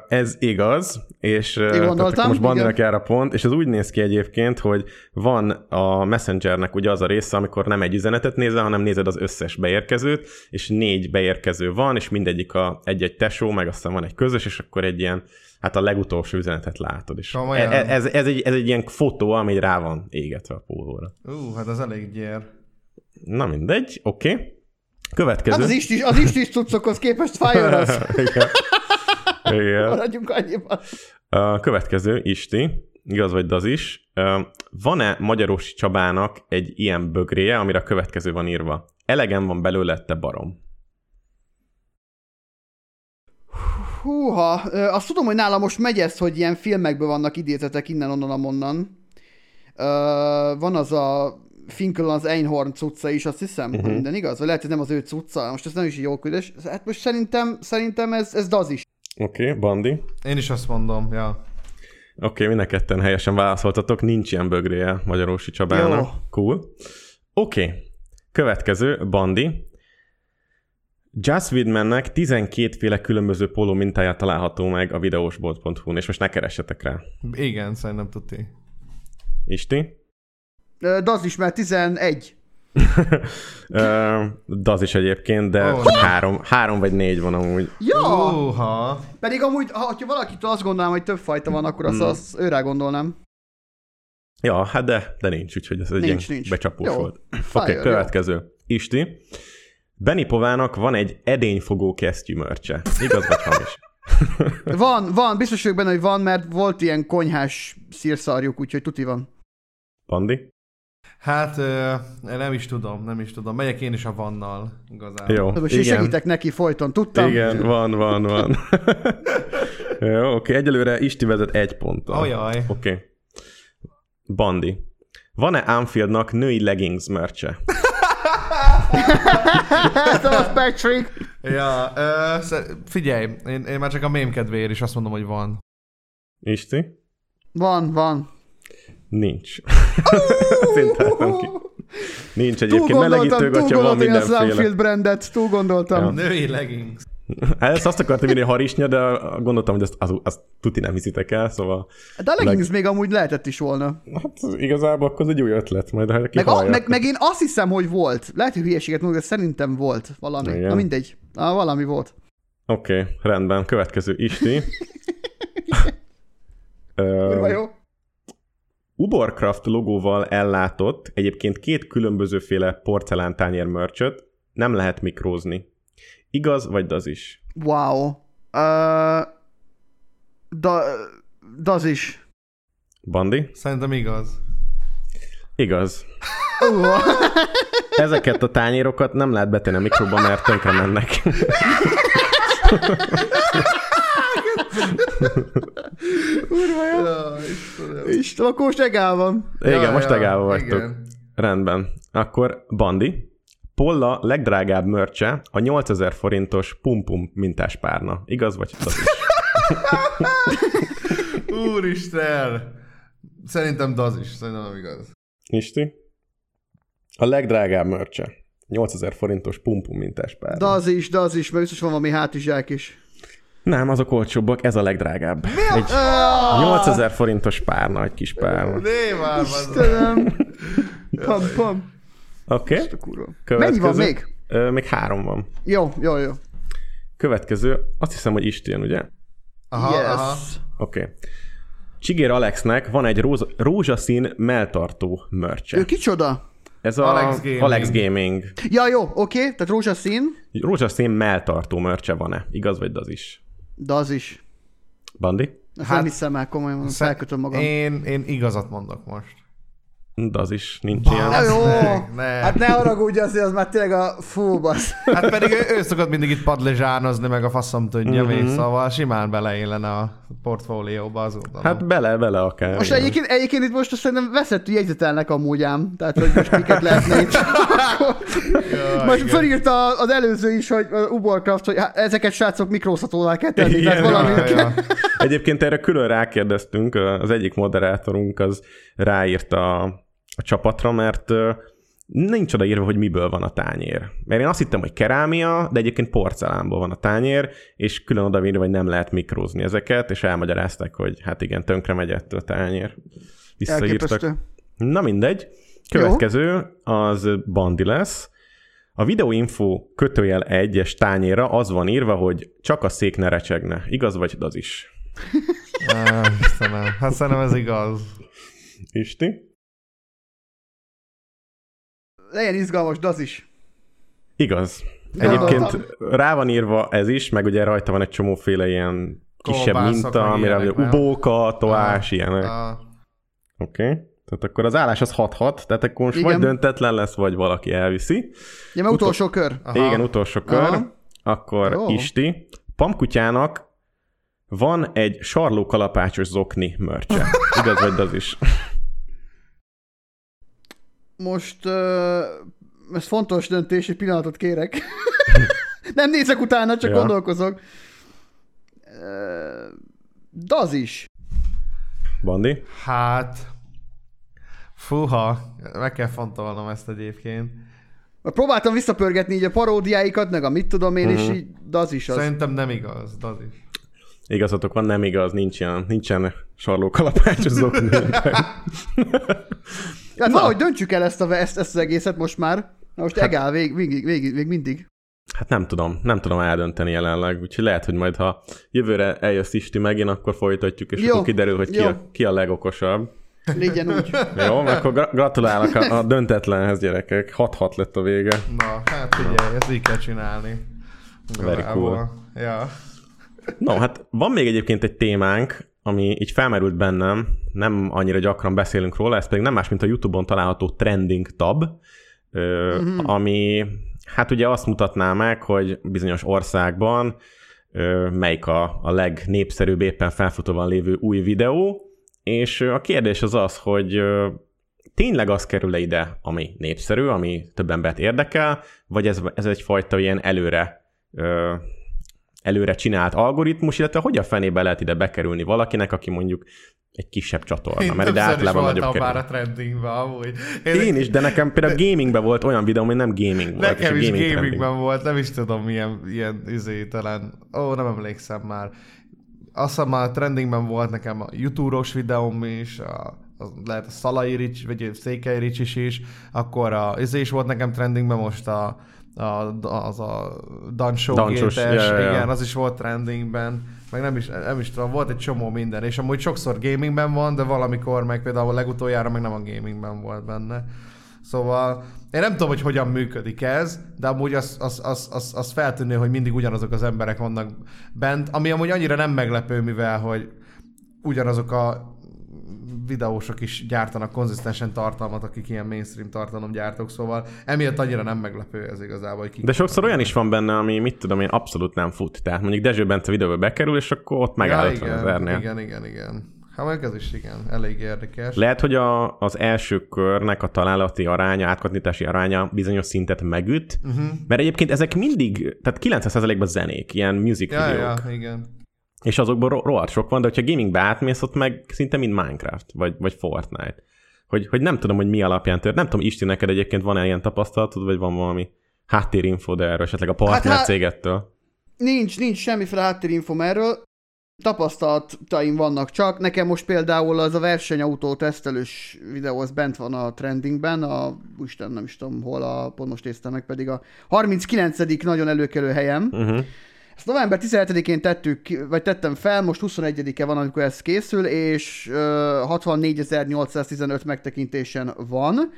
ez igaz, és tehát gondoltam, most jár a pont, és ez úgy néz ki egyébként, hogy van a Messengernek ugye az a része, amikor nem egy üzenetet nézel, hanem nézed az összes beérkezőt, és négy beérkező van, és mindegyik a egy-egy tesó, meg aztán van egy közös, és akkor egy ilyen, hát a legutolsó üzenetet látod. És Komolyan? ez, ez, ez, egy, ez egy ilyen fotó, ami rá van égetve a pólóra. Ú, hát az elég gyér. Na mindegy, oké. Okay. Következő. Hát az is, az is is cuccokhoz képest fájol az. Igen. Igen. Maradjunk annyiban. A következő, Isti, igaz vagy az is. Van-e Magyarosi Csabának egy ilyen bögréje, amire a következő van írva? Elegem van belőle, te barom. Húha, azt tudom, hogy nála most megy ez, hogy ilyen filmekből vannak idézetek innen, onnan, amonnan. Van az a Finkel az Einhorn cucca is, azt hiszem, uh-huh. minden igaz? Vagy lehet, hogy nem az ő cucca, most ez nem is jó küldés. Hát most szerintem, szerintem ez, ez daz is. Oké, okay, Bandi. Én is azt mondom, ja. Oké, okay, mind a ketten helyesen válaszoltatok, nincs ilyen bögréje Magyarosi Csabának. Jó. Cool. Oké, okay. következő, Bandi. Just Widmannek 12 féle különböző póló mintáját található meg a videósbolt.hu-n, és most ne keressetek rá. Igen, szerintem tuti. Isti? Ö, Daz is, mert 11. Ö, De az is egyébként, de csak három, három vagy négy van amúgy. Ja! Uha. Pedig amúgy, ha, ha valakitől azt gondolnám, hogy több fajta van, akkor azt, Hmm. azt őrá gondolnám. Ja, hát de, de nincs, úgyhogy ez egy Nincs, ilyen nincs. becsapós Jó. volt. Oké, okay, következő. Isti. Benny Povának van egy edényfogó kesztyű mörcse. Igaz vagy hamis? Van, van, biztos vagyok benne, hogy van, mert volt ilyen konyhás szírszarjuk, úgyhogy tuti van. Pandi? Hát nem is tudom, nem is tudom. Megyek én is a vannal, igazából. Jó, Most igen. segítek neki folyton, tudtam. Igen, van, van, van. Jó, oké, egyelőre Isti vezet egy ponttal. Ajaj. Oké. Okay. Bandi. Van-e Anfieldnak női leggings merche? Thomas Patrick. Ja, ö, figyelj, én, én már csak a mém kedvéért is azt mondom, hogy van. Isti? Van, van. Nincs. Szintáltam ki. Nincs Túl egyébként gondoltam, túl melegítőgatya, van gondoltam mindenféle. Sunfield brandet, túl gondoltam. Ja. Női leggings. Ezt azt akartam írni harisnya, de gondoltam, hogy azt, azt, azt tuti nem hiszitek el, szóval De a leggings még amúgy lehetett is volna. hát igazából akkor ez egy új ötlet, majd ha Meg, a, meg, meg, én azt hiszem, hogy volt. Lehet, hogy hülyeséget mondok, de szerintem volt valami. Igen. Na mindegy. Ah, valami volt. Oké, okay, rendben. Következő Isti. Kurva jó. Uborcraft logóval ellátott, egyébként két különbözőféle porcelántányér mörcsöt nem lehet mikrózni. Igaz, vagy az is? Wow. Uh, da, daz is. Bandi? Szerintem igaz. Igaz. Ezeket a tányérokat nem lehet betenni a mikróba, mert tönkre mennek. kurva jó. Ja, Istenem. Akkor most egál van. Igen, Ja, most ja, legállva vagytok. igen. Rendben. Akkor Bandi. Polla legdrágább mörcse a 8000 forintos pum-pum mintás párna. Igaz vagy az is? Úristen! Szerintem daz is, szerintem nem igaz. Isti? A legdrágább mörcse. 8000 forintos pum-pum mintás párna. Daz is, daz is, mert biztos van valami hátizsák is. Nem, azok olcsóbbak, ez a legdrágább. Egy 8000 forintos párna, egy kis párna. Né, már van. Istenem. Pam, pam. Oké, okay. Mennyi van még? Ö, még három van. Jó, jó, jó. Következő, azt hiszem, hogy Istén, ugye? Aha, yes. aha. Oké. Okay. Csigér Alexnek van egy róza, rózsaszín melltartó mörcse. Ő kicsoda? Ez a Alex. Gaming. Alex Gaming. Ja, jó, oké, okay, tehát rózsaszín, Rózsaszín melltartó mörcse van-e? Igaz vagy az is? Daz is. Bandi? Hát- nem hiszem el, komolyan mondom, felkötöm magam. Én, én igazat mondok most. Az is, nincs ilyen. Na jó, meg, ne. hát ne haragudj, azért az már tényleg a fú, basz. Hát pedig ő, ő szokott mindig itt padlizsánozni, meg a faszom tudja Mhm. mm-hmm. még, szóval simán beleillene a portfólióba az gondolom. Hát bele, bele akár. Most igen. egyébként, egyébként itt most azt szerintem veszettű jegyzetelnek amúgy ám, tehát hogy most miket lehetne itt. ja, most igen. felírta az előző is, hogy uh, Uborcraft, hogy hát ezeket srácok mikrózhatóvá kell tenni, Igen, tehát valami ja, ja. Egyébként erre külön rákérdeztünk, az egyik moderátorunk az ráírta a, csapatra, mert nincs odaírva, hogy miből van a tányér. Mert én azt hittem, hogy kerámia, de egyébként porcelánból van a tányér, és külön odaírva, hogy nem lehet mikrózni ezeket, és elmagyarázták, hogy hát igen, tönkre megy ettől a tányér. Visszaírtak. elképesztő. Na mindegy. Következő az Bandi lesz. A videóinfo kötőjel egyes tányéra az van írva, hogy csak a szék ne recsegne. Igaz vagy az is? Istenem, hát szerintem ez igaz. Isti? Legyen izgalmas, daz is. Igaz. Egyébként rá van írva ez is, meg ugye rajta van egy csomóféle ilyen kisebb Kolbászok, minta, amire ugye ubóka, tojás, Ah, ilyenek. ah. Oké. Okay. Tehát akkor az állás az 6-6, tehát akkor most Igen. vagy döntetlen lesz, vagy valaki elviszi. Ja, mert utolsó kör. Aha. Igen, utolsó kör. Aha. Akkor Jó. Isti. Pamkutyának van egy sarlókalapácsos zokni mörcse. Igaz vagy az is? Most uh, ez fontos döntés, egy pillanatot kérek. Nem nézek utána, csak Ja. gondolkozok. Uh, daz is. Bandi? Hát, fuha, meg kell fontolnom ezt egyébként. Próbáltam visszapörgetni így a paródiáikat, meg a mit tudom én, Mhm. és így daz is az. Szerintem nem igaz, de az is. Igazatok van, nem igaz, nincsen, nincsen sarlókalapácsos zokni. Hát valahogy döntsük el ezt, a, ezt, ezt az egészet most már. Na most hát, egál, vég, végig, végig, végig mindig. Hát nem tudom, nem tudom eldönteni jelenleg, úgyhogy lehet, hogy majd ha jövőre eljössz Isti megint, akkor folytatjuk, és Jó, akkor kiderül, hogy ki jó. a, ki a legokosabb. Legyen úgy. Jó, akkor gra- gratulálok a, a döntetlenhez, gyerekek. 6-6 lett a vége. Na, hát figyelj, ezt így kell csinálni. Very cool. Ja. No, hát van még egyébként egy témánk, ami így felmerült bennem, nem annyira gyakran beszélünk róla, ez pedig nem más, mint a YouTube-on található trending tab, mm-hmm. ami hát ugye azt mutatná meg, hogy bizonyos országban melyik a, a legnépszerűbb éppen felfutóban lévő új videó, és a kérdés az az, hogy tényleg az kerül -e ide, ami népszerű, ami több embert érdekel, vagy ez, ez egyfajta ilyen előre előre csinált algoritmus, illetve hogy a fenébe lehet ide bekerülni valakinek, aki mondjuk egy kisebb csatorna, Én mert ide általában nagyobb voltam már kerül. a trendingben, amúgy. Én is, de nekem például gamingben volt olyan videó, ami nem gaming volt. Nekem a is gaming trending. gamingben volt, nem is tudom milyen, ilyen izé talán. Ó, nem emlékszem már. Azt hiszem már trendingben volt nekem a YouTube-os videóm is, a, a, lehet a Szalai Rics, vagy a Székely Rics is is, akkor a, izé is volt nekem trendingben most a, a, az a gétes, ja, ja, ja. igen, az is volt trendingben, meg nem is, nem is tudom, volt egy csomó minden, és amúgy sokszor gamingben van, de valamikor meg például legutoljára meg nem a gamingben volt benne. Szóval én nem tudom, hogy hogyan működik ez, de amúgy az, az, az, az, az feltűnő, hogy mindig ugyanazok az emberek vannak bent, ami amúgy annyira nem meglepő, mivel hogy ugyanazok a videósok is gyártanak konzisztensen tartalmat, akik ilyen mainstream tartalomgyártók, szóval emiatt annyira nem meglepő ez igazából, hogy De sokszor olyan is van benne, ami mit tudom én, abszolút nem fut. Tehát mondjuk Dezső Bence videóba bekerül, és akkor ott megáll ja, 50 igen, ezernél. igen, igen, igen. Hát meg ez is igen, elég érdekes. Lehet, hogy a, az első körnek a találati aránya, átkatnítási aránya bizonyos szintet megüt, uh-huh. mert egyébként ezek mindig, tehát 90%-ban zenék, ilyen music ja, videók. ja, igen. És azokból ro- rohadt sok van, de hogyha gamingbe átmész, ott meg szinte mind Minecraft, vagy, vagy Fortnite. Hogy, hogy nem tudom, hogy mi alapján tört. Nem tudom, Isti, neked egyébként van-e ilyen tapasztalatod, vagy van valami háttérinfo, de erről esetleg a partner hát- cégettől. Nincs, nincs semmiféle háttérinfom erről. Tapasztalataim vannak csak. Nekem most például az a versenyautó tesztelős videó, az bent van a trendingben, a, Isten nem is tudom hol, a, pont most néztem meg, pedig a 39. nagyon előkelő helyem. Uh-huh. Ezt november 17-én tettük, vagy tettem fel, most 21-e van, amikor ez készül, és ö, 64.815 megtekintésen van.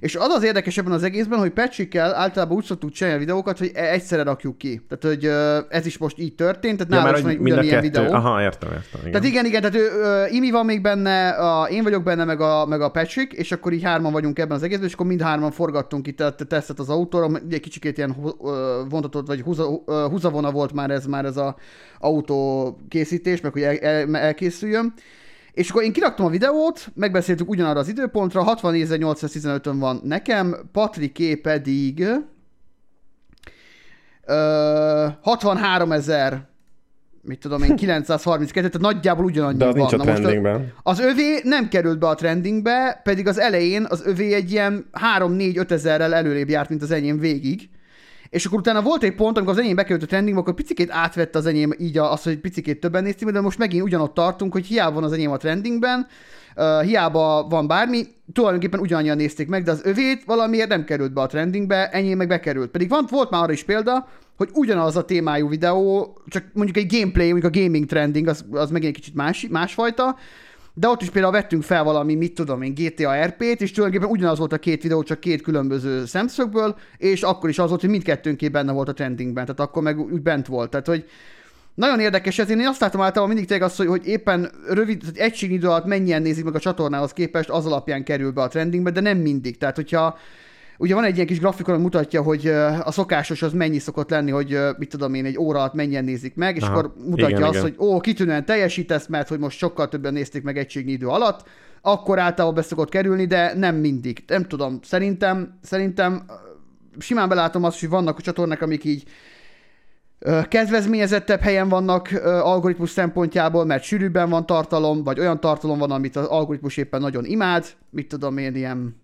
És az az érdekes ebben az egészben, hogy Patrickkel általában úgy szoktuk csinálni a videókat, hogy e- egyszerre rakjuk ki. Tehát, hogy ez is most így történt, tehát Ja, nála mert is van egy ugyanilyen kettő... videó. Aha, értem, értem. Igen. Tehát igen, igen, tehát ő, Imi van még benne, a, én vagyok benne, meg a, meg a Patrick, és akkor így hárman vagyunk ebben az egészben, és akkor mind hárman forgattunk itt a tesztet az autóra, egy kicsikét ilyen ö, vontatott, vagy húza, ö, húzavona volt már ez, már ez a autó készítés, meg hogy el, el, elkészüljön. És akkor én kiraktam a videót, megbeszéltük ugyanarra az időpontra, 64.815-ön van nekem, Patrické pedig ö, 63 ezer mit tudom én, 932, tehát nagyjából ugyanannyi De az van. nincs a Na trendingben. az övé nem került be a trendingbe, pedig az elején az övé egy ilyen 3-4-5 ezerrel előrébb járt, mint az enyém végig. És akkor utána volt egy pont, amikor az enyém bekerült a trendingbe, akkor picikét átvette az enyém így a- azt, hogy picikét többen néztünk, de most megint ugyanott tartunk, hogy hiába van az enyém a trendingben, uh, hiába van bármi, tulajdonképpen ugyanannyian nézték meg, de az övét valamiért nem került be a trendingbe, enyém meg bekerült. Pedig van, volt már arra is példa, hogy ugyanaz a témájú videó, csak mondjuk egy gameplay, mondjuk a gaming trending, az, az megint egy kicsit más, másfajta, de ott is például vettünk fel valami, mit tudom én, GTA RP-t, és tulajdonképpen ugyanaz volt a két videó, csak két különböző szemszögből, és akkor is az volt, hogy mindkettőnké benne volt a trendingben, tehát akkor meg úgy bent volt. Tehát, hogy nagyon érdekes ez, én azt látom általában mindig tényleg azt, hogy, hogy éppen rövid, tehát egységidő alatt mennyien nézik meg a csatornához képest, az alapján kerül be a trendingbe, de nem mindig. Tehát, hogyha Ugye van egy ilyen kis grafikon, ami mutatja, hogy a szokásos az mennyi szokott lenni, hogy mit tudom én, egy óra alatt mennyien nézik meg, és Aha, akkor mutatja igen, azt, igen. hogy ó, kitűnően teljesítesz, mert hogy most sokkal többen nézték meg egységnyi idő alatt, akkor általában be szokott kerülni, de nem mindig. Nem tudom, szerintem, szerintem simán belátom azt, hogy vannak a csatornák, amik így kedvezményezettebb helyen vannak algoritmus szempontjából, mert sűrűbben van tartalom, vagy olyan tartalom van, amit az algoritmus éppen nagyon imád, mit tudom én, ilyen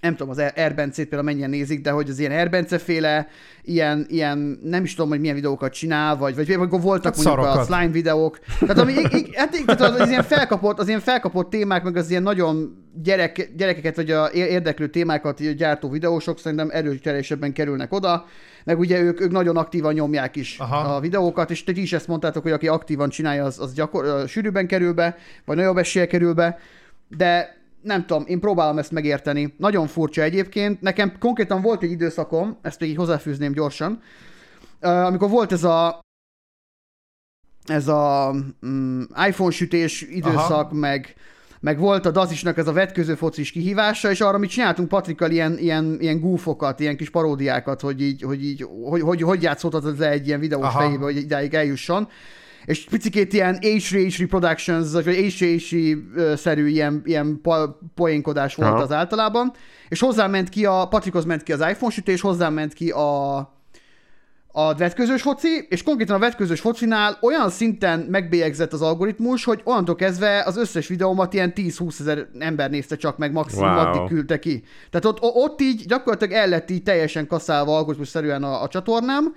nem tudom, az Erbencét például mennyien nézik, de hogy az ilyen Erbence féle, ilyen, ilyen, nem is tudom, hogy milyen videókat csinál, vagy, vagy amikor voltak Hát mondjuk a slime videók. Tehát, ami, í- í- hát, tehát az, az, ilyen felkapott, az ilyen felkapott témák, meg az ilyen nagyon gyerek, gyerekeket, vagy a érdeklő témákat így gyártó videósok szerintem erőteljesebben kerülnek oda, meg ugye ők, ők nagyon aktívan nyomják is Aha. a videókat, és te is ezt mondtátok, hogy aki aktívan csinálja, az, az gyakor, sűrűbben kerül be, vagy nagyobb esélye kerül be, de nem tudom, én próbálom ezt megérteni. Nagyon furcsa egyébként. Nekem konkrétan volt egy időszakom, ezt még így hozzáfűzném gyorsan, amikor volt ez a ez a mm, iPhone sütés időszak, Aha. meg, meg volt a Dazisnak ez a vetköző focis kihívása, és arra mi csináltunk Patrikkal ilyen, ilyen, ilyen goofokat, ilyen kis paródiákat, hogy így, hogy, így, hogy, hogy, hogy játszódhat le egy ilyen videós Aha. fejébe, hogy idáig eljusson. És picikét ilyen H3H Productions, vagy H3H szerű ilyen, ilyen po- poénkodás volt Aha. az általában. És hozzá ment ki a, Patrikhoz ment ki az iPhone sütés, hozzá ment ki a, a vetközös foci, és konkrétan a vetközös focinál olyan szinten megbélyegzett az algoritmus, hogy onnantól kezdve az összes videómat ilyen 10-20 ezer ember nézte csak meg, maximum Wow. addig küldte ki. Tehát ott, ott így gyakorlatilag el lett így teljesen kaszálva algoritmus-szerűen a, a csatornám,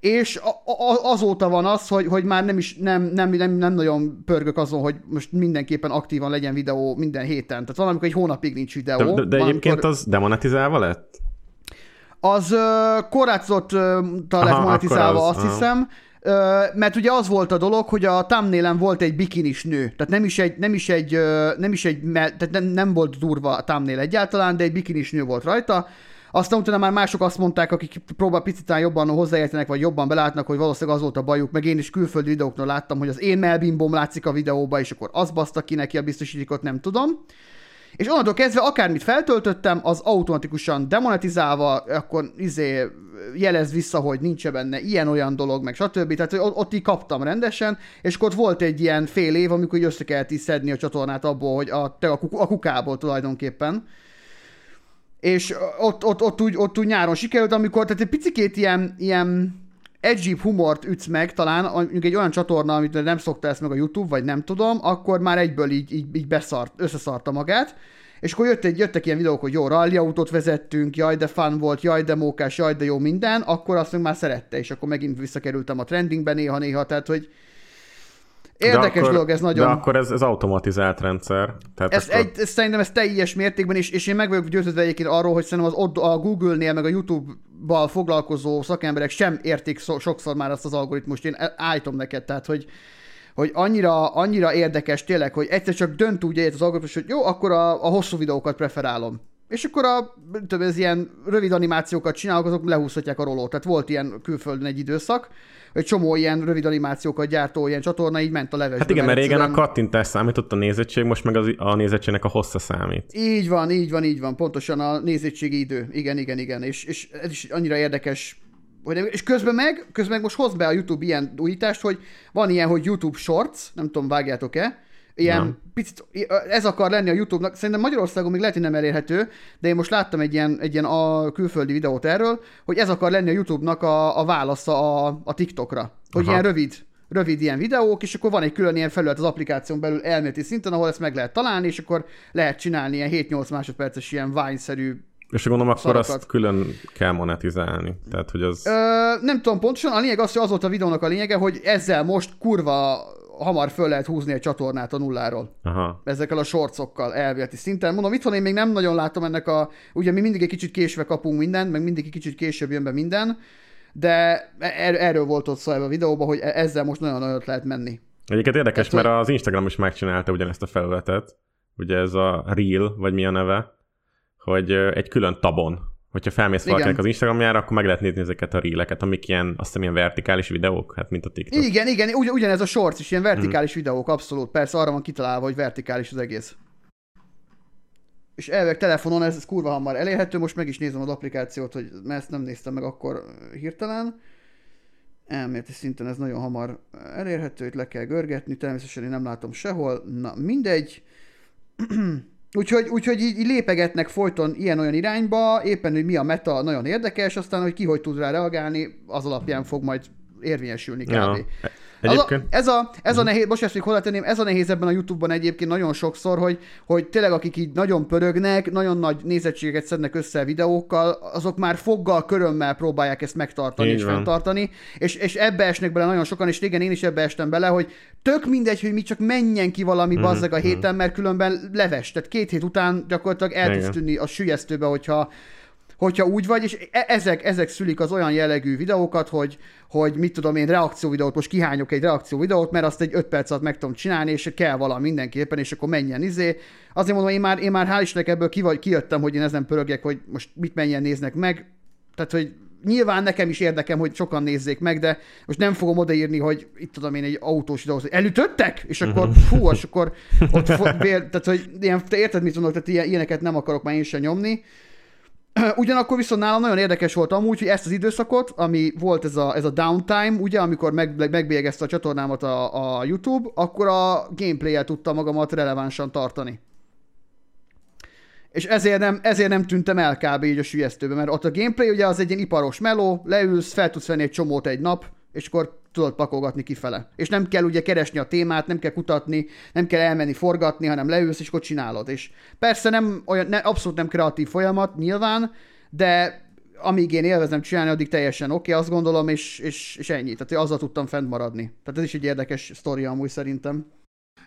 és a, a, azóta van az, hogy, hogy már nem is nem, nem, nem, nem nagyon pörgök azon, hogy most mindenképpen aktívan legyen videó minden héten. Tehát van, amikor egy hónapig nincs videó. De, de, de egyébként az demonetizálva lett? az ö, korlátozottan lett Aha, monetizálva, az, azt aha. hiszem, ö, mert ugye az volt a dolog, hogy a thumbnailen volt egy bikinis nő, tehát nem is egy, nem is egy, ö, nem is egy, tehát nem, nem volt durva a thumbnail egyáltalán, de egy bikinis nő volt rajta, aztán utána már mások azt mondták, akik próbál picit jobban hozzáértenek, vagy jobban belátnak, hogy valószínűleg az volt a bajuk, meg én is külföldi videóknál láttam, hogy az én melbimbom látszik a videóba, és akkor az baszta ki neki a biztosítékot, nem tudom. És onnantól kezdve akármit feltöltöttem, az automatikusan demonetizálva, akkor izé jelez vissza, hogy nincs benne ilyen-olyan dolog, meg stb. Tehát hogy ott így kaptam rendesen, és akkor ott volt egy ilyen fél év, amikor így össze kellett így szedni a csatornát abból, hogy a, a, kuk- a kukából tulajdonképpen. És ott, ott, ott, úgy, ott úgy nyáron sikerült, amikor tehát egy picikét ilyen, ilyen edgy humort ütsz meg, talán mondjuk egy olyan csatorna, amit nem szokta ezt meg a YouTube, vagy nem tudom, akkor már egyből így, így, így beszart, összeszarta magát. És akkor jött egy, jöttek ilyen videók, hogy jó, rally autót vezettünk, jaj, de fun volt, jaj, de mókás, jaj, de jó minden, akkor azt meg már szerette, és akkor megint visszakerültem a trendingbe néha-néha, tehát hogy érdekes de akkor, dolog ez nagyon. De akkor ez, ez automatizált rendszer. Tehát Ez, egy, ez szerintem ez teljes mértékben, és, és én meg vagyok győződve egyébként arról, hogy szerintem az ott a Google-nél, meg a YouTube-bal foglalkozó szakemberek sem értik so, sokszor már azt az algoritmust, én e- állítom neked, tehát hogy, hogy annyira, annyira érdekes tényleg, hogy egyszer csak dönt úgy egyet az algoritmus, hogy jó, akkor a, a hosszú videókat preferálom. És akkor a, több ez ilyen rövid animációkat csinálok, azok lehúzhatják a rolót. Tehát volt ilyen külföldön egy időszak, hogy csomó ilyen rövid animációkat gyártó ilyen csatorna így ment a levesbe. Hát igen, mert régen a egyszerűen- kattintás számított a nézettség, most meg az, a nézettségnek a hossza számít. Így van, így van, így van, pontosan a nézettségi idő. Igen, igen, igen, és, és ez is annyira érdekes, hogy és közben meg, közben meg most hoz be a YouTube ilyen újítást, hogy van ilyen, hogy YouTube Shorts, nem tudom, vágjátok-e, ilyen Nem. picit, ez akar lenni a YouTube-nak, szerintem Magyarországon még lehet, hogy nem elérhető, de én most láttam egy ilyen, egy ilyen a külföldi videót erről, hogy ez akar lenni a YouTube-nak a, a válasza a, a TikTokra. Hogy Aha. ilyen rövid, rövid ilyen videók, és akkor van egy külön ilyen felület az applikáción belül elméleti szinten, ahol ezt meg lehet találni, és akkor lehet csinálni ilyen 7-8 másodperces ilyen Vine-szerű És gondolom akkor Szarokat. azt külön kell monetizálni. Tehát, hogy az... Ö, nem tudom pontosan, a lényeg az, hogy az volt a videónak a lényege, hogy ezzel most kurva hamar föl lehet húzni egy csatornát a nulláról. Aha. Ezekkel a shortsokkal elvéleti szinten. Mondom, itthon én még nem nagyon látom ennek a... Ugye mi mindig egy kicsit késve kapunk mindent, meg mindig egy kicsit később jön be minden, de er- erről volt ott szó ebben a videóban, hogy e- ezzel most nagyon nagyot lehet menni. Egyébként érdekes, Tehát, mert az Instagram is megcsinálta ugyanezt a felületet. Ugye ez a Reel, vagy mi a neve, hogy egy külön tabon, hogyha felmész Igen. valakinek az Instagramjára, akkor meg lehet nézni ezeket a reeleket, amik ilyen, azt hiszem, ilyen vertikális videók, hát mint a TikTok. Igen, igen, ugy, ugyanez a shorts is, ilyen vertikális videók, abszolút. Persze arra van kitalálva, hogy vertikális az egész. És elveg telefonon ez, ez kurva hamar elérhető, most meg is nézem az applikációt, hogy mert ezt nem néztem meg akkor hirtelen. Elméleti szinten ez nagyon hamar elérhető, itt le kell görgetni, természetesen én nem látom sehol, na mindegy. úgyhogy, úgyhogy így, így lépegetnek folyton ilyen-olyan irányba, éppen, hogy mi a meta nagyon érdekes, aztán, hogy ki hogy tud rá reagálni, az alapján fog majd érvényesülni kb. Ja. Egyébként... a, ez a, ez a nehéz, most ezt még hozzátenném, ez a nehéz ebben a YouTube-ban egyébként nagyon sokszor, hogy, hogy tényleg akik így nagyon pörögnek, nagyon nagy nézettségeket szednek össze videókkal, azok már foggal, körömmel próbálják ezt megtartani Így és van. fenntartani, és, és ebbe esnek bele nagyon sokan, és régen én is ebbe estem bele, hogy tök mindegy, hogy mi csak menjen ki valami Mhm, bazzeg a héten, mert különben leves, tehát két hét után gyakorlatilag el tudsz tűnni a sülyeztőbe, hogyha, hogyha úgy vagy, és e- ezek, ezek szülik az olyan jellegű videókat, hogy, hogy mit tudom én, reakcióvideót, most kihányok egy reakcióvideót, mert azt egy 5 perc alatt meg tudom csinálni, és kell valami mindenképpen, és akkor menjen izé. Azért mondom, én már, én már hál' Istennek ebből ki, vagy, kijöttem, hogy én ezen pörögjek, hogy most mit menjen néznek meg. Tehát, hogy nyilván nekem is érdekem, hogy sokan nézzék meg, de most nem fogom odaírni, hogy itt tudom én egy autós videóhoz, hogy elütöttek? És akkor fú, és akkor ott fo- bér, tehát, hogy ilyen, te érted, mit mondok, tehát ilyen, ilyeneket nem akarok már én sem nyomni. Ugyanakkor viszont nálam nagyon érdekes volt amúgy, hogy ezt az időszakot, ami volt ez a, ez a downtime, ugye, amikor meg, megbélyegezte a csatornámat a, a YouTube, akkor a gameplay-el tudtam magamat relevánsan tartani. És ezért nem, ezért nem tűntem el kb. így a sülyeztőbe, mert ott a gameplay ugye az egy ilyen iparos meló, leülsz, fel tudsz venni egy csomót egy nap, és akkor tudod pakolgatni kifele. És nem kell ugye keresni a témát, nem kell kutatni, nem kell elmenni forgatni, hanem leülsz, és akkor csinálod. És persze nem olyan, ne, abszolút nem kreatív folyamat, nyilván, de amíg én élvezem csinálni, addig teljesen oké, okay, azt gondolom, és, és, és ennyi. Tehát azzal tudtam fent maradni. Tehát ez is egy érdekes sztori amúgy szerintem.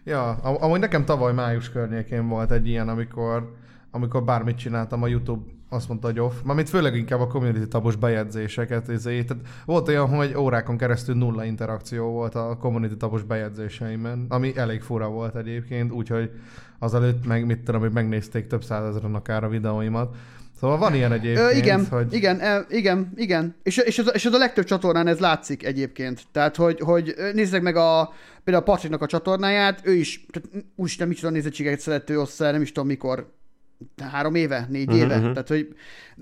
Ja, am- amúgy nekem tavaly május környékén volt egy ilyen, amikor, amikor bármit csináltam a YouTube, azt mondta, hogy off. Mármint főleg inkább a community tabos bejegyzéseket. Ezért. Tehát volt olyan, hogy órákon keresztül nulla interakció volt a community tabos bejegyzéseimen, ami elég fura volt egyébként, úgyhogy azelőtt meg, mit tudom, hogy megnézték több százezeren akár a videóimat. Szóval van ilyen egyébként, Ö, igen, hogy... igen, igen, igen. És, és, ez, és ez a legtöbb csatornán ez látszik egyébként. Tehát, hogy, hogy nézzek meg a, például a Patriknak a csatornáját, ő is, tehát úristen, micsoda nézettséget szerető össze, nem is tudom mikor, három éve, négy éve. Uh-huh. Tehát, hogy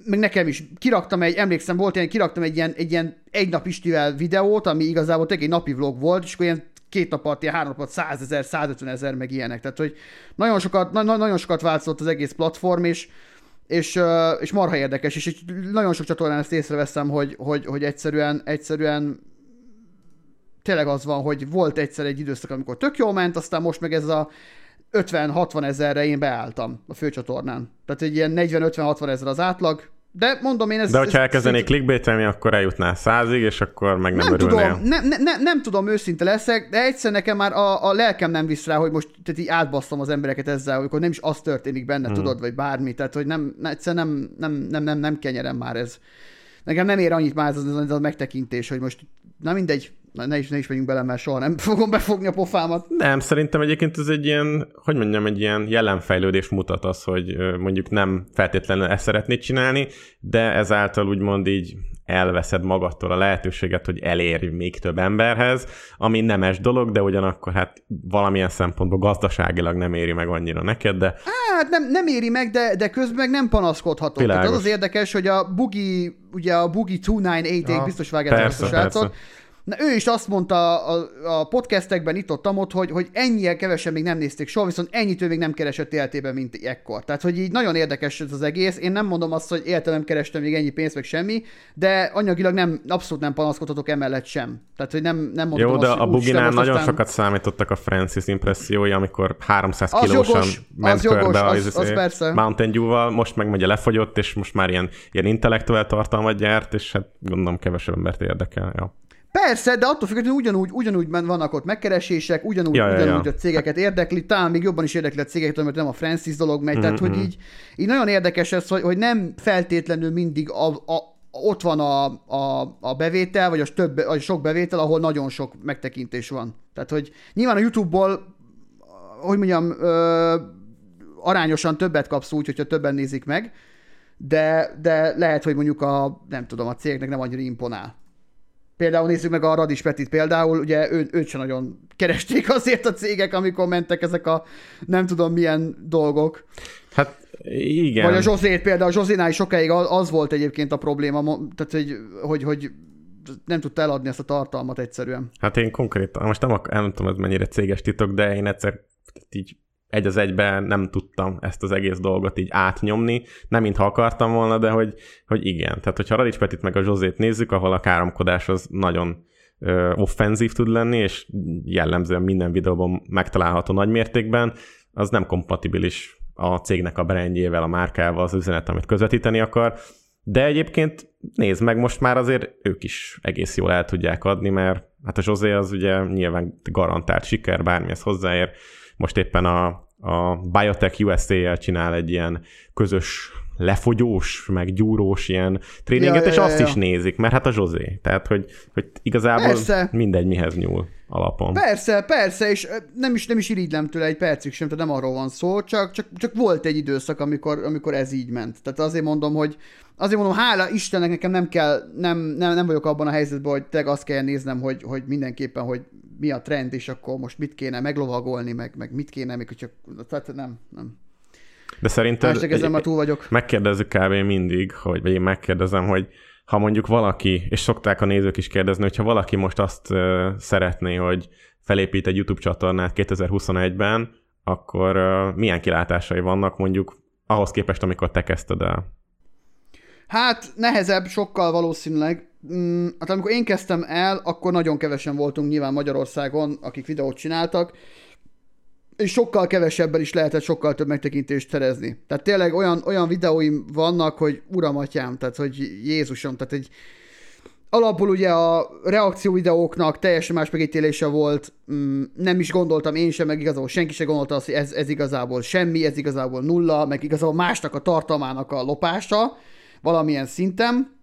meg nekem is kiraktam egy, emlékszem, volt ilyen, kiraktam egy ilyen, egy ilyen egy nap Istivel videót, ami igazából tényleg egy napi vlog volt, és akkor ilyen két nap alatt, ilyen három nap alatt 100 ezer, 150 ezer, meg ilyenek. Tehát, hogy nagyon sokat, na, nagyon sokat változott az egész platform, és és, és marha érdekes, és így nagyon sok csatornán ezt észreveszem, hogy, hogy, hogy egyszerűen, egyszerűen tényleg az van, hogy volt egyszer egy időszak, amikor tök jól ment, aztán most meg ez a 50-60 ezerre én beálltam a főcsatornán. Tehát egy ilyen 40-50-60 ezer az átlag, de mondom én ez... De hogyha ez, elkezdenék clickbaitelni, akkor eljutnál százig, és akkor meg nem, nem örülnél. tudom, nem, nem, nem, nem tudom, őszinte leszek, de egyszer nekem már a, a lelkem nem visz rá, hogy most tehát így átbasztom az embereket ezzel, hogy nem is az történik benne, hmm. tudod, vagy bármi, tehát hogy nem, egyszer nem, nem, nem, nem, nem kenyerem már ez. Nekem nem ér annyit már ez az, az a megtekintés, hogy most, na mindegy, Na, ne is, ne is megyünk bele, mert soha nem fogom befogni a pofámat. Nem, szerintem egyébként ez egy ilyen, hogy mondjam, egy ilyen jelenfejlődés mutat az, hogy mondjuk nem feltétlenül ezt szeretnéd csinálni, de ezáltal úgymond így elveszed magadtól a lehetőséget, hogy elérj még több emberhez, ami nemes dolog, de ugyanakkor hát valamilyen szempontból gazdaságilag nem éri meg annyira neked, de... Hát nem, nem éri meg, de, de közben meg nem panaszkodhatok. Tehát az az érdekes, hogy a Bugi, ugye a Bugi 298 ja, biztos vágjátok ezt a srácot, Na, ő is azt mondta a, a podcastekben itt ott amott, hogy, hogy ennyire kevesen még nem nézték soha, viszont ennyit ő még nem keresett életében, mint ekkor. Tehát, hogy így nagyon érdekes ez az egész. Én nem mondom azt, hogy életem nem kerestem még ennyi pénzt, meg semmi, de anyagilag nem, abszolút nem panaszkodhatok emellett sem. Tehát, hogy nem, nem mondom Jó, de azt, a Buginál nagyon aztán... sokat számítottak a Francis impressziói, amikor 300 az kilósan jogos, ment az körbe jogos, az, az, az persze. Mountain Dew-val, most meg megy lefogyott, és most már ilyen, ilyen intellektuál tartalmat gyárt, és hát gondolom kevesebb embert érdekel. Ja. Persze, de attól függetlenül ugyanúgy, ugyanúgy vannak ott megkeresések, ugyanúgy, ja, ugyanúgy ja, ja. a cégeket érdekli, talán még jobban is érdekli a cégeket, mert nem a Francis dolog megy, mm-hmm. tehát hogy mhm. így, így nagyon érdekes ez, hogy, hogy nem feltétlenül mindig a, a, ott van a, a, a bevétel, vagy a, több, a sok bevétel, ahol nagyon sok megtekintés van. Tehát, hogy nyilván a YouTube-ból, hogy mondjam, ö, arányosan többet kapsz úgy, hogyha többen nézik meg, de, de lehet, hogy mondjuk a, nem tudom, a cégnek nem annyira imponál. Például nézzük meg a Radis Petit például, ugye ő, őt sem nagyon keresték azért a cégek, amikor mentek ezek a nem tudom milyen dolgok. Hát igen. Vagy a Zsozét például, a Zsozénál is sokáig az volt egyébként a probléma, tehát hogy, hogy, hogy nem tudta eladni ezt a tartalmat egyszerűen. Hát én konkrétan, most nem, nem tudom, ez mennyire céges titok, de én egyszer így egy az egyben nem tudtam ezt az egész dolgot így átnyomni, nem mintha akartam volna, de hogy, hogy igen. Tehát, hogyha Radics Petit meg a Zsozét nézzük, ahol a káromkodás az nagyon ö, offenzív tud lenni, és jellemzően minden videóban megtalálható nagy mértékben, az nem kompatibilis a cégnek a brandjével, a márkával, az üzenet, amit közvetíteni akar, de egyébként nézd meg, most már azért ők is egész jól el tudják adni, mert hát a Zsozé az ugye nyilván garantált siker, bármihez hozzáér, most éppen a, a Biotech USA-jel csinál egy ilyen közös lefogyós, meg gyúrós ilyen tréninget, ja, és ja, azt ja. is nézik, mert hát a Zsozé. Tehát, hogy, hogy igazából Persze. mindegy mihez nyúl alapon. Persze, persze, és nem is, nem is irigylem tőle egy percig sem, tehát nem arról van szó, csak, csak, csak volt egy időszak, amikor, amikor ez így ment. Tehát azért mondom, hogy azért mondom, hála Istennek nekem nem kell, nem, nem, nem vagyok abban a helyzetben, hogy tényleg azt kell néznem, hogy, hogy mindenképpen, hogy mi a trend, és akkor most mit kéne meglovagolni, meg, meg mit kéne, még hogyha, tehát nem, nem. De szerinted... Már túl vagyok. Megkérdezzük kb. mindig, hogy, vagy én megkérdezem, hogy ha mondjuk valaki, és szokták a nézők is kérdezni, hogyha valaki most azt uh, szeretné, hogy felépít egy YouTube csatornát 2021-ben, akkor uh, milyen kilátásai vannak mondjuk ahhoz képest, amikor te kezdted el? Hát nehezebb, sokkal valószínűleg. Mm, hát amikor én kezdtem el, akkor nagyon kevesen voltunk nyilván Magyarországon, akik videót csináltak, és sokkal kevesebben is lehetett sokkal több megtekintést szerezni. Tehát tényleg olyan, olyan videóim vannak, hogy uram atyám, tehát hogy Jézusom, tehát egy alapul ugye a reakció videóknak teljesen más megítélése volt, mm, nem is gondoltam én sem, meg igazából senki sem gondolta azt, hogy ez, ez igazából semmi, ez igazából nulla, meg igazából másnak a tartalmának a lopása, valamilyen szinten.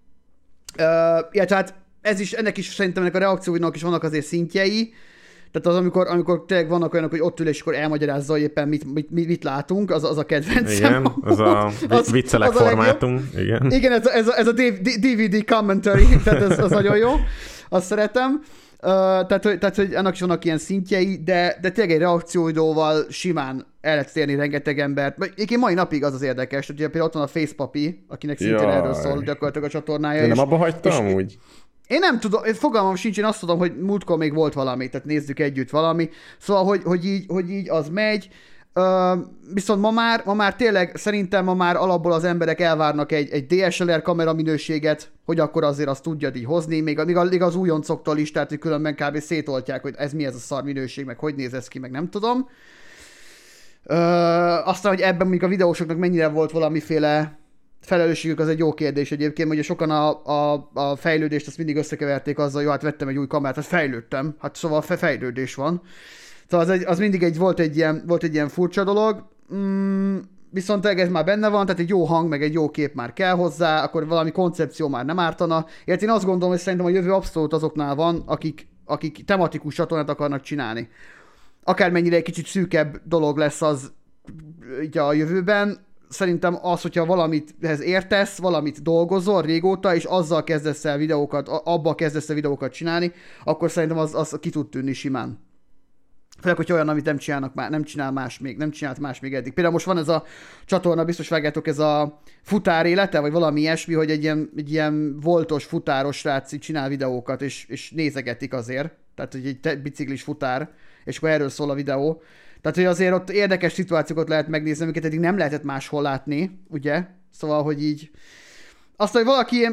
Uh, illetve hát ez is, ennek is szerintem ennek a reakcióinak is vannak azért szintjei, tehát az, amikor, amikor tényleg vannak olyanok, hogy ott ül, és akkor elmagyarázza, hogy éppen mit, mit, mit, mit látunk, az, az a kedvencem. Igen, az a az, viccelek az formátum. Igen, igen ez, a, ez, a, ez a DVD commentary, tehát ez, az nagyon jó, azt szeretem. Uh, tehát, hogy, tehát, hogy annak is vannak ilyen szintjei, de, de tényleg egy reakcióidóval simán el lehet térni rengeteg embert. Én mai napig az az érdekes, hogy például ott van a Facepapi, akinek szintén Jaj. erről szól gyakorlatilag a csatornája. De nem abba hagytam és, úgy? Én nem tudom, fogalmam sincs, én azt tudom, hogy múltkor még volt valami, tehát nézzük együtt valami. Szóval, hogy, hogy, így, hogy így az megy. Viszont ma már, ma már tényleg szerintem ma már alapból az emberek elvárnak egy, egy DSLR kamera minőséget, hogy akkor azért azt tudja így hozni, még, még, még az újoncoktól is, tehát hogy különben kb. szétoltják, hogy ez mi ez a szar minőség, meg hogy néz ez ki, meg nem tudom. Uh, aztán, hogy ebben mondjuk a videósoknak mennyire volt valamiféle felelősségük az egy jó kérdés egyébként, hogy sokan a, a, a fejlődést azt mindig összekeverték azzal, hogy hát vettem egy új kamerát, hát fejlődtem, hát szóval fejlődés van. Szóval az, egy, az mindig egy, volt, egy ilyen, volt egy ilyen furcsa dolog, mm, viszont ez már benne van, tehát egy jó hang, meg egy jó kép már kell hozzá, akkor valami koncepció már nem ártana. Ilyet én azt gondolom, hogy szerintem a jövő abszolút azoknál van, akik, akik tematikus csatornát akarnak csinálni. Akármennyire egy kicsit szűkebb dolog lesz az így a jövőben, szerintem az, hogyha valamit ehhez értesz, valamit dolgozol régóta, és azzal kezdesz el videókat, abba kezdesz el videókat csinálni, akkor szerintem az, az ki tud tűnni simán. Főleg, hogy olyan, amit nem csinálnak már, nem csinál más még, nem csinált más még eddig. Például most van ez a csatorna, biztos vágjátok, ez a futár élete, vagy valami ilyesmi, hogy egy ilyen, egy ilyen voltos, futáros srác csinál videókat, és, és nézegetik azért. Tehát, hogy egy biciklis futár, és akkor erről szól a videó. Tehát, hogy azért ott érdekes szituációkat lehet megnézni, amiket eddig nem lehetett máshol látni, ugye? Szóval, hogy így... Aztán, hogy valaki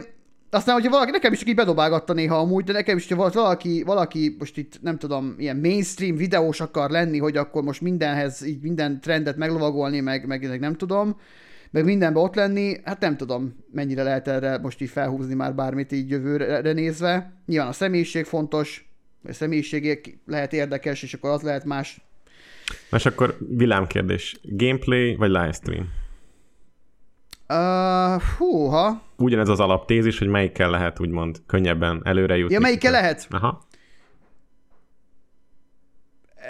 aztán, hogyha valaki, nekem is csak így bedobálgatta néha amúgy, de nekem is, hogyha valaki, valaki most itt, nem tudom, ilyen mainstream videós akar lenni, hogy akkor most mindenhez, így minden trendet meglovagolni, meg, meg, meg nem tudom, meg mindenbe ott lenni, hát nem tudom, mennyire lehet erre most így felhúzni már bármit így jövőre nézve. Nyilván a személyiség fontos, a személyiség lehet érdekes, és akkor az lehet más és akkor villámkérdés. Gameplay vagy livestream? Uh, húha. Ugyanez az alaptézis, hogy melyikkel lehet úgymond könnyebben előre jutni. Ja, melyikkel lehet? Aha.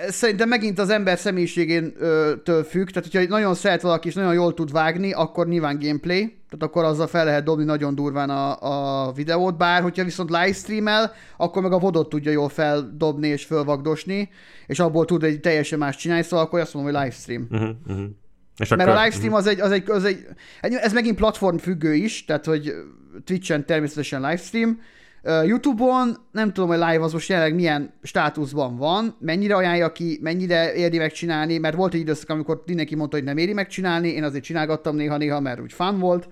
Szerintem megint az ember személyiségétől függ, tehát hogyha nagyon szeret valaki és nagyon jól tud vágni, akkor nyilván gameplay, tehát akkor azzal fel lehet dobni nagyon durván a, a videót, bár hogyha viszont livestreamel, akkor meg a vodot tudja jól feldobni és fölvagdosni, és abból tud egy teljesen más csinálni, szóval akkor azt mondom, hogy livestream. Uh-huh, uh-huh. És Mert akkor... a livestream az egy, az, egy, az egy, ez megint platform függő is, tehát hogy Twitch-en természetesen livestream, YouTube-on nem tudom, hogy live az most jelenleg milyen státuszban van, mennyire ajánlja ki, mennyire érdi megcsinálni, mert volt egy időszak, amikor mindenki mondta, hogy nem éri megcsinálni, én azért csinálgattam néha-néha, mert úgy fun volt.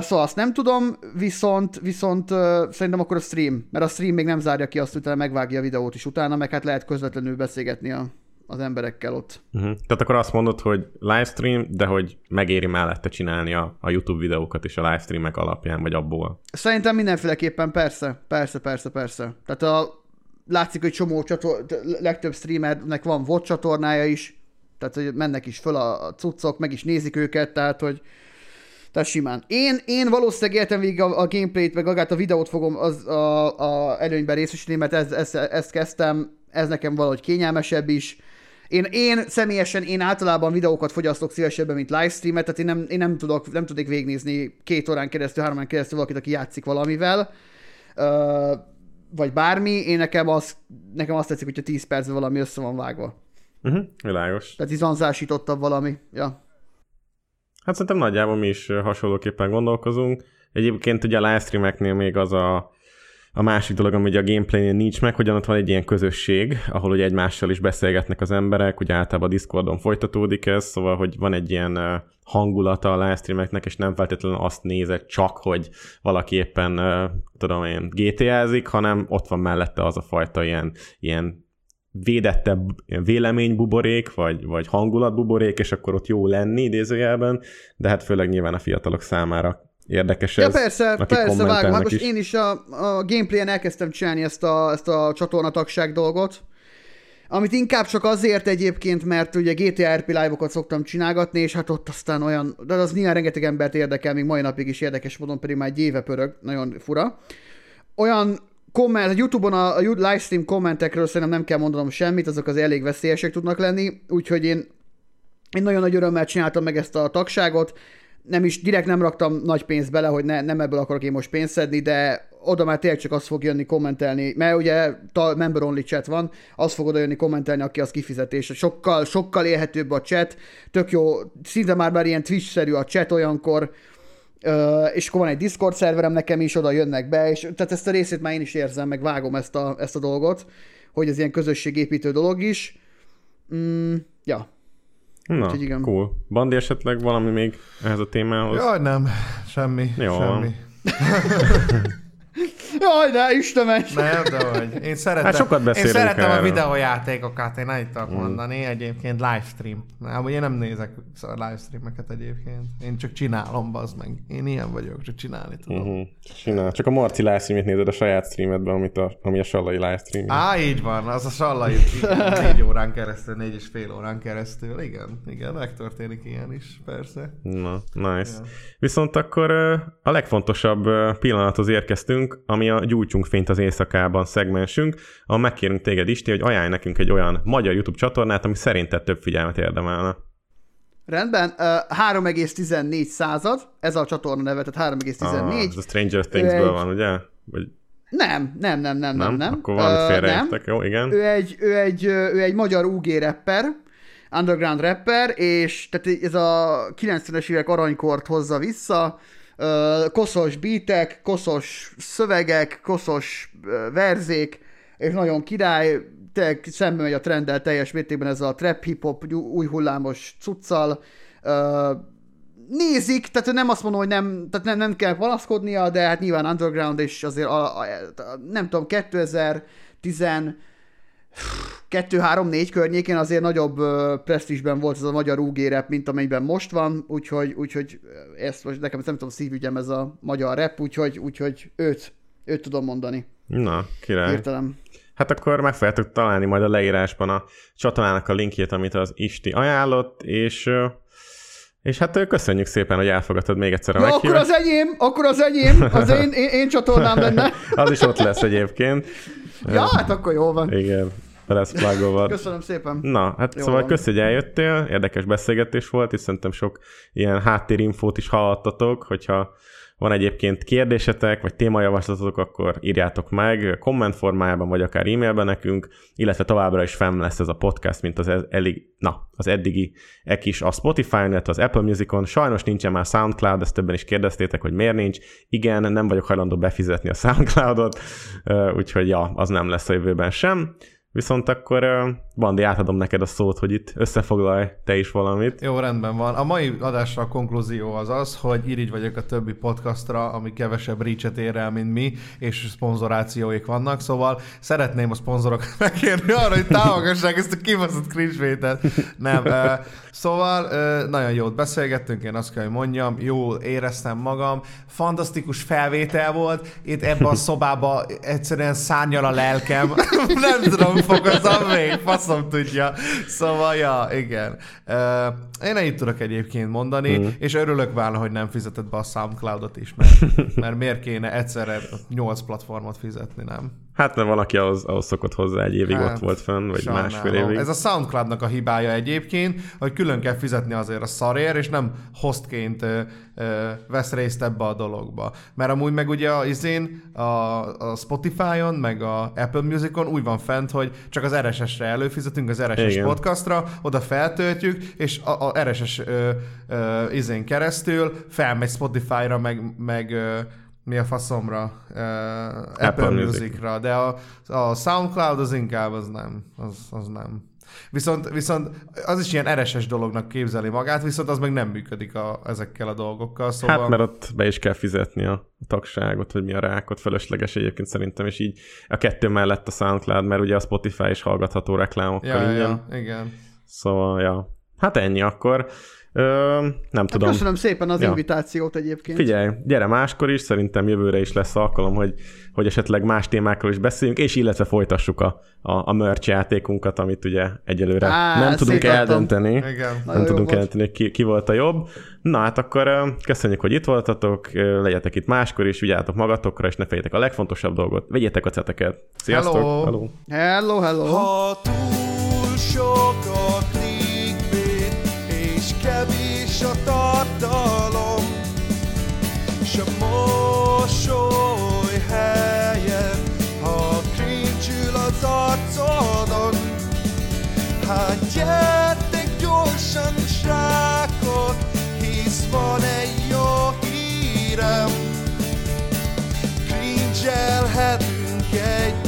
Szóval azt nem tudom, viszont, viszont szerintem akkor a stream, mert a stream még nem zárja ki azt, hogy megvágja a videót is utána, meg hát lehet közvetlenül beszélgetni a, az emberekkel ott. Uh-huh. Tehát akkor azt mondod, hogy livestream, de hogy megéri mellette csinálni a, a YouTube videókat is a livestreamek alapján, vagy abból? Szerintem mindenféleképpen persze, persze, persze, persze. Tehát a, látszik, hogy csomó csator, legtöbb streamernek van VOD csatornája is, tehát hogy mennek is föl a cuccok, meg is nézik őket, tehát hogy tehát simán. Én, én valószínűleg értem végig a, a gameplayt, meg magát a videót fogom az, a, a előnyben részesíteni, mert ezt, ezt, ezt kezdtem, ez nekem valahogy kényelmesebb is. Én, én személyesen, én általában videókat fogyasztok szívesebben, mint livestreamet, tehát én nem, én nem, tudok, nem tudnék végignézni két órán keresztül, három órán keresztül valakit, aki játszik valamivel, uh, vagy bármi, én nekem, az, nekem azt tetszik, hogyha 10 percben valami össze van vágva. Uh-huh, világos. Tehát izanzásítottabb valami, ja. Hát szerintem nagyjából mi is hasonlóképpen gondolkozunk. Egyébként ugye a livestreameknél még az a A másik dolog, ami ugye a gameplaynél nincs meg, hogy ott van egy ilyen közösség, ahol ugye egymással is beszélgetnek az emberek, ugye általában a Discordon folytatódik ez, szóval, hogy van egy ilyen hangulata a livestreameknek, és nem feltétlenül azt nézed csak, hogy valaki éppen, tudom én, GTA-zik, hanem ott van mellette az a fajta ilyen, ilyen védettebb véleménybuborék, vagy, vagy hangulatbuborék, és akkor ott jó lenni idézőjelben, de hát főleg nyilván a fiatalok számára érdekes Ja ez. persze, akik persze, vágom. Hát most is. én is a, a gameplay-en elkezdtem csinálni ezt a, ezt a csatornatagság dolgot, amit inkább csak azért egyébként, mert ugye GTA RP live-okat szoktam csinálgatni, és hát ott aztán olyan, de az nyilván rengeteg embert érdekel, még mai napig is érdekes módon, pedig már egy éve pörög, nagyon fura. Olyan komment, a Youtube-on a, a livestream kommentekről szerintem nem kell mondanom semmit, azok az elég veszélyesek tudnak lenni, úgyhogy én, én nagyon nagy örömmel csináltam meg ezt a tagságot, nem is, direkt nem raktam nagy pénzt bele, hogy ne, nem ebből akarok én most pénzt szedni, de oda már tényleg csak az fog jönni kommentelni, mert ugye ta, member only chat van, az fog oda jönni kommentelni, aki az kifizetés. Sokkal, sokkal élhetőbb a chat, tök jó, szinte már már ilyen Twitch-szerű a chat olyankor, Ö, és akkor van egy Discord szerverem nekem is, oda jönnek be, és tehát ezt a részét már én is érzem, meg vágom ezt a, ezt a dolgot, hogy ez ilyen közösségépítő dolog is. Mm, ja, Na, Úgyhogy igen. cool. Bandi esetleg valami még ehhez a témához? Jaj, nem. Semmi. Jó semmi. Jaj, de Istenes! Nem, de hogy. Én szeretem, Hát sokat én szeretem a videójátékokat, én ennyit tudok mondani. Egyébként livestream. Nem, én nem nézek livestreameket egyébként. Én csak csinálom, bazd meg. Én ilyen vagyok, csak csinálni tudom. Uh-huh. Csinál. Csak a Marci livestreamet nézed a saját streamedben, amit a, ami a Sallai livestream. Á, így van, az a sallai négy órán keresztül, négy és fél órán keresztül. Igen, igen, megtörténik ilyen is, persze. Na, nice. Ja. Viszont akkor a legfontosabb pillanathoz érkeztünk, ami a Gyújtsunk fényt az éjszakában szegmensünk, ahol megkérünk téged Isti, hogy ajánlj nekünk egy olyan magyar YouTube csatornát, ami szerinted több figyelmet érdemelne. Rendben, uh, 3,14 század, ez a csatorna neve, tehát 3,14. Ah, ez a Stranger Things-ből egy- van, ugye? Vagy Nem, nem, nem, nem, nem, nem. Akkor valamit Ö, félreértek, jó, igen. Ő egy, ő egy, ő egy magyar UG rapper, underground rapper, és tehát ez a 90-es évek aranykort hozza vissza, koszos beatek, koszos szövegek, koszos verzék, és nagyon király, tényleg szembe megy a trenddel teljes mértékben ez a trap hip-hop új hullámos cuccal, nézik, tehát nem azt mondom, hogy nem, tehát nem, nem kell panaszkodnia, de hát nyilván underground, és azért a, a, a, nem tudom, 2010 2-3-4 környékén azért nagyobb presztízsben volt ez a magyar UG rap, mint amelyben most van, úgyhogy, úgyhogy ezt most nekem nem tudom, szívügyem ez a magyar rap, úgyhogy, úgyhogy őt, őt tudom mondani. Na, király. Értelem. Hát akkor meg fogjátok találni majd a leírásban a csatornának a linkjét, amit az Isti ajánlott, és, és hát köszönjük szépen, hogy elfogadtad még egyszer a Ja, akkor meghívást. az enyém, akkor az enyém, az én, én, én csatornám lenne. Az is ott lesz egyébként. Ja, hát akkor jó van. Igen, plugolva. Köszönöm szépen. Na, hát Jó szóval van. köszi, hogy eljöttél, érdekes beszélgetés volt, és szerintem sok ilyen háttérinfót is hallottatok, hogyha van egyébként kérdésetek, vagy témajavaslatotok, akkor írjátok meg komment formájában, vagy akár e-mailben nekünk, illetve továbbra is fenn lesz ez a podcast, mint az, elég, na, az eddigi ek is a Spotify-on, illetve az Apple Musicon. Sajnos nincsen már SoundCloud, ezt többen is kérdeztétek, hogy miért nincs. Igen, nem vagyok hajlandó befizetni a SoundCloudot, úgyhogy ja, az nem lesz a jövőben sem. Viszont akkor Bandi, átadom neked a szót, hogy itt összefoglalj te is valamit. Jó, rendben van. A mai adásra a konklúzió az az, hogy irigy vagyok a többi podcastra, ami kevesebb reach ér el, mint mi, és szponzorációik vannak, szóval szeretném a szponzorokat megkérni arra, hogy támogassák ezt a kibaszott cringe Nem, szóval nagyon jót beszélgettünk, én azt kell, hogy mondjam, jól éreztem magam, fantasztikus felvétel volt, itt ebben a szobában egyszerűen szárnyal a lelkem, nem tudom, fokozom még, faszom tudja. Szóval, ja, igen. Én ennyit tudok egyébként mondani, mm. és örülök válna, hogy nem fizetett be a Soundcloudot is, mert, mert miért kéne egyszerre 8 platformot fizetni, nem? Hát mert van, aki ahhoz, ahhoz szokott hozzá, egy évig Hát, ott volt fönn, vagy Sajnálom. másfél évig. Ez a Soundcloudnak a hibája egyébként, hogy külön kell fizetni azért a szarért, és nem hostként ö, ö, vesz részt ebbe a dologba. Mert amúgy meg ugye a, izén, a, a Spotify-on, meg a Apple Musicon úgy van fent, hogy csak az RSS-re előfizetünk, az RSS Igen. podcastra, oda feltöltjük, és a, a RSS ö, ö, izén keresztül felmegy Spotify-ra, meg, meg ö, mi a faszomra, uh, Apple, Apple Apple Music. Musicra, de a, a SoundCloud az inkább az nem, az, az nem. Viszont, viszont az is ilyen RSS dolognak képzeli magát, viszont az meg nem működik a, ezekkel a dolgokkal, szóval... Hát mert ott be is kell fizetni a tagságot, hogy mi a rákot, fölösleges egyébként szerintem, és így a kettő mellett a SoundCloud, mert ugye a Spotify is hallgatható reklámokkal ja, ingyen. ja, igen. Szóval, ja. Hát ennyi akkor. Ö, nem Hát tudom. köszönöm szépen az Ja. invitációt egyébként. Figyelj, gyere máskor is, szerintem jövőre is lesz alkalom, hogy, hogy esetleg más témákról is beszéljünk, és illetve folytassuk a, a, a merch játékunkat, amit ugye egyelőre Á, nem tudunk szétadtam. eldönteni. Igen. Nem tudunk volt. eldönteni, ki, ki volt a jobb. Na hát akkor köszönjük, hogy itt voltatok, legyetek itt máskor is, vigyázzatok magatokra, és ne fejétek a legfontosabb dolgot, vegyétek a ceteket. Sziasztok! Hello! Hello. Hello, hello. Ha túl sok a és és a tartalom, és a mosoly helyen, ha kincsül az arcodon. Hát gyertek gyorsan, srákok, hisz van egy jó hírem, krincselhetünk egy